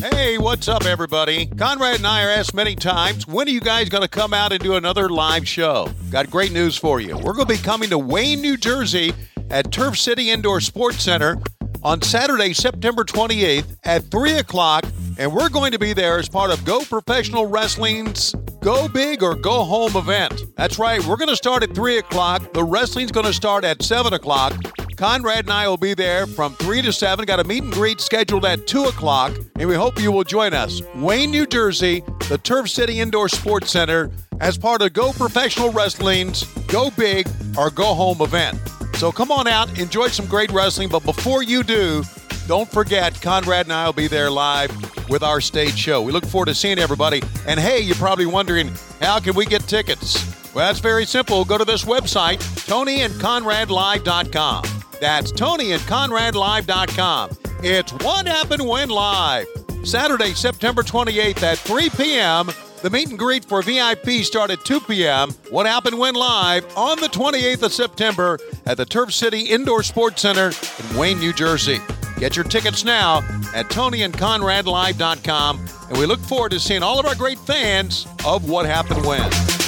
Hey, what's up, everybody? Conrad and I are asked many times, when are you guys going to come out and do another live show? Got great news for you. We're going to be coming to Wayne, New Jersey at Turf City Indoor Sports Center on Saturday, September 28th at 3 o'clock, and we're going to be there as part of Go Professional Wrestling's Go Big or Go Home event. That's right, we're going to start at 3 o'clock. The wrestling's going to start at 7 o'clock. Conrad and I will be there from 3 to 7. Got a meet and greet scheduled at 2 o'clock, and we hope you will join us. Wayne, New Jersey, the Turf City Indoor Sports Center, as part of Go Professional Wrestling's Go Big or Go Home event. So come on out, enjoy some great wrestling, but before you do, don't forget, Conrad and I will be there live with our stage show. We look forward to seeing everybody. And hey, you're probably wondering, how can we get tickets? Well, that's very simple. Go to this website, TonyandConradLive.com. That's TonyandConradLive.com. It's What Happened When Live. Saturday, September 28th at 3 p.m. The meet and greet for VIP start at 2 p.m. What Happened When Live on the 28th of September at the Turf City Indoor Sports Center in Wayne, New Jersey. Get your tickets now at TonyandConradLive.com, and we look forward to seeing all of our great fans of What Happened When.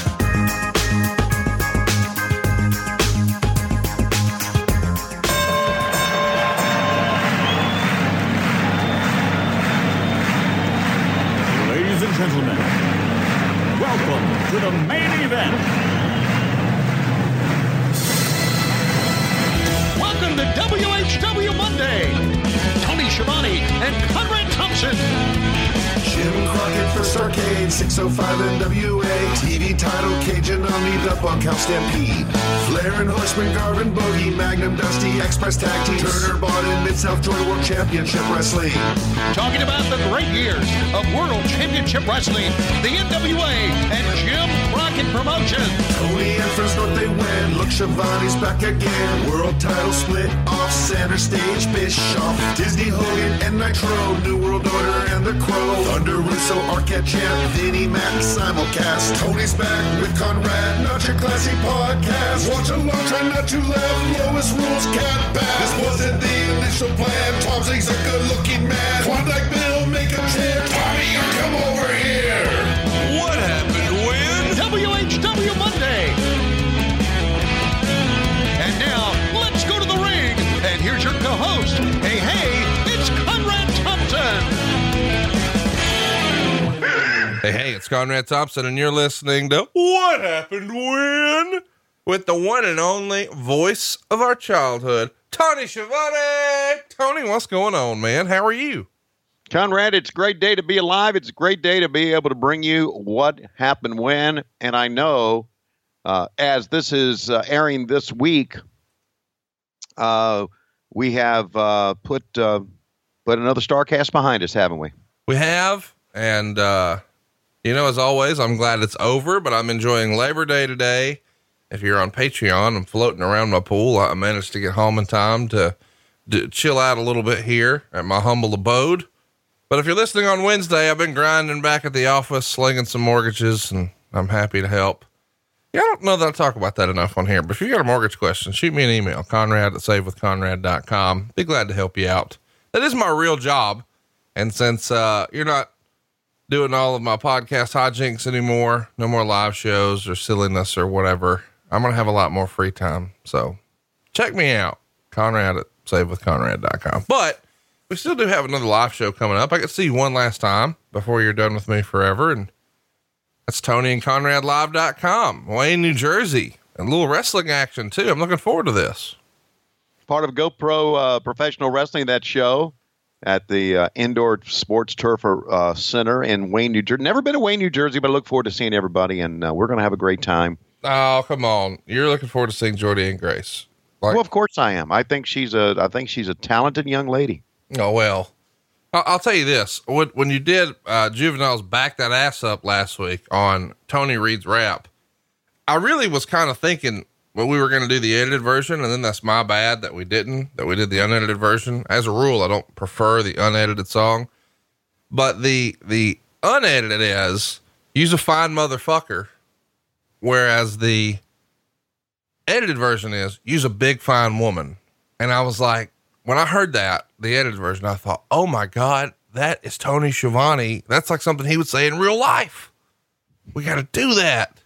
605 NWA. TV title, Cajun Omni, the Bunkhouse Stampede. Flair and Horseman, Garvin Bogey, Magnum Dusty, Express Tag Team. Turner in Mid-South Joy World Championship Wrestling. Talking about the great years of World Championship Wrestling, the NWA, and Jim Promotions. Tony and First North they win. Look, Schiavone's back again. World title split off center stage. Bischoff, Disney Hogan, and Nitro. New World Order and the Crow. Thunder Russo, Arquette Champ, Vinnie Mac, simulcast. Tony's back with Conrad, not your classy podcast. Watch along, try not to laugh. Lowest rules can't pass. This wasn't the initial plan. Tom's a good-looking man. Klondike Bill, make a chant. Your co-host. Hey, hey, it's Conrad Thompson. Hey, hey, it's Conrad Thompson, and you're listening to What Happened When? With the one and only voice of our childhood, Tony Schiavone. Tony, what's going on, man? How are you? Conrad, it's a great day to be alive. It's a great day to be able to bring you what happened when. And I know, uh, as this is uh, airing this week, uh, we have uh, put uh, put another Starcast behind us, haven't we? We have, and, uh, you know, as always, I'm glad it's over, but I'm enjoying Labor Day today. If you're on Patreon, I'm floating around my pool. I managed to get home in time to, to chill out a little bit here at my humble abode. But if you're listening on Wednesday, I've been grinding back at the office, slinging some mortgages, and I'm happy to help. Yeah, I don't know that I talk about that enough on here, but if you got a mortgage question, shoot me an email, conrad at savewithconrad.com. Be glad to help you out. That is my real job. And since uh, you're not doing all of my podcast hijinks anymore, no more live shows or silliness or whatever, I'm going to have a lot more free time. So check me out, Conrad at savewithconrad.com. But we still do have another live show coming up. I could see you one last time before you're done with me forever. And that's Tony and Conrad Live.com, Wayne, New Jersey, and a little wrestling action too. I'm looking forward to this. Part of GoPro uh, Professional Wrestling, that show at the uh, Indoor Sports Turf uh, Center in Wayne, New Jersey. Never been to Wayne, New Jersey, but I look forward to seeing everybody, and uh, we're going to have a great time. Oh, come on. You're looking forward to seeing Jordynne Grace. Like, well, of course I am. I think she's a I think she's a talented young lady. Oh well, I'll, tell you this: when when you did uh, Juvenile's back that ass up last week on Tony Reed's rap, I really was kind of thinking well, we were going to do the edited version, and then that's my bad that we didn't. That we did the unedited version. As a rule, I don't prefer the unedited song, but the the unedited is use a fine motherfucker, whereas the edited version is use a big fine woman. And I was like, when I heard that, the edited version, I thought, oh my God, that is Tony Schiavone. That's like something he would say in real life. We got to do that.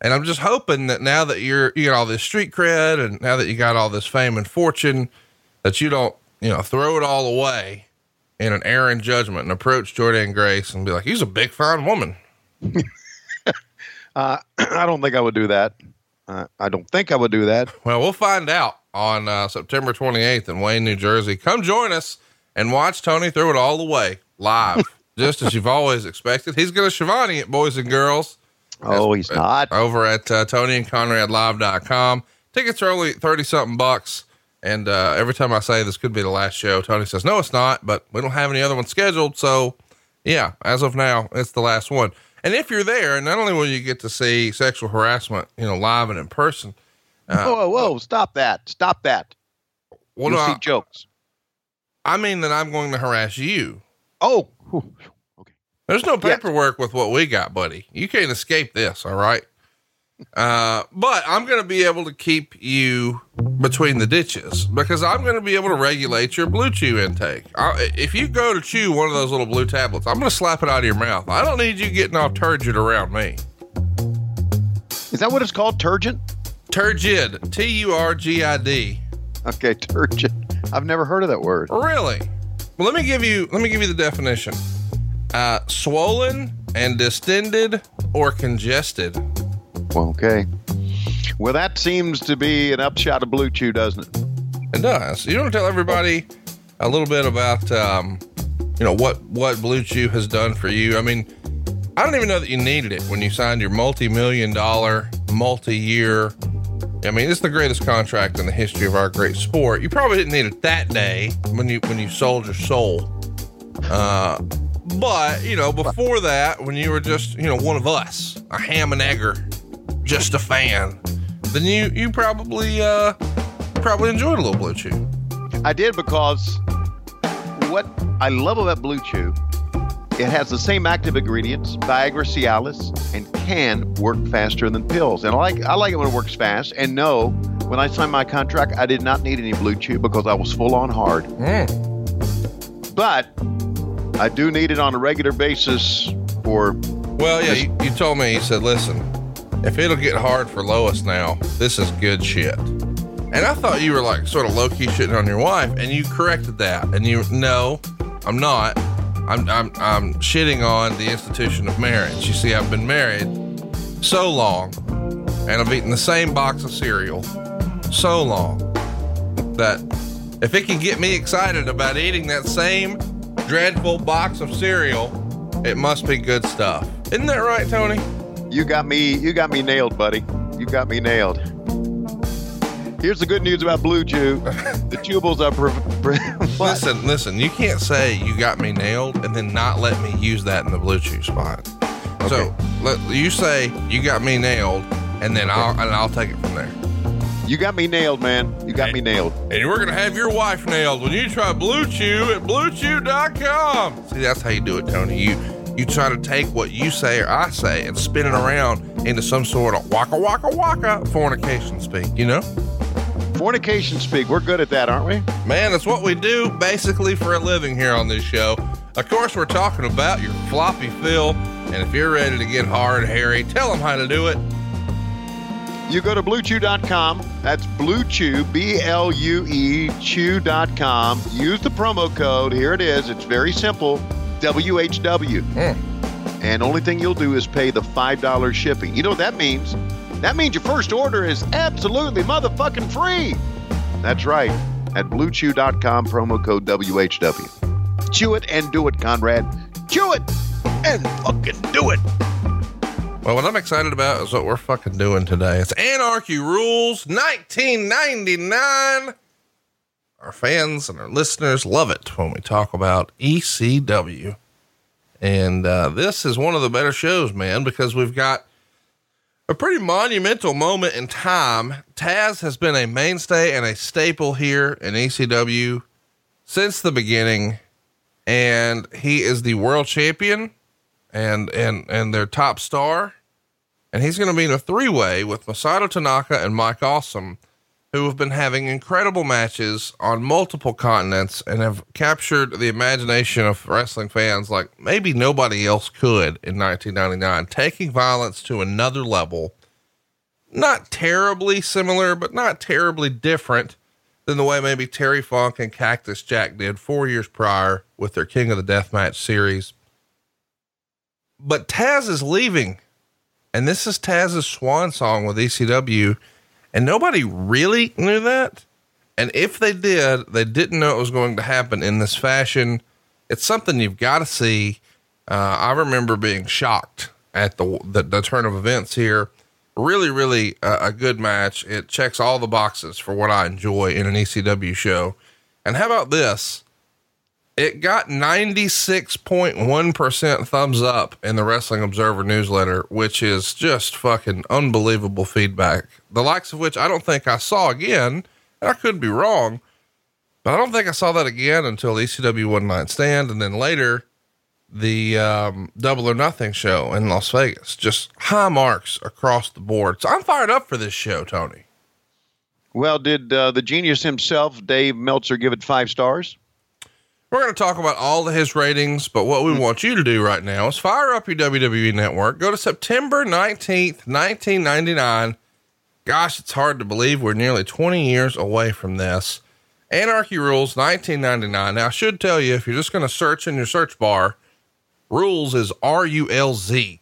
And I'm just hoping that now that you're, you got all this street cred and now that you got all this fame and fortune, that you don't, you know, throw it all away in an errant judgment and approach Jordynne Grace and be like, he's a big, fine woman. Uh, I don't think I would do that. Uh, I don't think I would do that. Well, we'll find out on uh, September 28th in Wayne, New Jersey. Come join us and watch Tony throw it all the way live, just as you've always expected. He's going to Schiavone it, boys and girls. Oh, he's not. Over at uh, Tony and Conrad Live.com. Tickets are only 30 something bucks. And uh, every time I say this could be the last show, Tony says, no, it's not, but we don't have any other ones scheduled. So, yeah, as of now, it's the last one. And if you're there, not only will you get to see sexual harassment, you know, live and in person. Uh, whoa, whoa, stop that. Stop that. What You'll do see I, jokes. I mean that I'm going to harass you. Oh, okay. There's no paperwork with what we got, buddy. You can't escape this, all right? Uh, but I'm going to be able to keep you between the ditches because I'm going to be able to regulate your blue chew intake. I, if you go to chew one of those little blue tablets, I'm going to slap it out of your mouth. I don't need you getting all turgid around me. is that what it's called? Turgid? Turgid, T U R G I D. Okay, turgid. I've never heard of that word. Really? Well, let me give you let me give you the definition. Uh, swollen and distended or congested. Well, okay. Well, that seems to be an upshot of Blue Chew, doesn't it? It does. You want to tell everybody a little bit about, um, you know, what what Blue Chew has done for you. I mean, I don't even know that you needed it when you signed your multi-million dollar, multi-year. I mean, it's the greatest contract in the history of our great sport. You probably didn't need it that day when you when you sold your soul. Uh, but you know, before that, when you were just you know one of us, a ham and egger, just a fan, then you you probably uh probably enjoyed a little blue chew. I did because what I love about Blue Chew, it has the same active ingredients, Viagra, Cialis, and can work faster than pills. And I like I like it when it works fast. And no, when I signed my contract, I did not need any Blue Chew because I was full on hard. Mm. But I do need it on a regular basis for Well, yeah, you, you told me. You said, "Listen, if it'll get hard for Lois now, this is good shit." And I thought you were like sort of low key shitting on your wife, and you corrected that. And you, no, I'm not. I'm I'm I'm shitting on the institution of marriage. You see, I've been married so long, and I've eaten the same box of cereal so long that if it can get me excited about eating that same dreadful box of cereal, it must be good stuff. Isn't that right, Tony? You got me. You got me nailed, buddy. You got me nailed. Here's the good news about Blue Chew: the chewables are. Pre- pre- Listen, listen, you can't say you got me nailed and then not let me use that in the blue chew spot. So let you say you got me nailed, and then I'll and I'll take it from there. You got me nailed, man. You got me nailed. And we're gonna have your wife nailed when you try Blue Chew at BlueChew.com. See, that's how you do it, Tony. You you try to take what you say or I say and spin it around into some sort of waka waka waka fornication speak. You know, Fornication speak. We're good at that, aren't we? man, that's what we do basically for a living here on this show. Of course, we're talking about your floppy fill, and if you're ready to get hard, Harry, tell them how to do it. You go to bluechew.com. That's bluechew, B L U E, chew.com. Use the promo code. Here it is. It's very simple WHW. Mm. And only thing you'll do is pay the $5 shipping. You know what that means? That means your first order is absolutely motherfucking free. That's right. At bluechew.com, promo code WHW. Chew it and do it, Conrad. Chew it and fucking do it. Well, what I'm excited about is what we're fucking doing today. It's Anarchy Rulz 1999. Our fans and our listeners love it when we talk about ECW. And uh, this is one of the better shows, man, because we've got a pretty monumental moment in time. Taz has been a mainstay and a staple here in ECW since the beginning, and he is the world champion and and and their top star, and he's going to be in a three way with Masato Tanaka and Mike Awesome, who have been having incredible matches on multiple continents and have captured the imagination of wrestling fans like maybe nobody else could in 1999, taking violence to another level. Not terribly similar, but not terribly different than the way maybe Terry Funk and Cactus Jack did four years prior with their King of the Deathmatch series. But Taz is leaving, and this is Taz's swan song with ECW and nobody really knew that. And if they did, they didn't know it was going to happen in this fashion. It's something you've got to see. Uh, I remember being shocked at the, the, the turn of events here. Really, really uh, a good match. It checks all the boxes for what I enjoy in an ECW show. And how about this? It got 96.1% thumbs up in the Wrestling Observer newsletter, which is just fucking unbelievable feedback. The likes of which I don't think I saw again. I could be wrong, but I don't think I saw that again until ECW One Night Stand. And then later, the um, Double or Nothing show in Las Vegas. Just high marks across the board. So I'm fired up for this show, Tony. Well, did uh, the genius himself, Dave Meltzer, give it five stars? We're going to talk about all of his ratings, but what we want you to do right now is fire up your WWE network. Go to September 19th, 1999. Gosh, it's hard to believe we're nearly 20 years away from this. Anarchy Rulz 1999. Now, I should tell you, if you're just going to search in your search bar, Rules is R U L Z.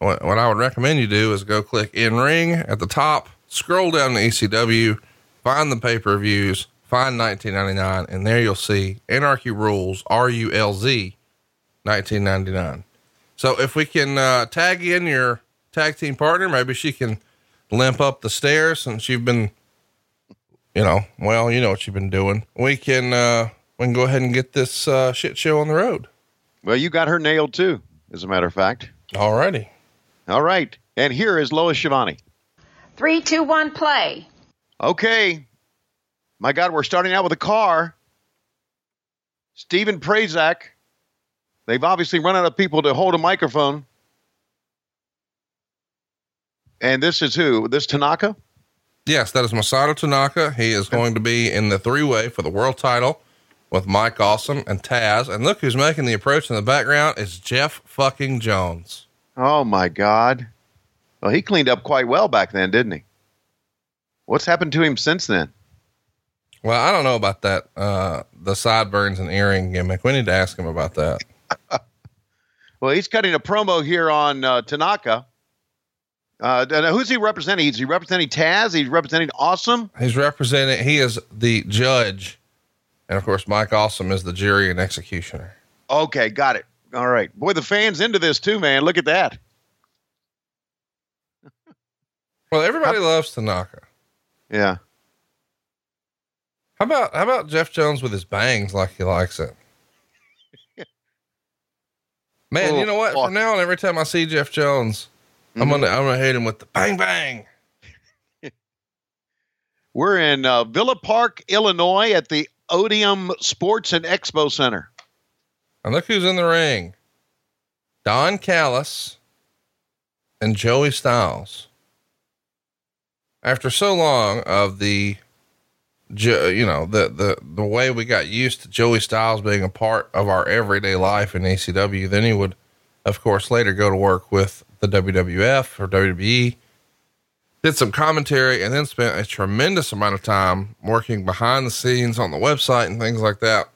What, what I would recommend you do is go click in ring at the top, scroll down to ECW, find the pay per views Find 1999, and there you'll see Anarchy Rulz, R U L Z, 1999. So if we can uh, tag in your tag team partner, maybe she can limp up the stairs since you've been, you know, well, you know what you've been doing. We can uh, we can go ahead and get this uh, shit show on the road. Well, you got her nailed too, as a matter of fact. All righty. All right. And here is Lois Schiavone. Three, two, one, play. Okay. My God, we're starting out with a car. Stephen Prazak. They've obviously run out of people to hold a microphone. And this is who? This Tanaka? Yes, that is Masato Tanaka. He is going to be in the three way for the world title with Mike Awesome and Taz. And look who's making the approach in the background is Jeff fucking Jones. Oh my God. Well, he cleaned up quite well back then, didn't he? What's happened to him since then? Well, I don't know about that. Uh, the sideburns and earring gimmick. We need to ask him about that. well, he's cutting a promo here on uh, Tanaka. Uh, who's he representing? Is he representing Taz? He's representing Awesome. He's representing. He is the judge, and of course, Mike Awesome is the jury and executioner. Okay, got it. All right, boy, the fans into this too, man. Look at that. well, everybody loves Tanaka. Yeah. How about how about Jeff Jones with his bangs like he likes it? Man, you know what? From now on, every time I see Jeff Jones, mm-hmm. I'm gonna I'm gonna hit him with the bang bang. We're in uh, Villa Park, Illinois, at the Odeum Sports and Expo Center. And look who's in the ring: Don Callis and Joey Styles. After so long of the you know, the, the, the way we got used to Joey Styles being a part of our everyday life in ECW, then he would, of course, later go to work with the WWF or WWE, did some commentary, and then spent a tremendous amount of time working behind the scenes on the website and things like that.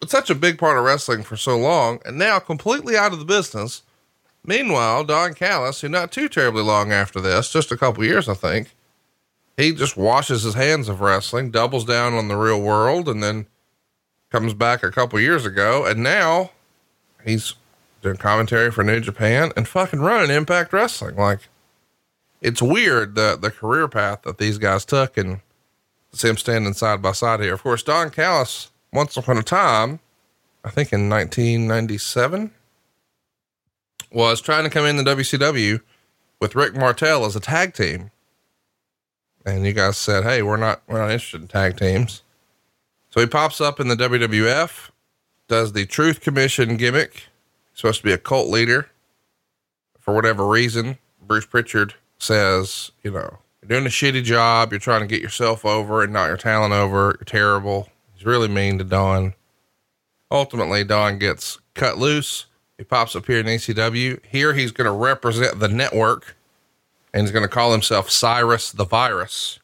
But such a big part of wrestling for so long, and now completely out of the business. Meanwhile, Don Callis, who not too terribly long after this, just a couple years, I think, he just washes his hands of wrestling, doubles down on the real world, and then comes back a couple years ago. And now he's doing commentary for New Japan and fucking running Impact Wrestling. Like, it's weird the, the career path that these guys took and see them standing side by side here. Of course, Don Callis, once upon a time, I think in 1997, was trying to come in the WCW with Rick Martel as a tag team and you guys said, "Hey, we're not we're not interested in tag teams." So he pops up in the WWF, does the Truth Commission gimmick. He's supposed to be a cult leader. For whatever reason, Bruce Prichard says, you know, You're doing a shitty job. You're trying to get yourself over and not your talent over. You're terrible. He's really mean to Don. Ultimately, Don gets cut loose. He pops up here in ECW. Here, he's going to represent the network and he's going to call himself Cyrus the Virus.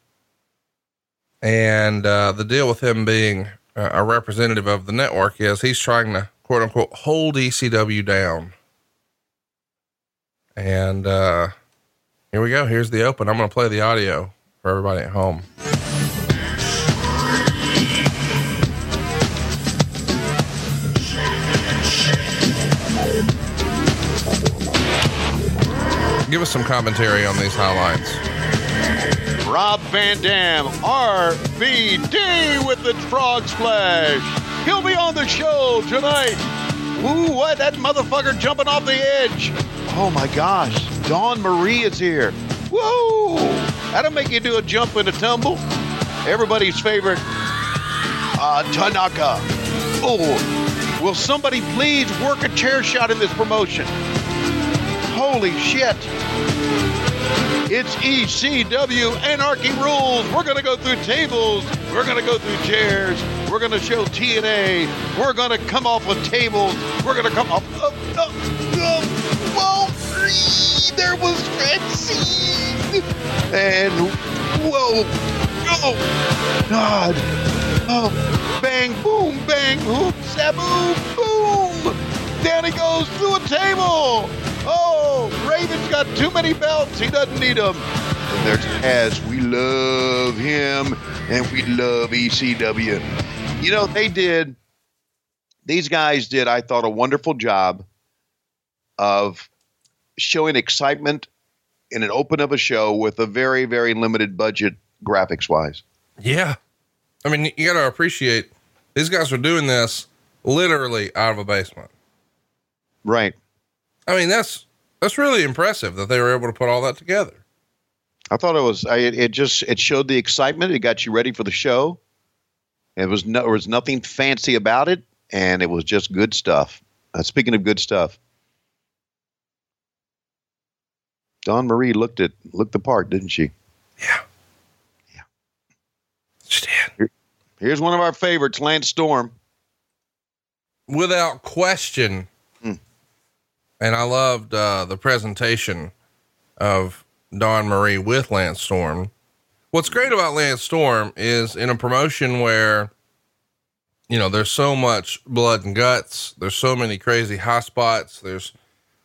And uh, the deal with him being a representative of the network is he's trying to quote unquote hold ECW down. And uh, here we go. Here's the open. I'm going to play the audio for everybody at home. Give us some commentary on these highlights. Rob Van Dam, RVD with the frog splash. He'll be on the show tonight. Ooh, what? That motherfucker jumping off the edge. Oh my gosh. Dawn Marie is here. Whoa! That'll make you do a jump and a tumble. Everybody's favorite, uh, Tanaka. Oh, will somebody please work a chair shot in this promotion? Holy shit. It's ECW Anarchy Rulz. We're going to go through tables. We're going to go through chairs. We're going to show TNA. We're going to come off of tables. We're going to come off. Up, up, up. whoa. There was Francine. And whoa. Oh, God. Oh, bang, boom, bang, hoop, sabu, boom. Down goes through a table. Oh, Raven's got too many belts. He doesn't need them. And there's Taz. We love him, and we love ECW. You know, they did, these guys did, I thought, a wonderful job of showing excitement in an open of a show with a very, very limited budget graphics wise. Yeah. I mean, you got to appreciate these guys were doing this literally out of a basement. Right. I mean, that's that's really impressive that they were able to put all that together. I thought it was. I, it just it showed the excitement. It got you ready for the show. It was no, there was nothing fancy about it, and it was just good stuff. Uh, speaking of good stuff, Dawn Marie looked at looked the part, didn't she? Yeah. Yeah. She did. Here's one of our favorites, Lance Storm. Without question. And I loved uh, the presentation of Dawn Marie with Lance Storm. What's great about Lance Storm is in a promotion where, you know, there's so much blood and guts. There's so many crazy hot spots. There's,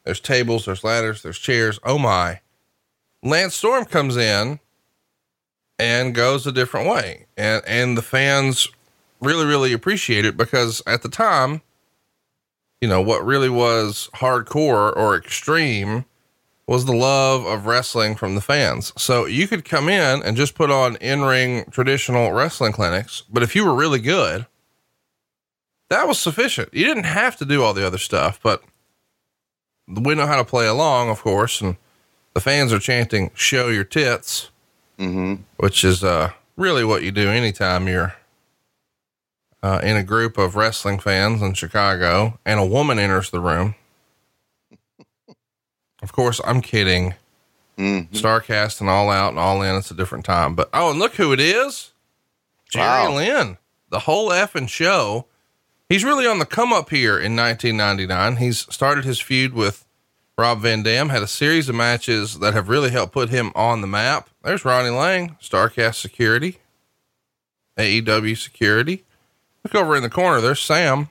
there's tables, there's ladders, there's chairs. Oh my. Lance Storm comes in and goes a different way. And, and the fans really, really appreciate it because at the time, you know, what really was hardcore or extreme was the love of wrestling from the fans. So you could come in and just put on in ring traditional wrestling clinics, but if you were really good, that was sufficient. You didn't have to do all the other stuff, but we know how to play along, of course, and the fans are chanting, show your tits, Mm-hmm. which is uh, really what you do anytime you're uh, in a group of wrestling fans in Chicago and a woman enters the room. Of course, I'm kidding. Mm-hmm. Starcast and All Out and All In, it's a different time. But oh, and look who it is Jerry Wow. Lynn, the whole effing show. He's really on the come up here in 1999. He's started his feud with Rob Van Dam, had a series of matches that have really helped put him on the map. There's Ronnie Lang, Starcast Security, AEW Security. Look over in the corner, there's Sam.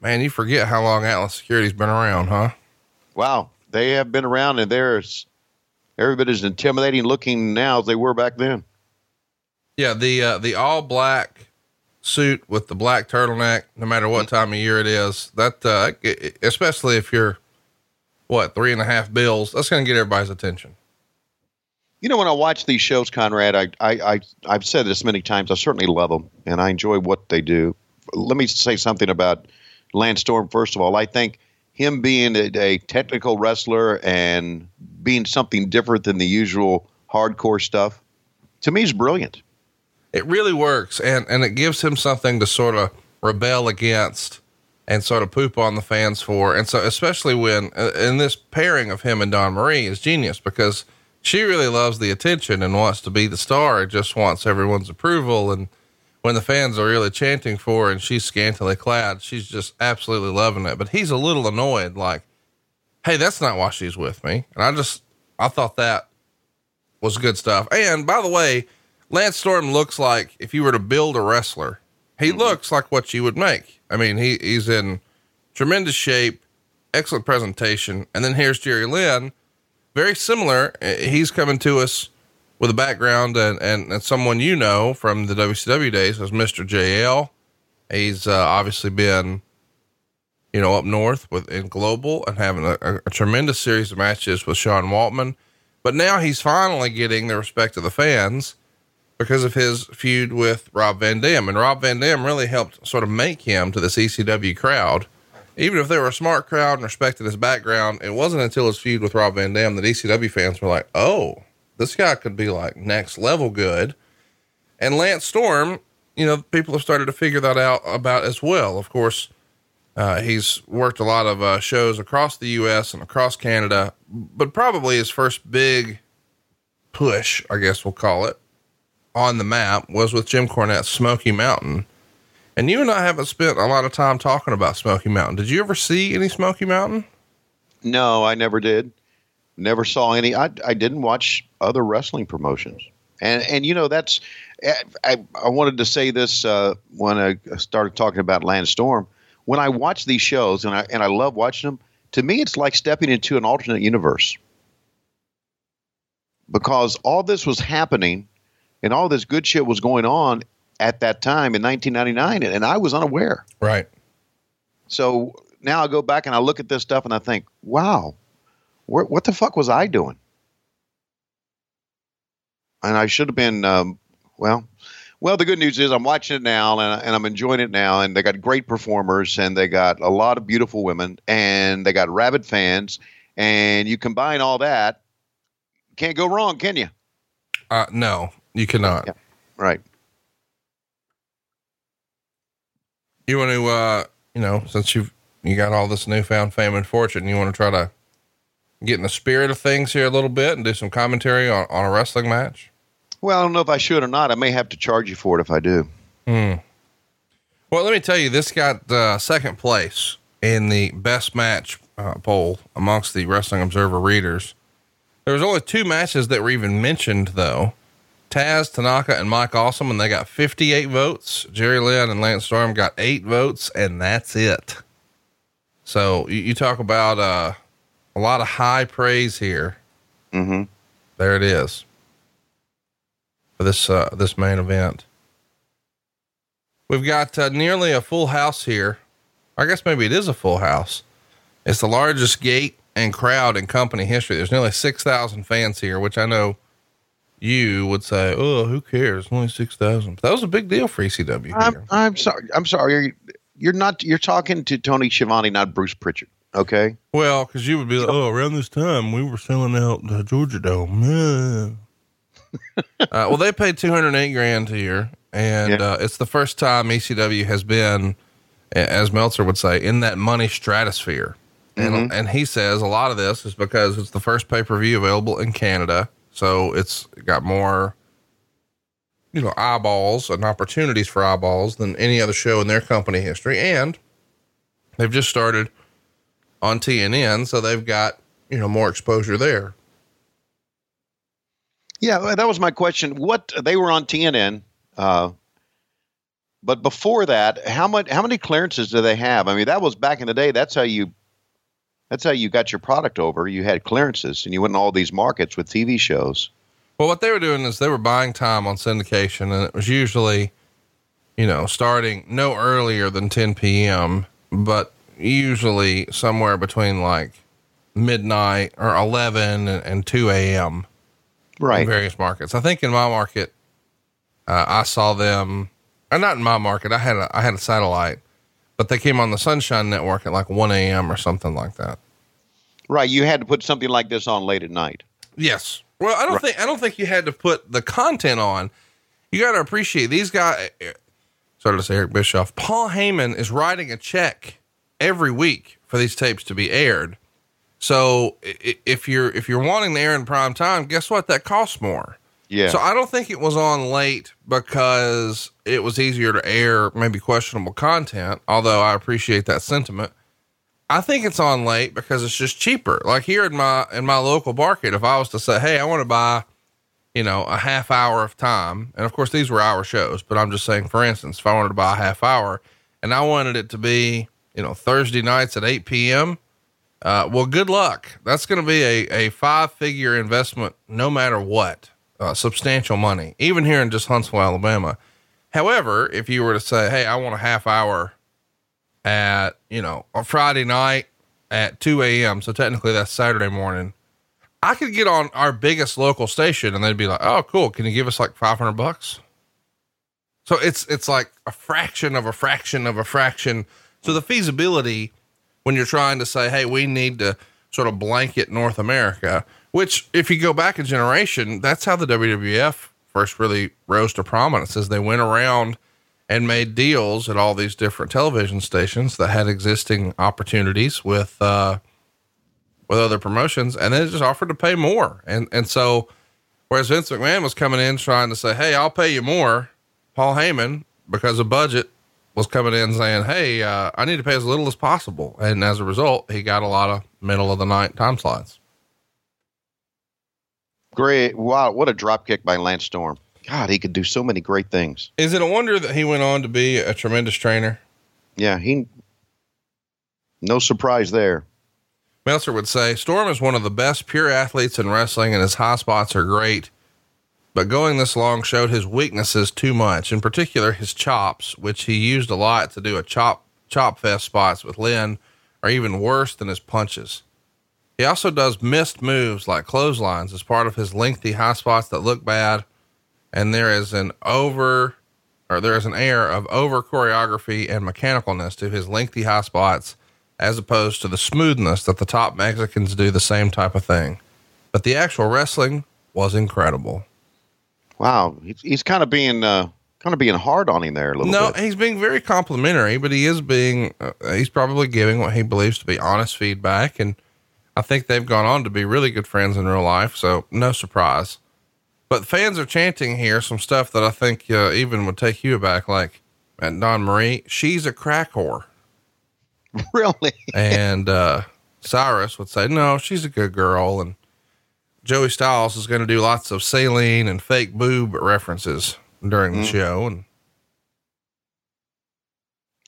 Man, you forget how long Atlas Security's been around, huh? Wow, they have been around, and they're as- every as intimidating looking now as they were back then. Yeah, the uh, the all black suit with the black turtleneck, no matter what time of year it is, that uh, especially if you're what three and a half bills, that's going to get everybody's attention. You know, when I watch these shows, Conrad, I, I, I, I've said this many times. I certainly love them, and I enjoy what they do. Let me say something about Lance Storm. First of all, I think him being a, a technical wrestler and being something different than the usual hardcore stuff, to me, is brilliant. It really works, and and it gives him something to sort of rebel against and sort of poop on the fans for. And so, especially when uh, in this pairing of him and Dawn Marie is genius because she really loves the attention and wants to be the star. and just wants everyone's approval. And when the fans are really chanting for her and she's scantily clad, she's just absolutely loving it. But he's a little annoyed, like, Hey, that's not why she's with me. And I just, I thought that was good stuff. And by the way, Lance Storm looks like if you were to build a wrestler, he mm-hmm. looks like what you would make. I mean, he, he's in tremendous shape, excellent presentation. And then here's Jerry Lynn, very similar. He's coming to us with a background and, and, and someone you know from the WCW days as Mr. JL. He's uh, obviously been, you know, up north with in global and having a, a, a tremendous series of matches with Sean Waltman. But now he's finally getting the respect of the fans because of his feud with Rob Van Dam. And Rob Van Dam really helped sort of make him to the ECW crowd. Even if they were a smart crowd and respected his background, it wasn't until his feud with Rob Van Dam that ECW fans were like, oh, this guy could be like next level good. And Lance Storm, you know, people have started to figure that out about as well. Of course, uh, he's worked a lot of uh, shows across the U.S. and across Canada, but probably his first big push, I guess we'll call it, on the map was with Jim Cornette's Smoky Mountain. And you and I haven't spent a lot of time talking about Smoky Mountain. Did you ever see any Smoky Mountain? No, I never did. Never saw any. I, I didn't watch other wrestling promotions. And, and you know, that's, I, I wanted to say this uh, when I started talking about Lance Storm. When I watch these shows, and I, and I love watching them, to me, it's like stepping into an alternate universe. Because all this was happening and all this good shit was going on at that time in 1999, and I was unaware. Right. So now I go back and I look at this stuff and I think, wow, where, what the fuck was I doing? And I should have been, um, well, well, the good news is I'm watching it now and, and, I'm enjoying it now. And they got great performers and they got a lot of beautiful women and they got rabid fans. And you combine all that, can't go wrong, can you? Uh, no, you cannot. Yeah. Right. You want to, uh, you know, since you've you got all this newfound fame and fortune, you want to try to get in the spirit of things here a little bit and do some commentary on, on a wrestling match? Well, I don't know if I should or not. I may have to charge you for it if I do. Hmm. Well, let me tell you, this got uh, second place in the best match uh, poll amongst the Wrestling Observer readers. There was only two matches that were even mentioned, though. Taz, Tanaka, and Mike Awesome, and they got 58 votes. Jerry Lynn and Lance Storm got eight votes, and that's it. So you, you talk about uh, a lot of high praise here. Mm-hmm. There it is for this uh, this main event. We've got uh, nearly a full house here. I guess maybe it is a full house. It's the largest gate and crowd in company history. There's nearly 6,000 fans here, which I know you would say, "Oh, who cares? Only six thousand. That was a big deal for ECW. I'm, I'm, sorry. I'm sorry. You're, you're not. You're talking to Tony Schiavone, not Bruce Prichard. Okay. Well, because you would be like, "Oh, around this time we were selling out the Georgia Dome." uh, well, they paid two hundred eight grand here, and yeah. uh, it's the first time ECW has been, as Meltzer would say, in that money stratosphere. And, mm-hmm. and he says a lot of this is because it's the first pay per view available in Canada. So it's got more, you know, eyeballs and opportunities for eyeballs than any other show in their company history. And they've just started on TNN, so they've got, you know, more exposure there. Yeah, that was my question. What they were on TNN, uh, but before that, how much how many clearances do they have? I mean, that was back in the day. That's how you that's how you got your product over. You had clearances and you went in all these markets with TV shows. Well, what they were doing is they were buying time on syndication, and it was usually, you know, starting no earlier than 10 p.m., but usually somewhere between like midnight or 11 and, and 2 a.m. Right. In various markets. I think in my market, uh, I saw them, or not in my market. I had a, I had a satellite, but they came on the Sunshine Network at like 1 a.m. or something like that. Right. You had to put something like this on late at night. Yes. Well, I don't right. think I don't think you had to put the content on. You got to appreciate these guys. Eh, eh, sorry to say Eric Bischoff. Paul Heyman is writing a check every week for these tapes to be aired. So if you're if you're wanting to air in prime time, guess what? That costs more. Yeah. So I don't think it was on late because it was easier to air maybe questionable content, although I appreciate that sentiment. I think it's on late because it's just cheaper. Like here in my in my local market, if I was to say, "Hey, I want to buy, you know, a half hour of time," and of course these were hour shows, but I'm just saying, for instance, if I wanted to buy a half hour and I wanted it to be, you know, Thursday nights at 8 p.m., uh, well, good luck. That's going to be a, a five figure investment, no matter what, uh, substantial money, even here in just Huntsville, Alabama. However, if you were to say, Hey, I want a half hour at, you know, on Friday night at 2 a.m. So technically that's Saturday morning. I could get on our biggest local station and they'd be like, Oh, cool. Can you give us like 500 bucks? So it's, it's like a fraction of a fraction of a fraction. So the feasibility when you're trying to say, Hey, we need to sort of blanket North America, which if you go back a generation, that's how the WWF first really rose to prominence as they went around and made deals at all these different television stations that had existing opportunities with, uh, with other promotions and then just offered to pay more. And, and so, whereas Vince McMahon was coming in trying to say, Hey, I'll pay you more. Paul Heyman, because of budget, was coming in saying, Hey, uh, I need to pay as little as possible. And as a result, he got a lot of middle of the night time slots. Great. Wow. What a drop kick by Lance Storm. God, he could do so many great things. Is it a wonder that he went on to be a tremendous trainer? Yeah. He, no surprise there. Meltzer would say Storm is one of the best pure athletes in wrestling and his high spots are great. But going this long showed his weaknesses too much, in particular his chops, which he used a lot to do a chop chop fest spots with Lynn, are even worse than his punches. He also does missed moves like clotheslines as part of his lengthy high spots that look bad, and there is an over or there is an air of over choreography and mechanicalness to his lengthy high spots as opposed to the smoothness that the top Mexicans do the same type of thing. But the actual wrestling was incredible. Wow. He's, he's kind of being, uh, kind of being hard on him there a little No, bit. he's being very complimentary, but he is being, uh, he's probably giving what he believes to be honest feedback. And I think they've gone on to be really good friends in real life. So no surprise. But fans are chanting here some stuff that I think uh, even would take you aback, like at Dawn Marie, she's a crack whore. really? and uh, Cyrus would say, "No, she's a good girl." And Joey Styles is going to do lots of saline and fake boob references during the show, and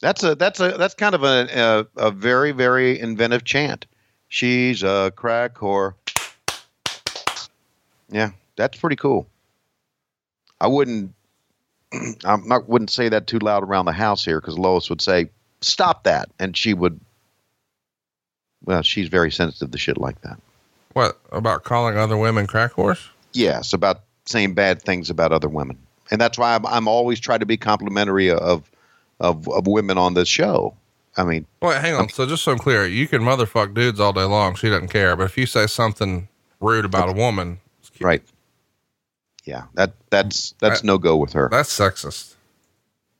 That's a, that's a, that's kind of a, a, a very, very inventive chant. She's a crack whore. Yeah. That's pretty cool. I wouldn't, I'm not, wouldn't say that too loud around the house here because Lois would say, stop that. And she would, well, she's very sensitive to shit like that. what about calling other women crack whores? Yes, about saying bad things about other women, and that's why I'm, I'm always trying to be complimentary of, of of women on this show. I mean, Wait, hang on. So just so I'm clear, you can motherfuck dudes all day long. She doesn't care, but if you say something rude about a woman, right? Yeah, that that's that's no go with her. that's sexist.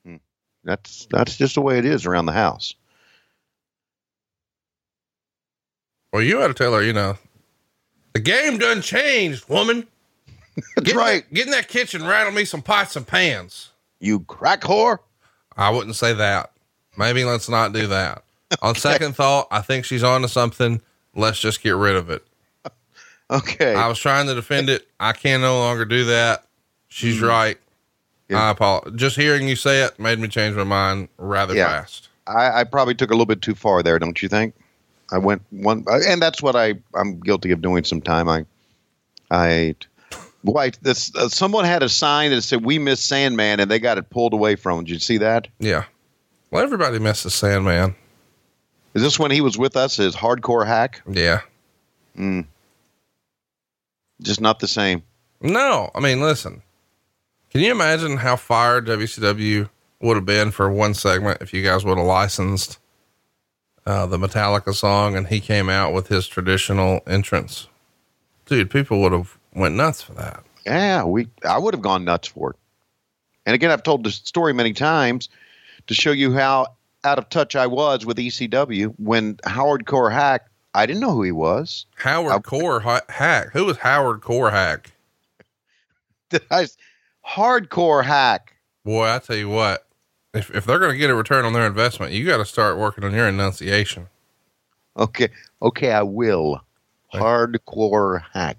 Hmm. That's that's just the way it is around the house. Well, you ought to tell her, you know, the game done changed, woman. That's Get right. that- get in that kitchen, rattle me some pots and pans. You crack whore. I wouldn't say that. Maybe let's not do that. On second thought, I think she's on to something. Let's just get rid of it. Okay. I was trying to defend it. I can no longer do that. She's right. Mm. Yeah. I apologize. Just hearing you say it made me change my mind rather Yeah. fast. I, I probably took a little bit too far there, don't you think? I went one, and that's what I I'm guilty of doing. Sometime I, I, why this? Uh, someone had a sign that said "We miss Sandman," and they got it pulled away from. Did you see that? Yeah. Well, everybody misses Sandman. Is this when he was with us as Hardcore Hak? Yeah. Just not the same. No, I mean, listen. Can you imagine how fired WCW would have been for one segment if you guys would have licensed uh, the Metallica song and he came out with his traditional entrance? Dude, people would have went nuts for that. Yeah, we. I would have gone nuts for it. And again, I've told this story many times to show you how out of touch I was with ECW when Hardcore Hak. I didn't know who he was. Howard I- Core ha- Hack. Who was Howard Core Hack? I, Hardcore Hak. Boy, I tell you what, if, if they're going to get a return on their investment, you got to start working on your enunciation. Okay, okay, I will. Hardcore Hak.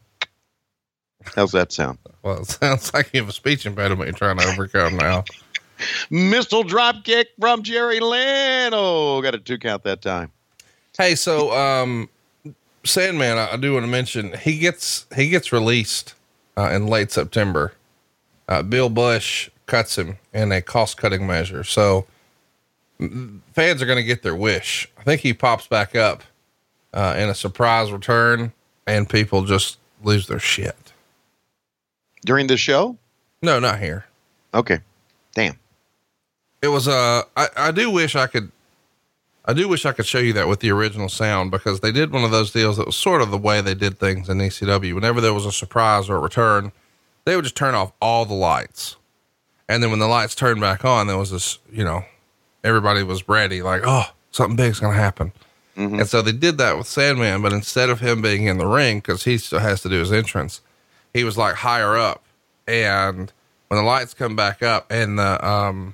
How's that sound? Well, it sounds like you have a speech impediment you're trying to overcome now. Missile drop kick from Jerry Lynn. Oh, got a two count that time. Hey, so um, Sandman, I, I do want to mention he gets he gets released uh, in late September. Uh, Bill Bush cuts him in a cost cutting measure, so fans are going to get their wish. I think he pops back up uh, in a surprise return, and people just lose their shit. During the show? No, not here. Okay. Damn. It was uh I, I do wish I could I do wish I could show you that with the original sound because they did one of those deals that was sort of the way they did things in ECW. Whenever there was a surprise or a return, they would just turn off all the lights. And then when the lights turned back on, there was this, you know, everybody was ready, like, oh, something big's gonna happen. And so they did that with Sandman, but instead of him being in the ring, because he still has to do his entrance, he was like higher up. And when the lights come back up and the um,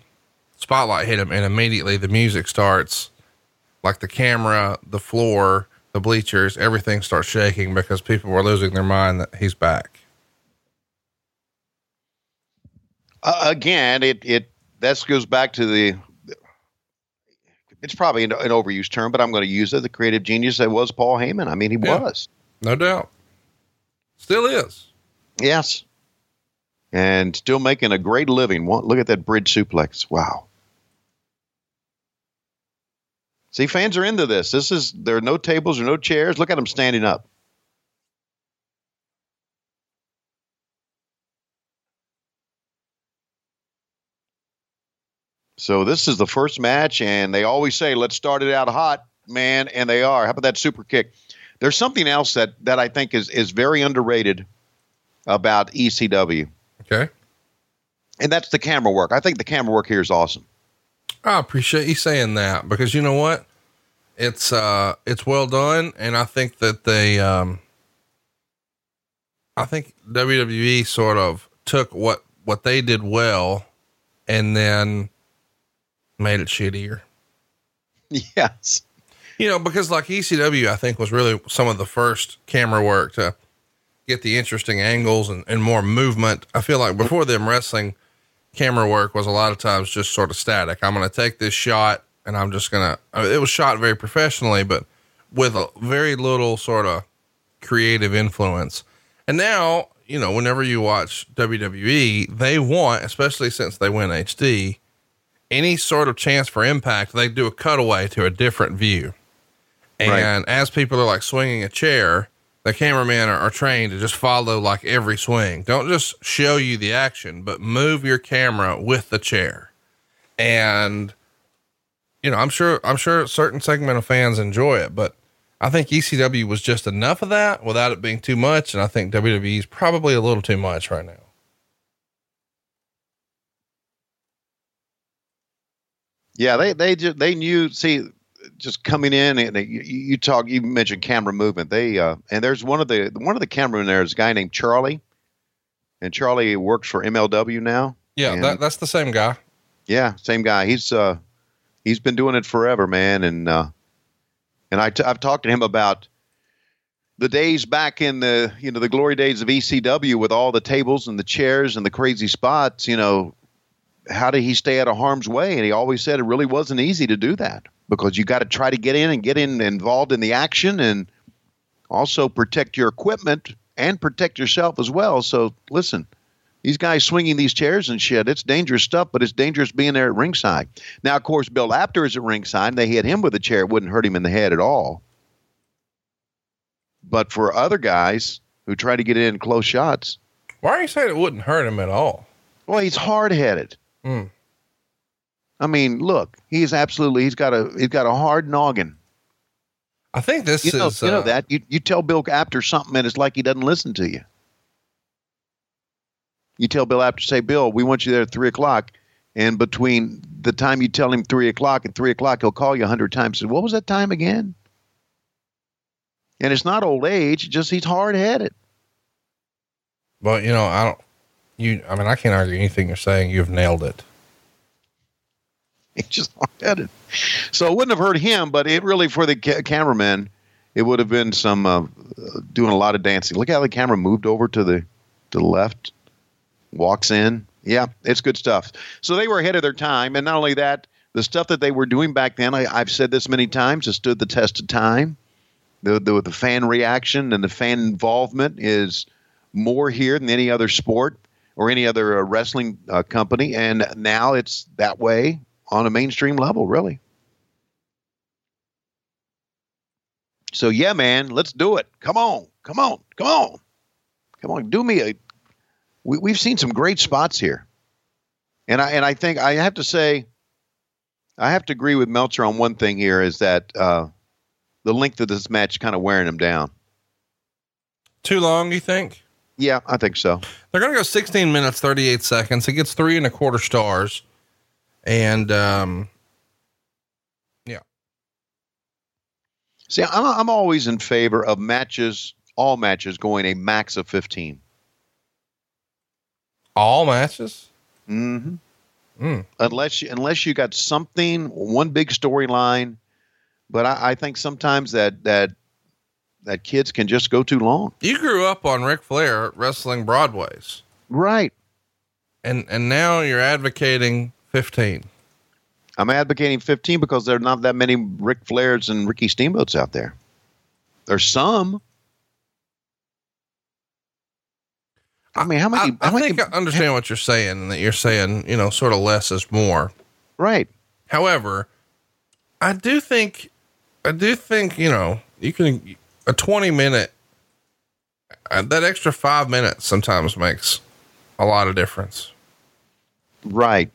spotlight hit him, and immediately the music starts, like the camera, the floor, the bleachers, everything starts shaking because people were losing their mind that he's back. Uh, again, it it that goes back to the. It's probably an, an overused term, but I'm going to use it. The creative genius that was Paul Heyman. I mean, he Yeah. was. No doubt. Still is. Yes. And still making a great living. Look at that bridge suplex. Wow. See, fans are into this. This is there are no tables or no chairs. Look at them standing up. So this is the first match, and they always say, "Let's start it out hot, man," and they are. How about that super kick? There's something else that that I think is is very underrated about ECW, Okay. and that's the camera work. I think the camera work here is awesome. I appreciate you saying that because you know what? It's uh it's well done and I think that they um I think WWE sort of took what what they did well and then made it shittier. Yes. You know, because like ECW I think was really some of the first camera work to get the interesting angles and, and more movement. I feel like before them wrestling camera work was a lot of times just sort of static. I'm going to take this shot and I'm just going to, it was shot very professionally, but with a very little sort of creative influence. And now, you know, whenever you watch WWE, they want, especially since they went HD, any sort of chance for impact, they do a cutaway to a different view. And as people are like swinging a chair, the cameramen are, are trained to just follow like every swing. Don't just show you the action, but move your camera with the chair. And you know, I'm sure I'm sure certain segment of fans enjoy it, but I think ECW was just enough of that without it being too much, and I think WWE is probably a little too much right now. Yeah, they they just they knew. See, just coming in and you, you talk. You mentioned camera movement. They uh, and there's one of the one of the cameramen there is a guy named Charlie, and Charlie works for MLW now. Yeah, that, that's the same guy. Yeah, same guy. He's uh, he's been doing it forever, man. And uh, and I t- I've talked to him about the days back in the you know the glory days of ECW with all the tables and the chairs and the crazy spots. You know, how did he stay out of harm's way? And he always said it really wasn't easy to do that because you got to try to get in and get in involved in the action and also protect your equipment and protect yourself as well. So listen, these guys swinging these chairs and shit, it's dangerous stuff, but it's dangerous being there at ringside. Now, of course, Bill Apter is at ringside. They hit him with a chair, it wouldn't hurt him in the head at all. But for other guys who try to get in close shots, Why are you saying it wouldn't hurt him at all? well, he's hard headed. Hmm. I mean, look, he's absolutely he's got a he's got a hard noggin. I think this You know, is you know uh, that you you tell Bill Apter something and it's like he doesn't listen to you. You tell Bill Apter, say, Bill, we want you there at three o'clock, and between the time you tell him three o'clock and three o'clock, he'll call you a hundred times. Say, what was that time again? And it's not old age, just he's hard headed. But you know, I don't, you, I mean, I can't argue anything you're saying. You've nailed it. Just hard headed. So it wouldn't have hurt him, but it really, for the ca- cameraman, it would have been some uh, doing a lot of dancing. Look how the camera moved over to the to the left, walks in. Yeah, it's good stuff. So they were ahead of their time, and not only that, the stuff that they were doing back then. I, I've said this many times. It stood the test of time. The, the the fan reaction and the fan involvement is more here than any other sport or any other uh, wrestling uh, company, and now it's that way on a mainstream level, really. So yeah, man, let's do it. Come on, come on, come on, come on. Do me a. We, we've seen some great spots here, and I and I think I have to say, I have to agree with Meltzer on one thing here is that uh, the length of this match kind of wearing him down. Too long, you think? Yeah, I think so. They're going to go 16 minutes, 38 seconds. It gets three and a quarter stars. And, um, yeah. See, I'm I'm always in favor of matches, all matches going a max of 15. All matches? Mm-hmm. Mm. unless you unless you got something one big storyline but I, I think sometimes that that that kids can just go too long You grew up on Ric Flair wrestling Broadways. right And, and now you're advocating 15. i'm advocating 15 because there are not that many Ric flairs and ricky steamboats out there there's some i mean how many I, I how many think I understand what you're saying and that you're saying, you know, sort of less is more. right However, I do think, I do think, you know, you can, a 20 minute, uh, that extra five minutes sometimes makes a lot of difference. right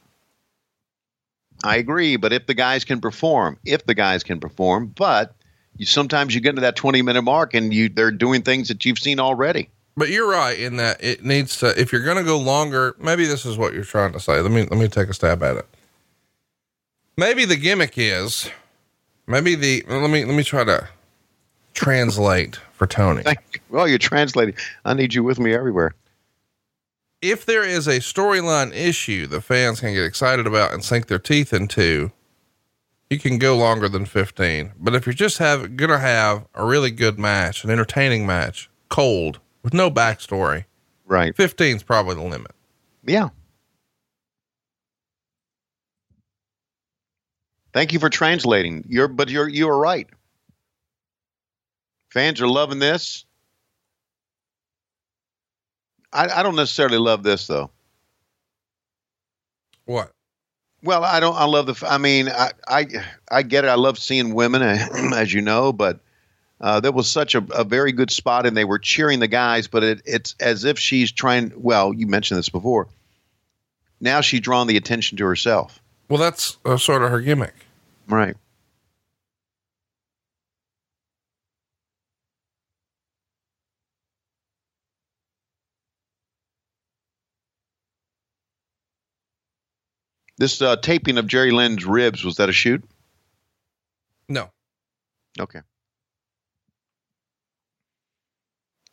i agree but if the guys can perform if the guys can perform but you sometimes you get to that 20 minute mark and you they're doing things that you've seen already But you're right in that it needs to, if you're going to go longer, maybe this is what you're trying to say. Let me, let me take a stab at it. Maybe the gimmick is, maybe the, let me, let me try to translate for Tony. Thank you. Well, you're translating. I need you with me everywhere. If there is a storyline issue the fans can get excited about and sink their teeth into, you can go longer than 15. But if you're just have gonna have a really good match, an entertaining match, cold, with no backstory, Right. 15 is probably the limit. Yeah. Thank you for translating. You're but you're you are right. Fans are loving this. I, I don't necessarily love this though. What? Well, I don't. I love the. I mean, I I, I get it. I love seeing women, as you know, but uh, there was such a, a very good spot, and they were cheering the guys. But it, it's as if she's trying. Well, you mentioned this before. Now she's drawn the attention to herself. Well, that's uh, sort of her gimmick. Right. This uh, taping of Jerry Lynn's ribs was that a shoot? No. Okay.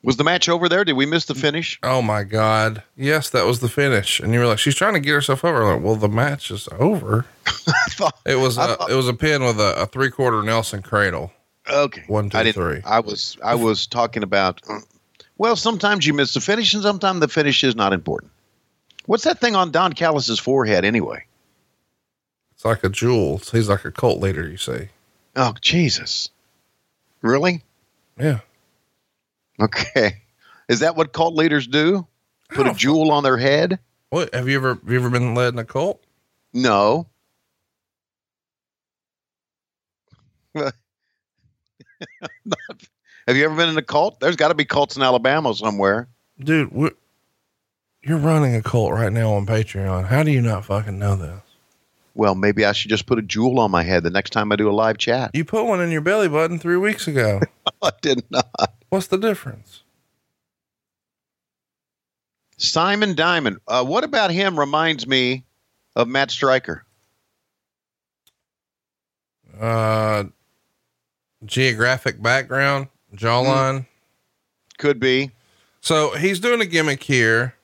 Was the match over there? Did we miss the finish? Oh my God. Yes, that was the finish. And you were like, she's trying to get herself over. Like, well, the match is over. It was, a, thought- it was a pin with a, a three quarter Nelson cradle. Okay. One, two, I three. I was I was talking about. Well, sometimes you miss the finish, and sometimes the finish is not important. What's that thing on Don Callis's forehead anyway? It's like a jewel. He's like a cult leader, you see. Oh Jesus! Really? Yeah. Okay. Is that what cult leaders do? Put a Oh, jewel on their head? What have you ever have you ever been led in a cult? No. Have you ever been in a cult? There's got to be cults in Alabama somewhere. Dude, you're running a cult right now on Patreon. How do you not fucking know this? Well, maybe I should just put a jewel on my head the next time I do a live chat. You put one in your belly button three weeks ago. I did not. What's the difference? Simon Diamond. Uh, what about him reminds me of Matt Striker? Uh geographic background? jawline. Could be. So he's doing a gimmick here.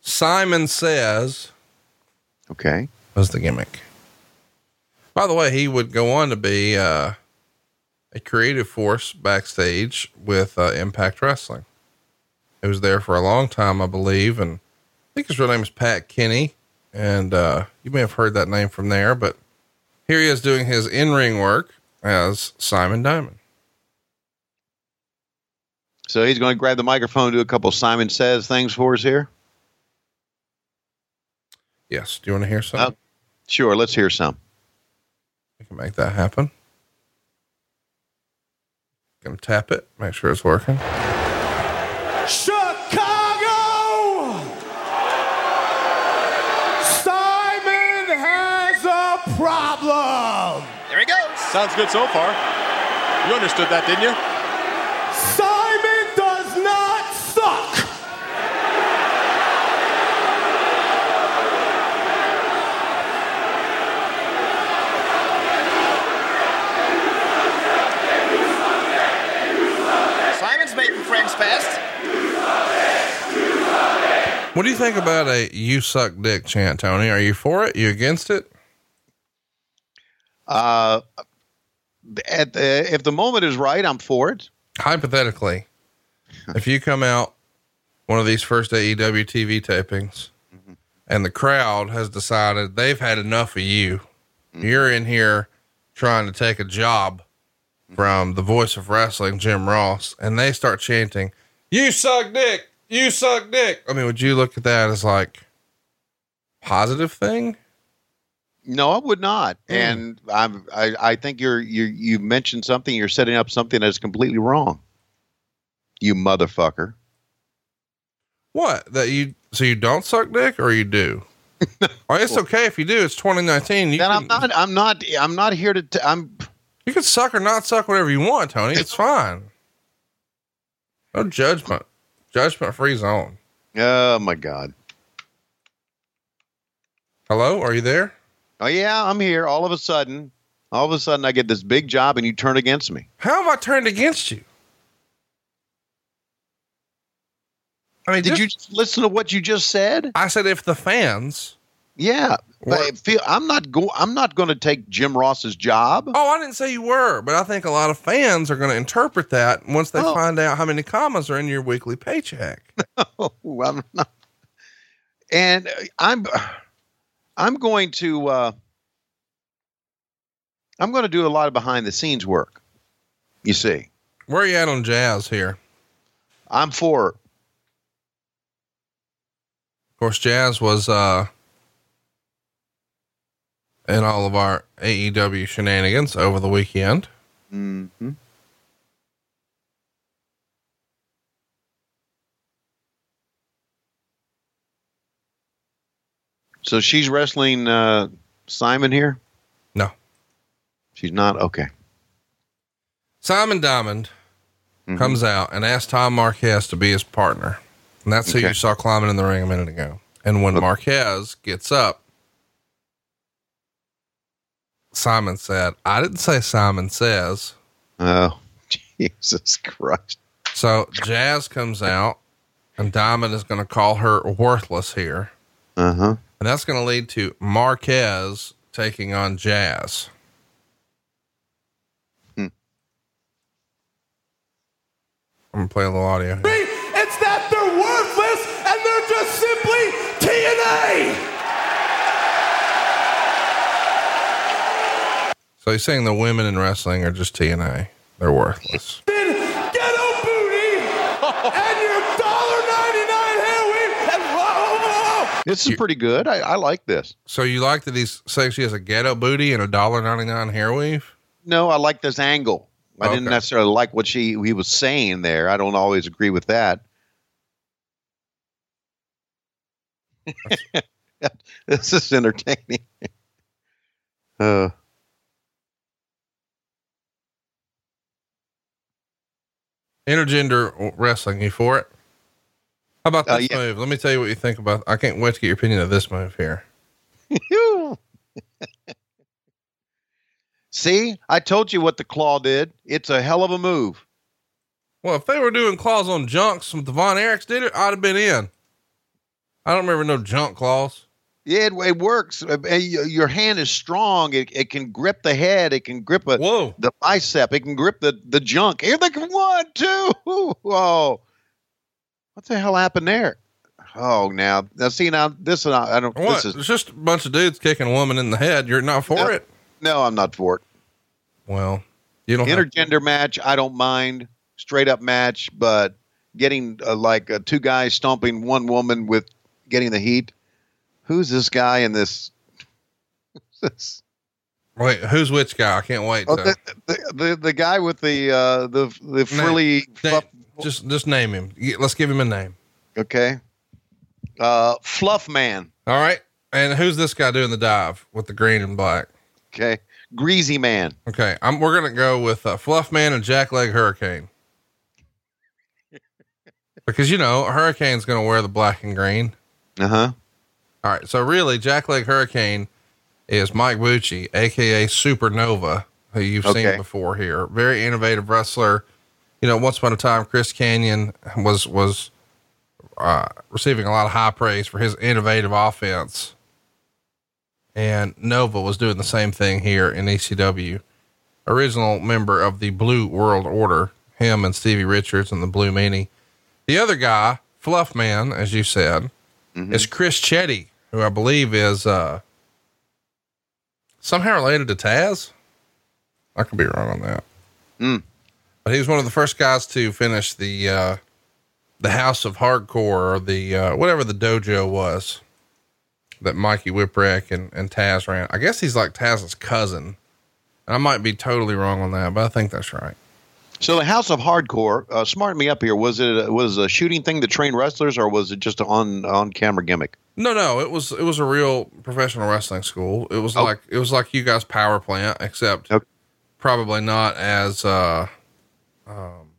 Simon says Okay. Was the gimmick. By the way, he would go on to be uh, a creative force backstage with uh, Impact Wrestling. He was there for a long time, I believe, and I think his real name is Pat Kenney. And uh, you may have heard that name from there, but here he is doing his in-ring work as Simon Diamond. So he's going to grab the microphone, do a couple Simon Says things for us here. Yes. Do you want to hear something? Sure. Let's hear some. We can make that happen. Gonna tap it, make sure it's working. Chicago! Simon has a problem! There he goes. Sounds good so far. You understood that, didn't you? Fast. What do you think about a "you suck dick" chant, Tony? Are you for it? You against it? Uh, at the, if the moment is right, I'm for it. Hypothetically, if you come out one of these first AEW TV tapings, and the crowd has decided they've had enough of you, you're in here trying to take a job from the voice of wrestling, Jim Ross, and they start chanting, "You suck dick." You suck dick. I mean, would you look at that as like positive thing? No, I would not. Hmm. And I'm, I, I think you're, you, you mentioned something. You're setting up something that's completely wrong. You motherfucker. What that you so you don't suck dick or you do? oh, it's okay if you do. It's 2019. You Then I'm not. I'm not. I'm not here to. T- I'm. You can suck or not suck whatever you want, Tony. It's fine. No judgment. Judgment free zone. Oh my god. Hello, are you there? Oh yeah, I'm here. All of a sudden, all of a sudden, I get this big job, and you turn against me. How have I turned against you? I mean, Did just- you just listen to what you just said? I said if the fans. Yeah. But I feel I'm not go. I'm not going to take Jim Ross's job. Oh, I didn't say you were, but I think a lot of fans are going to interpret that once they Oh. find out how many commas are in your weekly paycheck. Oh, I'm not. And uh, I'm I'm going to uh, I'm going to do a lot of behind the scenes work. You see, Where are you at on jazz here? I'm for Of course, Jazz was uh in all of our AEW shenanigans over the weekend. hmm So she's wrestling uh, Simon here. No. She's not okay. Simon Diamond Mhm. comes out and asks Tom Marquez to be his partner. And that's who you saw climbing in the ring a minute ago. And when Marquez gets up, Simon said, I didn't say Simon says. Oh, Jesus Christ! So Jazz comes out and Diamond is going to call her worthless here. Uh huh. And that's going to lead to Marquez taking on Jazz. Hmm. I'm going to play a little audio. Here. It's that they're worthless and they're just simply TNA! So he's saying the women in wrestling are just TNA. They're worthless. Then ghetto booty and your $1.99 hair weave and whoa, whoa, whoa, whoa. This is You- pretty good. I, I like this. So you like that he's saying she has a ghetto booty and a dollar ninety nine hair weave? No, I like this angle. I didn't necessarily like what she he was saying there. I don't always agree with that. this is entertaining. Uh, Intergender wrestling, you for it? How about Uh, this yeah. move? Let me tell you what you think about. I can't wait to get your opinion of this move here. See, I told you what the claw did. It's a hell of a move. Well, if they were doing claws on junks with the Von Erichs did it, I'd have been in. I don't remember no junk claws. Yeah, it, it works. Uh, uh, Your hand is strong. It, it can grip the head. It can grip a, Whoa. the bicep. It can grip the, the junk. Here they come. One, two. Whoa. What the hell happened there? Oh, now, now see, now this, is I don't, What? this is, it's just a bunch of dudes kicking a woman in the head. You're not for No. it? no, I'm not for it. Well, you don't have, Intergender match, I don't mind. Straight up match, but getting uh, like uh, two guys stomping one woman with getting the heat. Who's this guy in this? this wait, who's which guy? I can't wait. oh, to, the, the, the the guy with the uh, the the frilly. Na- fluff- just, just name him. Let's give him a name. okay. Uh, fluff man. All right. And who's this guy doing the dive with the green and black? Okay. Greasy man. Okay. I'm, we're going to go with uh, Fluff Man and Jackleg Hurricane. because, you know, a Hurricane's going to wear the black and green. Uh huh. All right. So, really, Jackleg Hurricane is Mike Bucci, AKA Supernova, who you've Okay. seen before here. Very innovative wrestler. You know, once upon a time, Chris Kanyon was, was, uh, receiving a lot of high praise for his innovative offense. And Nova was doing the same thing here in ECW. Original member of the Blue World Order, him and Stevie Richards and the Blue Meanie. The other guy, Fluff Man, as you said, is Chris Chetty, who I believe is uh, somehow related to Taz. I could be wrong on that. Hmm. But he was one of the first guys to finish the uh, the House of Hardcore or the uh, whatever the dojo was that Mikey Whipwreck and, and Taz ran. I guess he's like Taz's cousin. And I might be totally wrong on that, but I think that's right. So the House of Hardcore, uh, smarten me up here. Was it was it a shooting thing to train wrestlers, or was it just an on on camera gimmick? No, no, it was it was a real professional wrestling school. It was Oh. like it was like you guys power plant, except Okay. probably not as uh um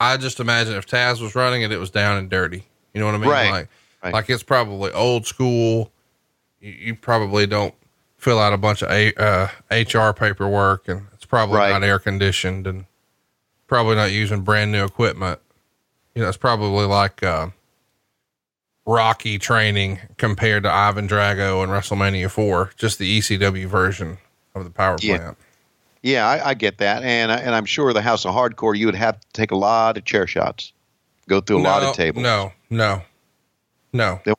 I just imagine if Taz was running it, it was down and dirty. You know what I mean? Right, Like right. like it's probably old school. You, you probably don't fill out a bunch of a, uh, HR paperwork and it's probably Right. not air conditioned and probably not using brand new equipment. You know, it's probably like uh Rocky training compared to Ivan Drago and WrestleMania 4, just the ECW version of the power Yeah. plant. Yeah, I, I get that, and I- and I'm sure the House of Hardcore, you would have to take a lot of chair shots, go through a lot of tables. No, no, no. Then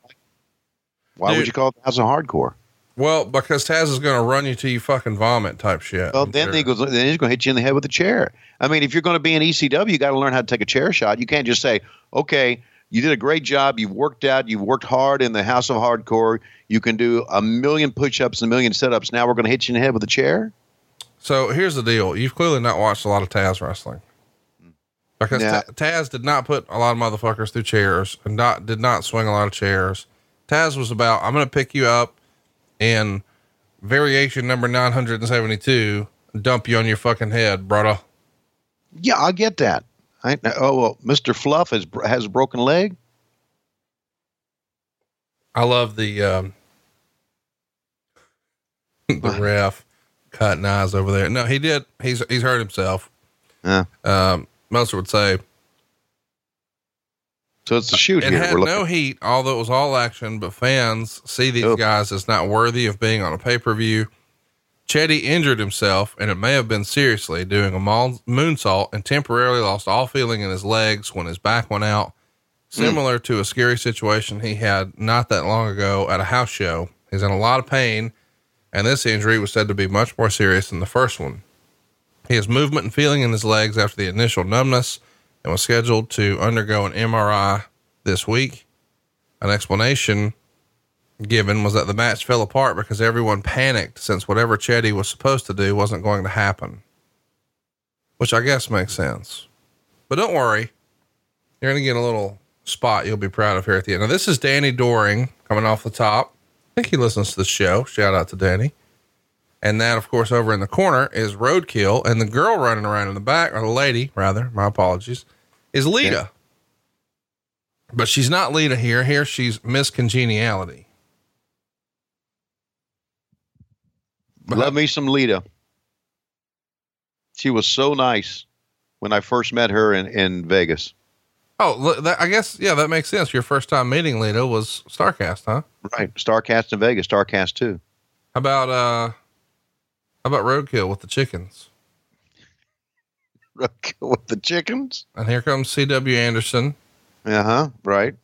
Why Dude. would you call it the House of Hardcore? Well, because Taz is going to run you till you fucking vomit type shit. Well, I'm then sure. he goes. Then he's going to hit you in the head with a chair. I mean, if you're going to be in ECW, you got to learn how to take a chair shot. You can't just say, "Okay, you did a great job. You've worked out. You've worked hard in the House of Hardcore. You can do a million push-ups and a million sit-ups. Now we're going to hit you in the head with a chair." So here's the deal. You've clearly not watched a lot of Taz wrestling. Because Yeah. Taz did not put a lot of motherfuckers through chairs and not did not swing a lot of chairs. Taz was about I'm going to pick you up in variation number 972, dump you on your fucking head, brother. Yeah, I get that. I, oh well, Mr. Fluff has has a broken leg. I love the um the ref cutting eyes over there. No, he did. He's he's hurt himself. Yeah. Um, most would say So it's a shoot it here. had no heat, although it was all action. But fans see these Oh. guys as not worthy of being on a pay per view. Chetty injured himself, and it may have been seriously, doing a moonsault and temporarily lost all feeling in his legs when his back went out. Similar to a scary situation he had not that long ago at a house show. He's in a lot of pain, and this injury was said to be much more serious than the first one. He has movement and feeling in his legs after the initial numbness and was scheduled to undergo an MRI this week. An explanation given was that the match fell apart because everyone panicked since whatever Chetty was supposed to do wasn't going to happen. Which I guess makes sense. But don't worry, you're going to get a little spot you'll be proud of here at the end. Now, this is Danny Doring coming off the top. I think he listens to the show. Shout out to Danny. And that, of course, over in the corner is Roadkill. And the girl running around in the back, or the lady, rather, my apologies, is Lita. But she's not Lita here. Here she's Miss Congeniality. Love me some Lita. She was so nice when I first met her in, in Vegas. Oh, that, I guess, yeah, that makes sense. Your first time meeting Lita was Starcast, huh? Right. Starcast in Vegas, Starcast 2. How about, uh, how about Roadkill with the chickens? Roadkill with the chickens? And here comes C.W. Anderson. Uh huh. Right.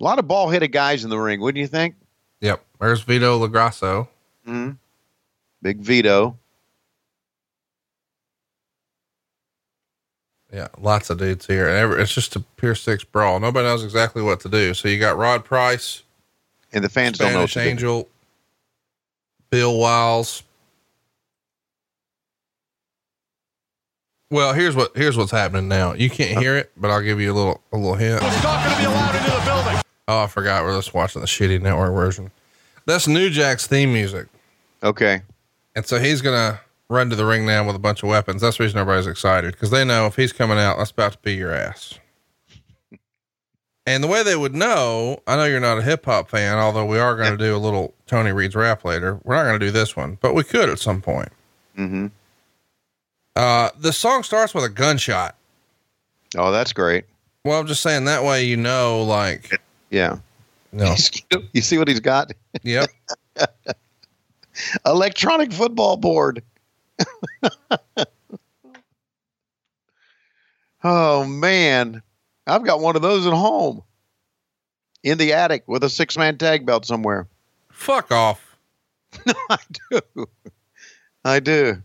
A lot of ball headed guys in the ring, wouldn't you think? Yep. There's Vito LoGrasso. Mm-hmm. Big Vito. Yeah, lots of dudes here, and every, it's just a pure six brawl. Nobody knows exactly what to do. So you got Rod Price, and the fans Spanish don't know. What Angel, do. Bill Wiles. Well, here's what here's what's happening now. You can't hear it, but I'll give you a little a little hint. It's not going to be allowed into the building. Oh, I forgot. We're just watching the shitty network version. That's New Jack's theme music. Okay. And so he's gonna run to the ring now with a bunch of weapons. That's the reason everybody's excited because they know if he's coming out, that's about to be your ass. and the way they would know, I know you're not a hip hop fan, although we are going to do a little Tony Reed's rap later. We're not going to do this one, but we could at some point. Mm-hmm. Uh, the song starts with a gunshot. Oh, that's great. Well, I'm just saying that way you know, like, yeah. No. You see what he's got? Yep. Electronic football board. oh man, I've got one of those at home in the attic with a six man tag belt somewhere. Fuck off. No, I do. I do.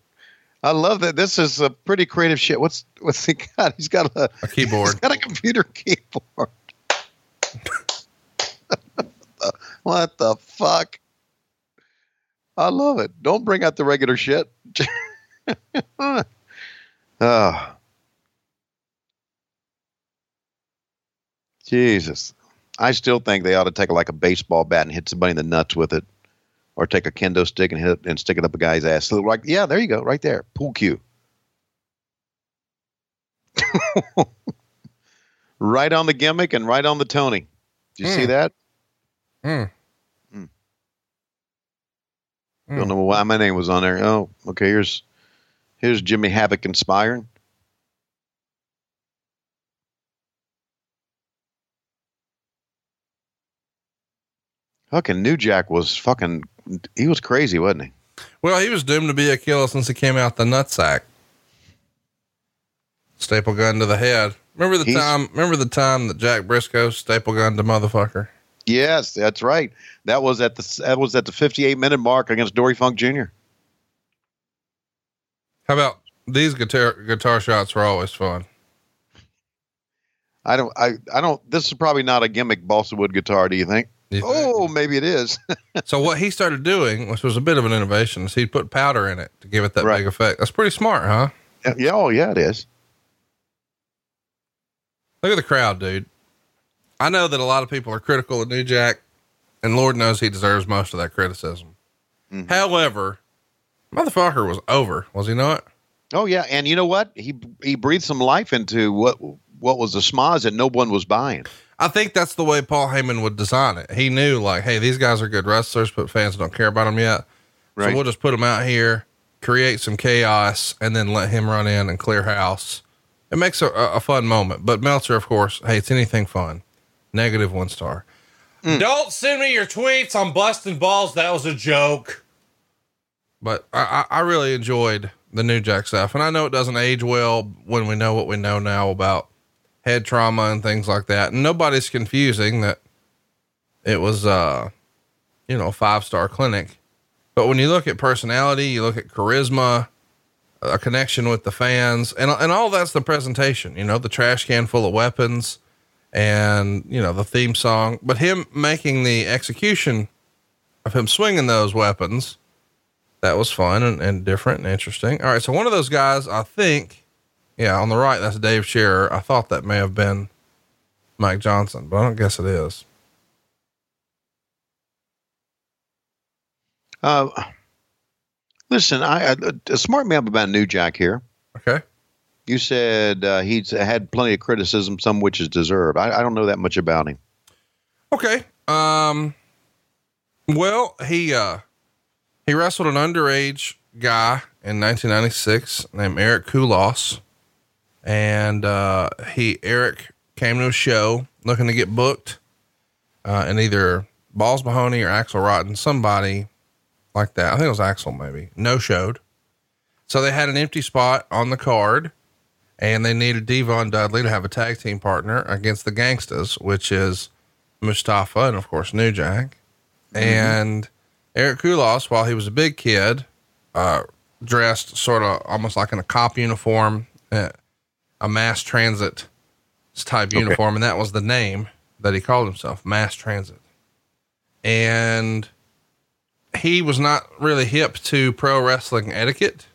I love that. This is a pretty creative shit. What's what's he got? He's got a, a keyboard. He's got a computer keyboard. what the fuck? I love it. Don't bring out the regular shit. oh. Jesus. I still think they ought to take like a baseball bat and hit somebody in the nuts with it, or take a kendo stick and hit and stick it up a guy's ass. So like, yeah, there you go, right there, pool cue. right on the gimmick and right on the Tony. Do you mm. see hmm. that? Mm. Mm. Don't know why my name was on there. Oh, okay. Here's here's Jimmy Havoc inspiring. Fucking New Jack was fucking. He was crazy, wasn't he? Well, he was doomed to be a killer since he came out the nutsack. Staple gun to the head. Remember the He's, time? Remember the time that Jack Brisco staple gun to motherfucker? Yes, that's right. That was at the that was at the 58 minute mark against Dory Funk Jr. How about these guitar guitar shots were always fun. I don't I I don't this is probably not a gimmick balsa wood guitar, do you think? You oh, think? maybe it is. so what he started doing, which was a bit of an innovation, is he'd put powder in it to give it that right. big effect. That's pretty smart, huh? Yeah, yeah, oh yeah, it is. Look at the crowd, dude. I know that a lot of people are critical of New Jack, and Lord knows he deserves most of that criticism. Mm-hmm. However, motherfucker was over, was he not? Oh yeah, and you know what? He he breathed some life into what what was the schmoz that no one was buying. I think that's the way Paul Heyman would design it. He knew like, hey, these guys are good wrestlers, but fans don't care about them yet. Right. So we'll just put them out here, create some chaos, and then let him run in and clear house. It makes a, a fun moment. But Meltzer, of course, hates anything fun. Negative one star. Mm. Don't send me your tweets. I'm busting balls. That was a joke. But I, I really enjoyed the New Jack stuff. And I know it doesn't age well when we know what we know now about head trauma and things like that. And nobody's confusing that it was, uh, you know, five star clinic. But when you look at personality, you look at charisma, a connection with the fans, and and all that's the presentation. You know, the trash can full of weapons, and you know the theme song. But him making the execution of him swinging those weapons that was fun and, and different and interesting. All right so one of those guys i think yeah on the right that's dave Shearer. i thought that may have been mike johnson but i don't guess it is. Uh listen i, I a smart man about new jack here. Okay you said uh, he's had plenty of criticism, some which is deserved. I, I don't know that much about him. Okay. Um. Well, he uh he wrestled an underage guy in 1996 named Eric Kulas. And, uh, he, Eric came to a show looking to get booked, uh, and either Balls Mahoney or Axel Rotten, somebody like that. I think it was Axel maybe no showed. So they had an empty spot on the card and they needed D-Von Dudley to have a tag team partner against the Gangstas, which is Mustafa and of course New Jack. And Eric Kulas, while he was a big kid, uh, dressed sort of almost like in a cop uniform, uh, a mass transit type uniform. And that was the name that he called himself, mass transit. And he was not really hip to pro wrestling etiquette.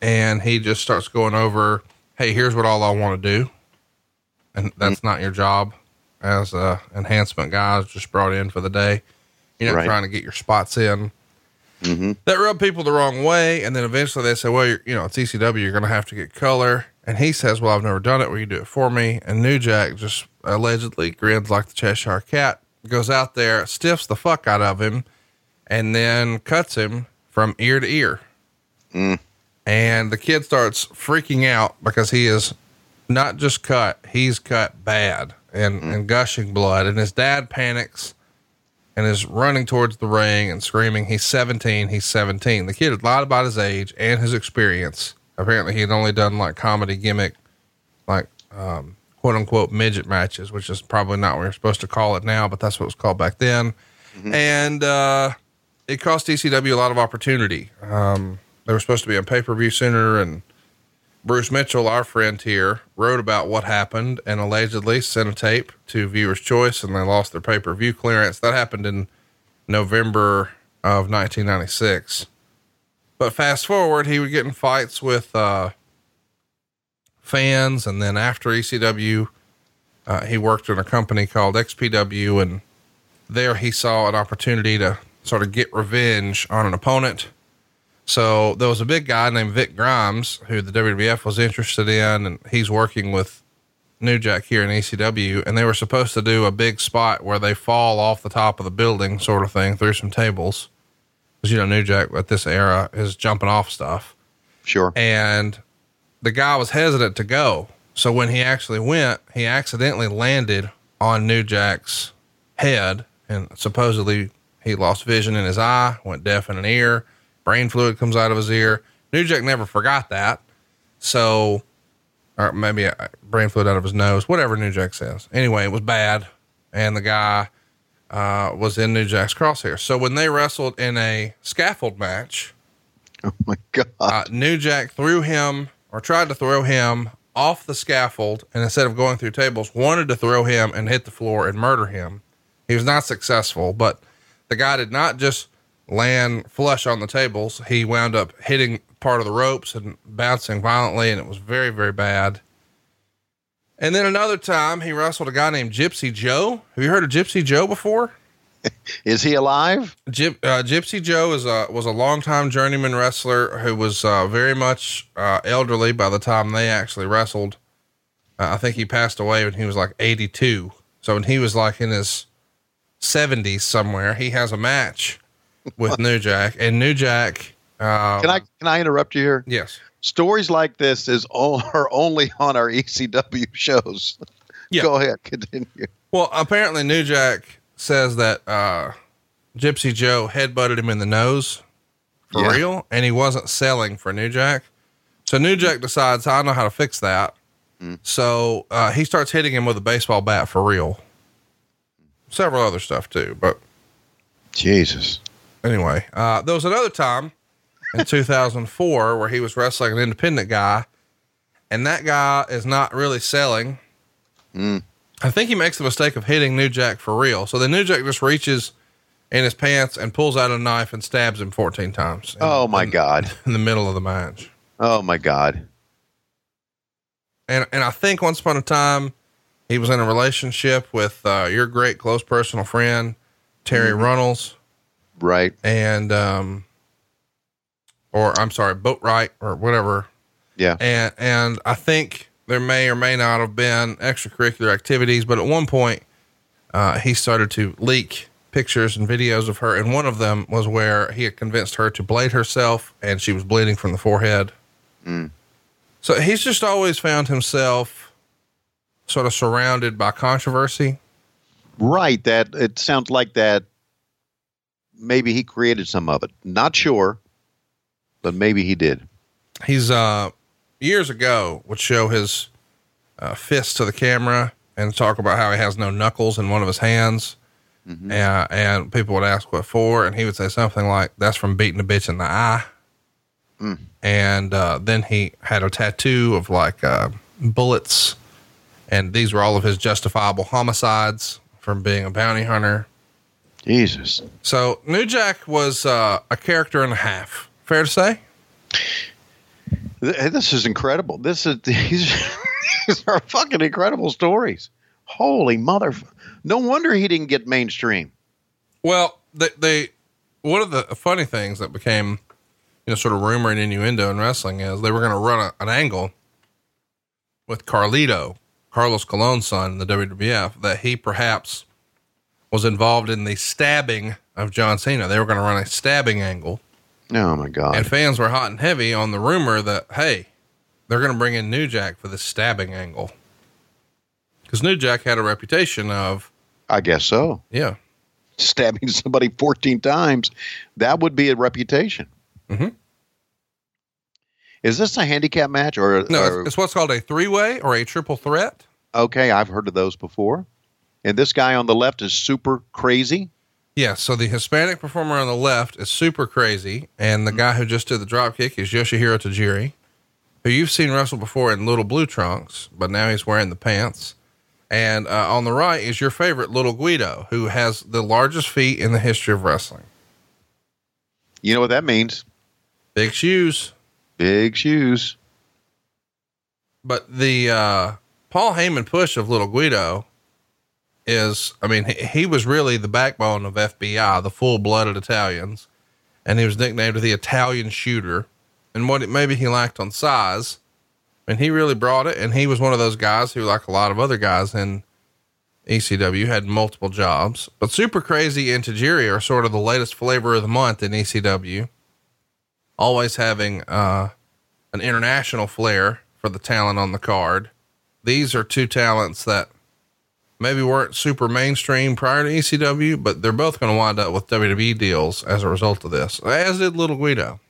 And he just starts going over, Hey, here's what all I want to do. And that's not your job as a enhancement guy is just brought in for the day. You're not Right. trying to get your spots in. Mm-hmm. That rubbed people the wrong way. And then eventually they say, well, you're, you know, it's ECW, you're going to have to get color. And he says, well, I've never done it. Will you do it for me? And New Jack just allegedly grins like the Cheshire cat, goes out there, stiffs the fuck out of him, and then cuts him from ear to ear. And the kid starts freaking out because he is not just cut, he's cut bad and, and gushing blood. And his dad panics and is running towards the ring and screaming, He's 17, he's 17. The kid had lied about his age and his experience. Apparently, he had only done like comedy gimmick, like um, quote unquote midget matches, which is probably not what you're supposed to call it now, but that's what it was called back then. And uh, it cost ECW a lot of opportunity. Um, they were supposed to be on pay per view sooner, and Bruce Mitchell, our friend here, wrote about what happened and allegedly sent a tape to Viewer's Choice, and they lost their pay per view clearance. That happened in November of 1996. But fast forward, he would get in fights with uh, fans, and then after ECW, uh, he worked in a company called XPW, and there he saw an opportunity to sort of get revenge on an opponent. So there was a big guy named Vic Grimes who the WWF was interested in, and he's working with New Jack here in ECW, and they were supposed to do a big spot where they fall off the top of the building, sort of thing, through some tables. Because you know, New Jack at this era is jumping off stuff, Sure. and the guy was hesitant to go. So when he actually went, he accidentally landed on New Jack's head, and supposedly he lost vision in his eye, went deaf in an ear, brain fluid comes out of his ear. New Jack never forgot that. So, or maybe uh, brain fluid out of his nose, whatever New Jack says. Anyway, it was bad. And the guy, uh, was in New Jack's crosshair. So when they wrestled in a scaffold match, Oh my God. uh, New Jack threw him or tried to throw him off the scaffold, and instead of going through tables, wanted to throw him and hit the floor and murder him. He was not successful, but the guy did not just land flush on the tables. He wound up hitting part of the ropes and bouncing violently, and it was very, very bad. And then another time, he wrestled a guy named Gypsy Joe. Have you heard of Gypsy Joe before? Is he alive? Gyp, uh, Gypsy Joe is a was a longtime journeyman wrestler who was uh, very much uh, elderly by the time they actually wrestled. Uh, I think he passed away when he was like 82. So when he was like in his 70s somewhere, he has a match with New Jack, and New Jack. Uh, Can I can I interrupt you here? Yes. Stories like this is all, are only on our ECW shows. Yeah. Go ahead, continue. Well, apparently New Jack says that uh, Gypsy Joe headbutted him in the nose for Yeah. real, and he wasn't selling for New Jack. So New Jack decides, I know how to fix that. So uh, he starts hitting him with a baseball bat for real. Several other stuff too, but Jesus. Anyway, uh, there was another time in 2004 where he was wrestling an independent guy, and that guy is not really selling. I think he makes the mistake of hitting New Jack for real. So the New Jack just reaches in his pants and pulls out a knife and stabs him 14 times. in- Oh my in- God. In the middle of the match. Oh my God. And, and I think once upon a time, he was in a relationship with uh, your great close personal friend, Terri Runnels. Right. and um or I'm sorry, Boatwright or whatever. Yeah. And and I think there may or may not have been extracurricular activities, but at one point uh he started to leak pictures and videos of her, and one of them was where he had convinced her to blade herself, and she was bleeding from the forehead. So he's just always found himself sort of surrounded by controversy. Right. That it sounds like that. Maybe he created some of it. Not sure, but maybe he did. He's uh years ago would show his uh, fist to the camera and talk about how he has no knuckles in one of his hands. Mm-hmm. Uh, and people would ask what for, and he would say something like, "That's from beating a bitch in the eye." Mm. And uh, then he had a tattoo of like uh, bullets, and these were all of his justifiable homicides from being a bounty hunter. Jesus. So New Jack was uh, a character and a half. Fair to say? This is incredible. This is these, these are fucking incredible stories. Holy mother! No wonder he didn't get mainstream. Well, they, they one of the funny things that became, you know, sort of rumor and innuendo in wrestling is they were going to run a, an angle with Carlito, Carlos Colon's son in the WWF, that he perhaps was involved in the stabbing of John Cena. They were going to run a stabbing angle, Oh my god! and fans were hot and heavy on the rumor that hey, they're going to bring in New Jack for the stabbing angle because New Jack had a reputation of I guess so. yeah. Stabbing somebody fourteen times, that would be a reputation. Mhm. Is this a handicap match or, No, or- it's, it's what's called a three way or a triple threat. okay? I've heard of those before. And this guy on the left is super crazy. Yeah, so the Hispanic performer on the left is super crazy, and the guy who just did the drop kick is Yoshihiro Tajiri, who you've seen wrestle before in little blue trunks, but now he's wearing the pants. And uh, on the right is your favorite little Guido, who has the largest feet in the history of wrestling. You know what that means? Big shoes. Big shoes. But the uh, Paul Heyman push of Little Guido is, I mean, he, he was really the backbone of FBI, the full blooded Italians, and he was nicknamed the Italian Shooter. And what it, maybe he lacked on size, and he really brought it. And he was one of those guys who, like a lot of other guys in ECW, had multiple jobs. But Super Crazy and Tajiri are sort of the latest flavor of the month in ECW, always having uh, an international flair for the talent on the card. These are two talents that maybe weren't super mainstream prior to ECW, but they're both going to wind up with WWE deals as a result of this, as did Little Guido.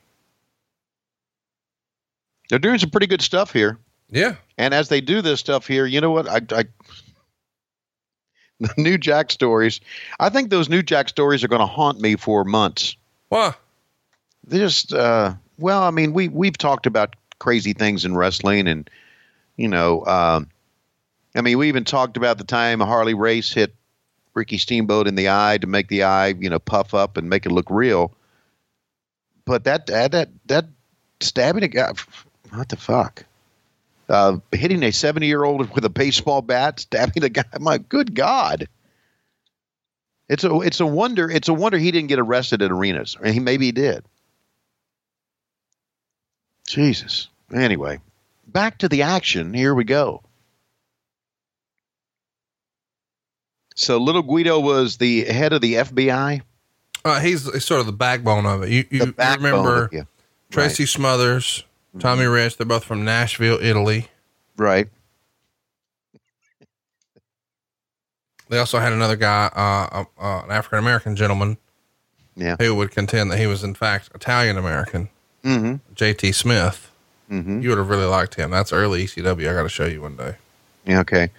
They're doing some pretty good stuff here. Yeah. And as they do this stuff here, you know what? I, I the new Jack stories. I think those new Jack stories are going to haunt me for months. Well, They just, uh, well, I mean, we we've talked about crazy things in wrestling, and you know, um, I mean, we even talked about the time Harley Race hit Ricky Steamboat in the eye to make the eye, you know, puff up and make it look real. But that that that, stabbing a guy, what the fuck? Uh, hitting a seventy-year-old with a baseball bat, stabbing a guy. My good God! It's a it's a wonder. It's a wonder he didn't get arrested at arenas. He maybe he did. Jesus. Anyway, back to the action. Here we go. So little Guido was the head of the FBI. uh, he's, he's sort of the backbone of it. You, you remember yeah. Tracy Smothers, Tommy Rich, they're both from Nashville, Italy. Right. They also had another guy, uh, uh, uh, an African American gentleman, Yeah. who would contend that he was in fact Italian American, Mm-hmm. JT Smith. Mm-hmm. You would have really liked him. That's early ECW. I got to show you one day. Yeah, okay.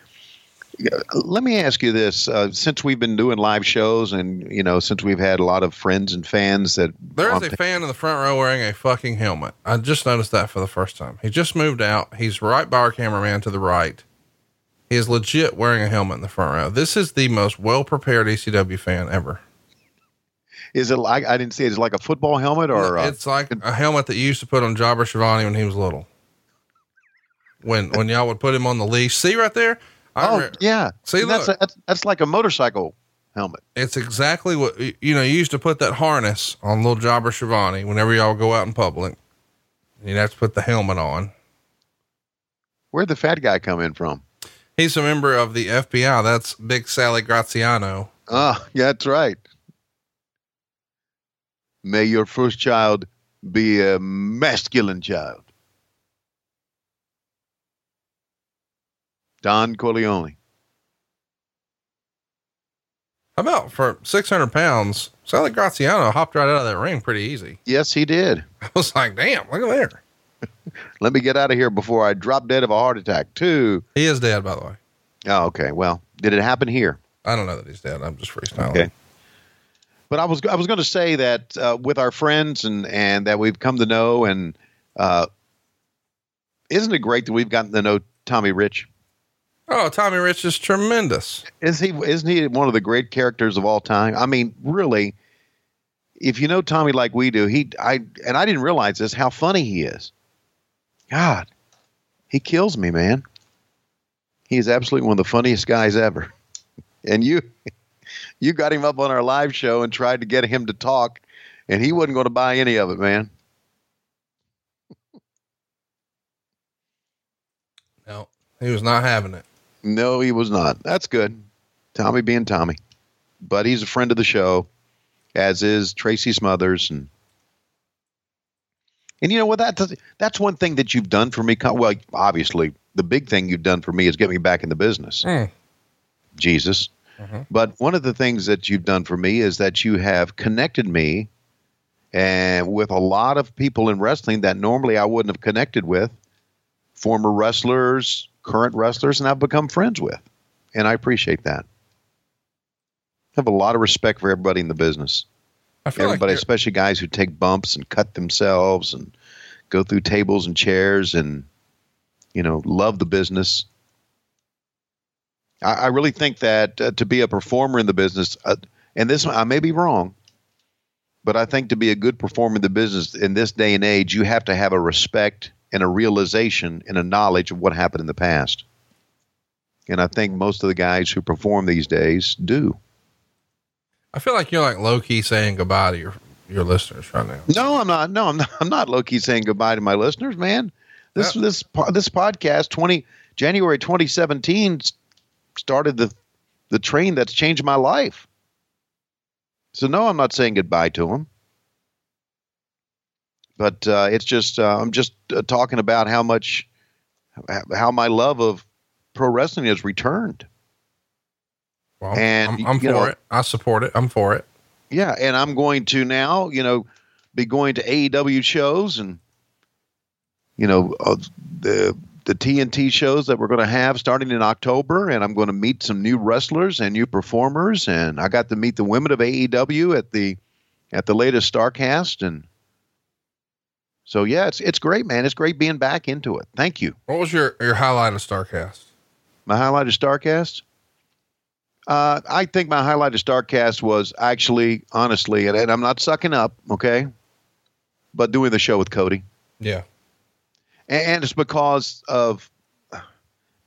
Let me ask you this: uh, since we've been doing live shows, and you know, since we've had a lot of friends and fans that There is a to- fan in the front row wearing a fucking helmet. I just noticed that for the first time. He just moved out. He's right by our cameraman to the right. He is legit wearing a helmet in the front row. This is the most well prepared ECW fan ever. is it like I didn't see it. Is it like a football helmet or uh, it's like a helmet that you used to put on Jobber Schiavone when he was little. When when y'all would put him on the leash. See right there? I oh remember- yeah. See, that's, look. a, that's that's like a motorcycle helmet. It's exactly what you know. You used to put that harness on little Jobber Schiavone whenever y'all go out in public. You'd have to put the helmet on. Where'd the fat guy come in from? He's a member of the FBI. That's Big Sally Graziano. Ah, yeah, that's right. May your first child be a masculine child. Don Corleone. How about for 600 pounds? Sally Graziano hopped right out of that ring pretty easy. Yes, he did. I was like, damn, look at there. Let me get out of here before I drop dead of a heart attack, too. He is dead, by the way. Oh, okay. Well, did it happen here? I don't know that he's dead. I'm just freestyling. Okay. But I was I was going to say that uh, with our friends and and that we've come to know and uh, isn't it great that we've gotten to know Tommy Rich? Oh, Tommy Rich is tremendous. Is he isn't he one of the great characters of all time? I mean, really, if you know Tommy like we do, he I and I didn't realize this how funny he is. God, he kills me, man. He is absolutely one of the funniest guys ever. And you you got him up on our live show and tried to get him to talk, and he wasn't going to buy any of it, man. No, he was not having it. No, he was not. That's good. Tommy being Tommy. But he's a friend of the show, as is Tracy Smothers and and you know what that does, that's one thing that you've done for me. Well, obviously, the big thing you've done for me is get me back in the business. Mm. Jesus. But one of the things that you've done for me is that you have connected me and with a lot of people in wrestling that normally I wouldn't have connected with, former wrestlers, current wrestlers, and I've become friends with. And I appreciate that. I have a lot of respect for everybody in the business. I feel Everybody, like especially guys who take bumps and cut themselves and go through tables and chairs and, you know, love the business. I, I really think that uh, to be a performer in the business, uh, and this I may be wrong, but I think to be a good performer in the business in this day and age, you have to have a respect and a realization and a knowledge of what happened in the past. And I think most of the guys who perform these days do. I feel like you're like low key saying goodbye to your your listeners right now. No, I'm not. No, I'm not. I'm not low key saying goodbye to my listeners, man. This this this podcast twenty January 2017 started the the train that's changed my life. So no, I'm not saying goodbye to them. But uh, it's just uh, I'm just uh, talking about how much how my love of pro wrestling has returned. Well, And, I'm, I'm for know- it. I support it. I'm for it. Yeah, and I'm going to now, you know, be going to AEW shows and you know uh, the the TNT shows that we're going to have starting in October, and I'm going to meet some new wrestlers and new performers, and I got to meet the women of AEW at the at the latest Starcast, and so yeah, it's it's great, man. It's great being back into it. Thank you. What was your your highlight of Starcast? My highlight of Starcast. Uh, I think my highlight of Starcast was actually, honestly, and, and I'm not sucking up, okay, but doing the show with Cody, Yeah. and, and it's because of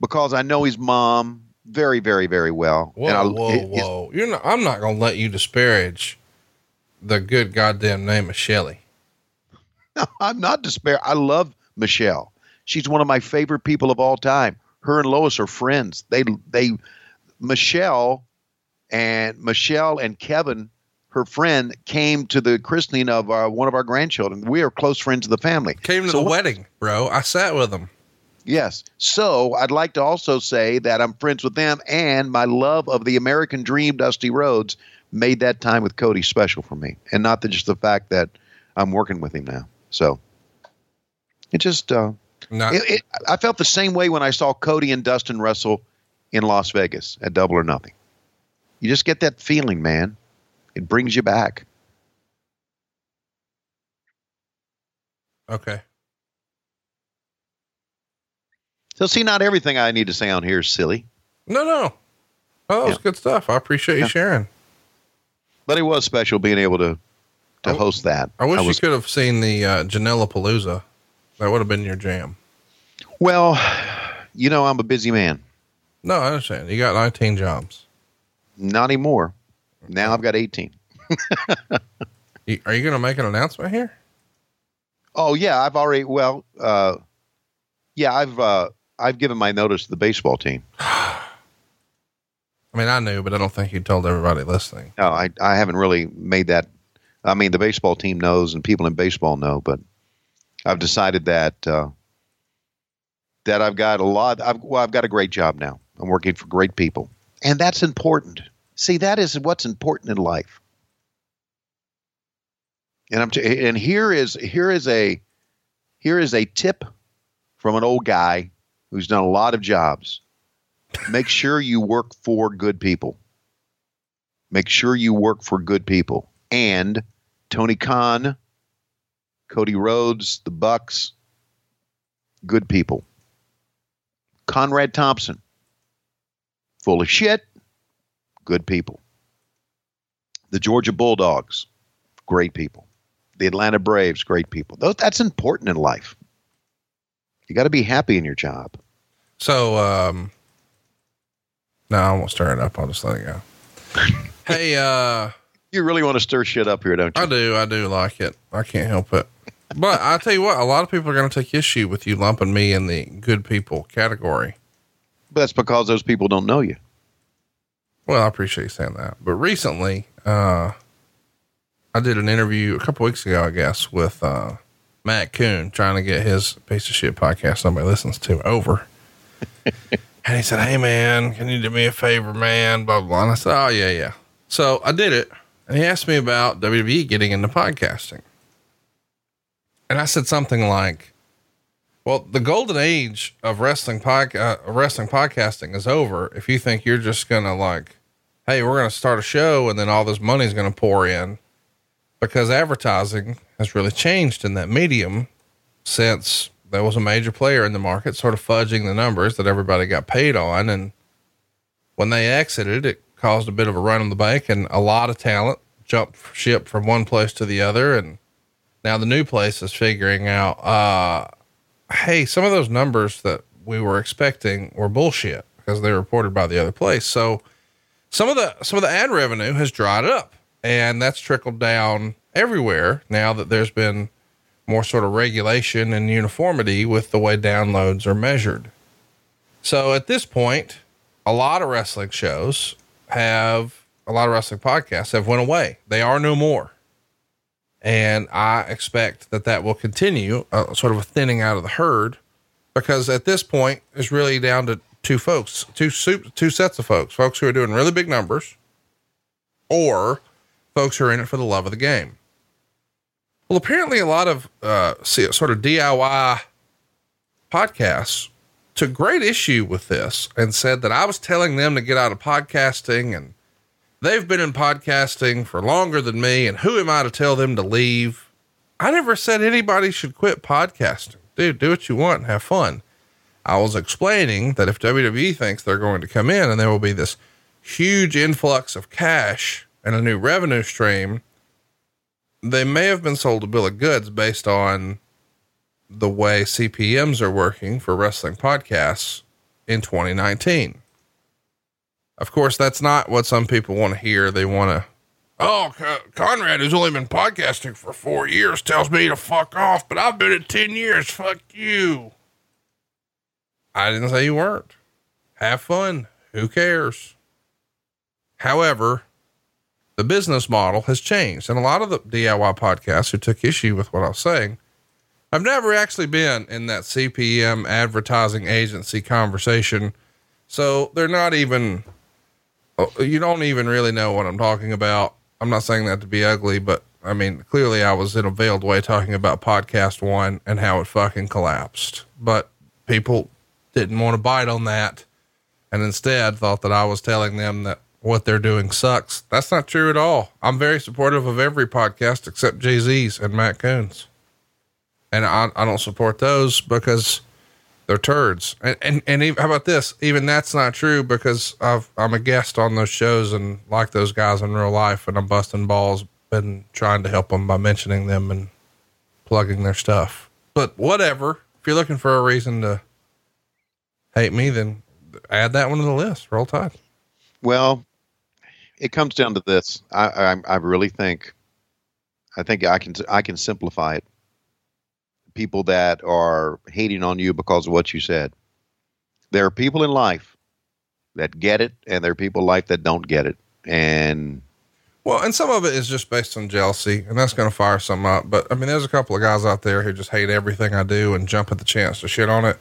because I know his mom very, very, very well. Whoa, and I, whoa, whoa! You're not. I'm not gonna let you disparage the good goddamn name of Shelly. I'm not despair. I love Michelle. She's one of my favorite people of all time. Her and Lois are friends. They they Michelle and Michelle and Kevin, her friend, came to the christening of uh, one of our grandchildren. We are close friends of the family. Came to So the what- wedding, bro. I sat with them. Yes. So I'd like to also say that I'm friends with them, and my love of the American Dream, Dusty Rhodes, made that time with Cody special for me, and not the, just the fact that I'm working with him now. So it just uh, Not, it, it, I felt the same way when I saw Cody and Dustin wrestle in Las Vegas at Double or Nothing. You just get that feeling, man. It brings you back. okay. So, see, not everything I need to say on here is silly, No, no. Oh, that was Yeah. good stuff. I appreciate you Yeah. sharing. but it was special being able to to Oh, host that. I wish was, you could have seen the uh, Janela Palooza. That would have been your jam. Well, you know, I'm a busy man. No, I understand. You got 19 jobs. Not anymore. Now I've got 18. You- Are you going to make an announcement here? Oh yeah, I've already. Well, uh, yeah, I've uh, I've given my notice to the baseball team. I mean, I knew, but I don't think you told everybody listening. No, I I haven't really made that I mean, the baseball team knows, and people in baseball know. But I've decided that uh, that I've got a lot. I've, well, I've got a great job now. I'm working for great people, and that's important. See, that is what's important in life. And I'm t- and here is here is a here is a tip from an old guy who's done a lot of jobs. Make sure you work for good people. Make sure you work for good people. And Tony Khan, Cody Rhodes, the Bucks, good people. Conrad Thompson, full of shit, good people. The Georgia Bulldogs, great people. The Atlanta Braves, great people. That's important in life. You got to be happy in your job. So, um, no, I won't stir it up. I'll just let it go. hey, uh, you really want to stir shit up here, don't you? I do. I do like it. I can't help it. But I tell you what, a lot of people are going to take issue with you lumping me in the good people category. But that's because those people don't know you. Well, I appreciate you saying that. But recently, uh, I did an interview a couple weeks ago, I guess, with, uh, Matt Koon trying to get his piece of shit podcast somebody listens to over. and he said, Hey man, can you do me a favor, man? Blah, blah, blah. And I said, Oh yeah, yeah. So I did it. And he asked me about WWE getting into podcasting. And I said something like, well, the golden age of wrestling uh, wrestling podcasting is over. If you think you're just going to like, Hey, we're going to start a show and then all this money's going to pour in because advertising has really changed in that medium since there was a major player in the market, sort of fudging the numbers that everybody got paid on. And when they exited, it caused a bit of a run on the bank and a lot of talent jumped ship from one place to the other. And now the new place is figuring out, uh, Hey, some of those numbers that we were expecting were bullshit because they were reported by the other place. So some of the, some of the ad revenue has dried up and that's trickled down everywhere now that there's been more sort of regulation and uniformity with the way downloads are measured. So at this point, a lot of wrestling shows have a lot of wrestling podcasts have went away. They are no more. And I expect that that will continue, uh, sort of a thinning out of the herd, because at this point, it's really down to two folks, two soup, two sets of folks, folks who are doing really big numbers, or folks who are in it for the love of the game. Well, apparently, a lot of uh, sort of DIY podcasts took great issue with this and said that I was telling them to get out of podcasting and they've been in podcasting for longer than me. And who am I to tell them to leave? I never said anybody should quit podcasting. Dude, do what you want and have fun. I was explaining that if WWE thinks they're going to come in and there will be this huge influx of cash and a new revenue stream, they may have been sold a bill of goods based on the way CPMs are working for wrestling podcasts in 2019. Of course, that's not what some people want to hear. They want to, oh, Conrad, who's only been podcasting for four years, tells me to fuck off, but I've been at 10 years. Fuck you. I didn't say you weren't. Have fun. Who cares? However, the business model has changed. And a lot of the DIY podcasts who took issue with what I was saying, I've never actually been in that CPM advertising agency conversation. So they're not even, oh, you don't even really know what I'm talking about. I'm not saying that to be ugly, but I mean, clearly I was in a veiled way talking about PodcastOne and how it fucking collapsed, but people didn't want to bite on that. And instead thought that I was telling them that what they're doing sucks. That's not true at all. I'm very supportive of every podcast except Jay Z's and Matt Koon's. And I, I don't support those because they're turds. And, and, and even, how about this? Even that's not true because I've, I'm a guest on those shows and like those guys in real life and I'm busting balls and trying to help them by mentioning them and plugging their stuff. But whatever. If you're looking for a reason to hate me, then add that one to the list. Roll Tide. Well, it comes down to this. I, I, I really think, I think I can I can simplify it. People that are hating on you because of what you said. There are people in life that get it, and there are people in life that don't get it. And Well, and some of it is just based on jealousy, and that's going to fire some up. But I mean, there's a couple of guys out there who just hate everything I do and jump at the chance to shit on it.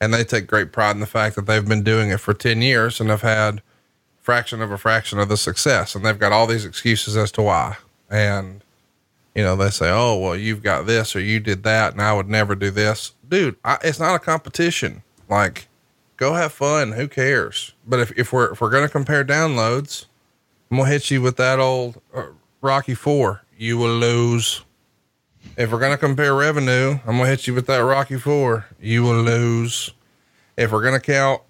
And they take great pride in the fact that they've been doing it for 10 years and have had fraction of a fraction of the success. And they've got all these excuses as to why. And, you know, they say, oh, well, you've got this or you did that, and I would never do this. Dude, I, it's not a competition. Like, go have fun. Who cares? But if, if we're, if we're going to compare downloads, I'm gonna hit you with that old uh, Rocky Four. You will lose. If we're gonna compare revenue, I'm gonna hit you with that Rocky Four. You will lose. If we're gonna count,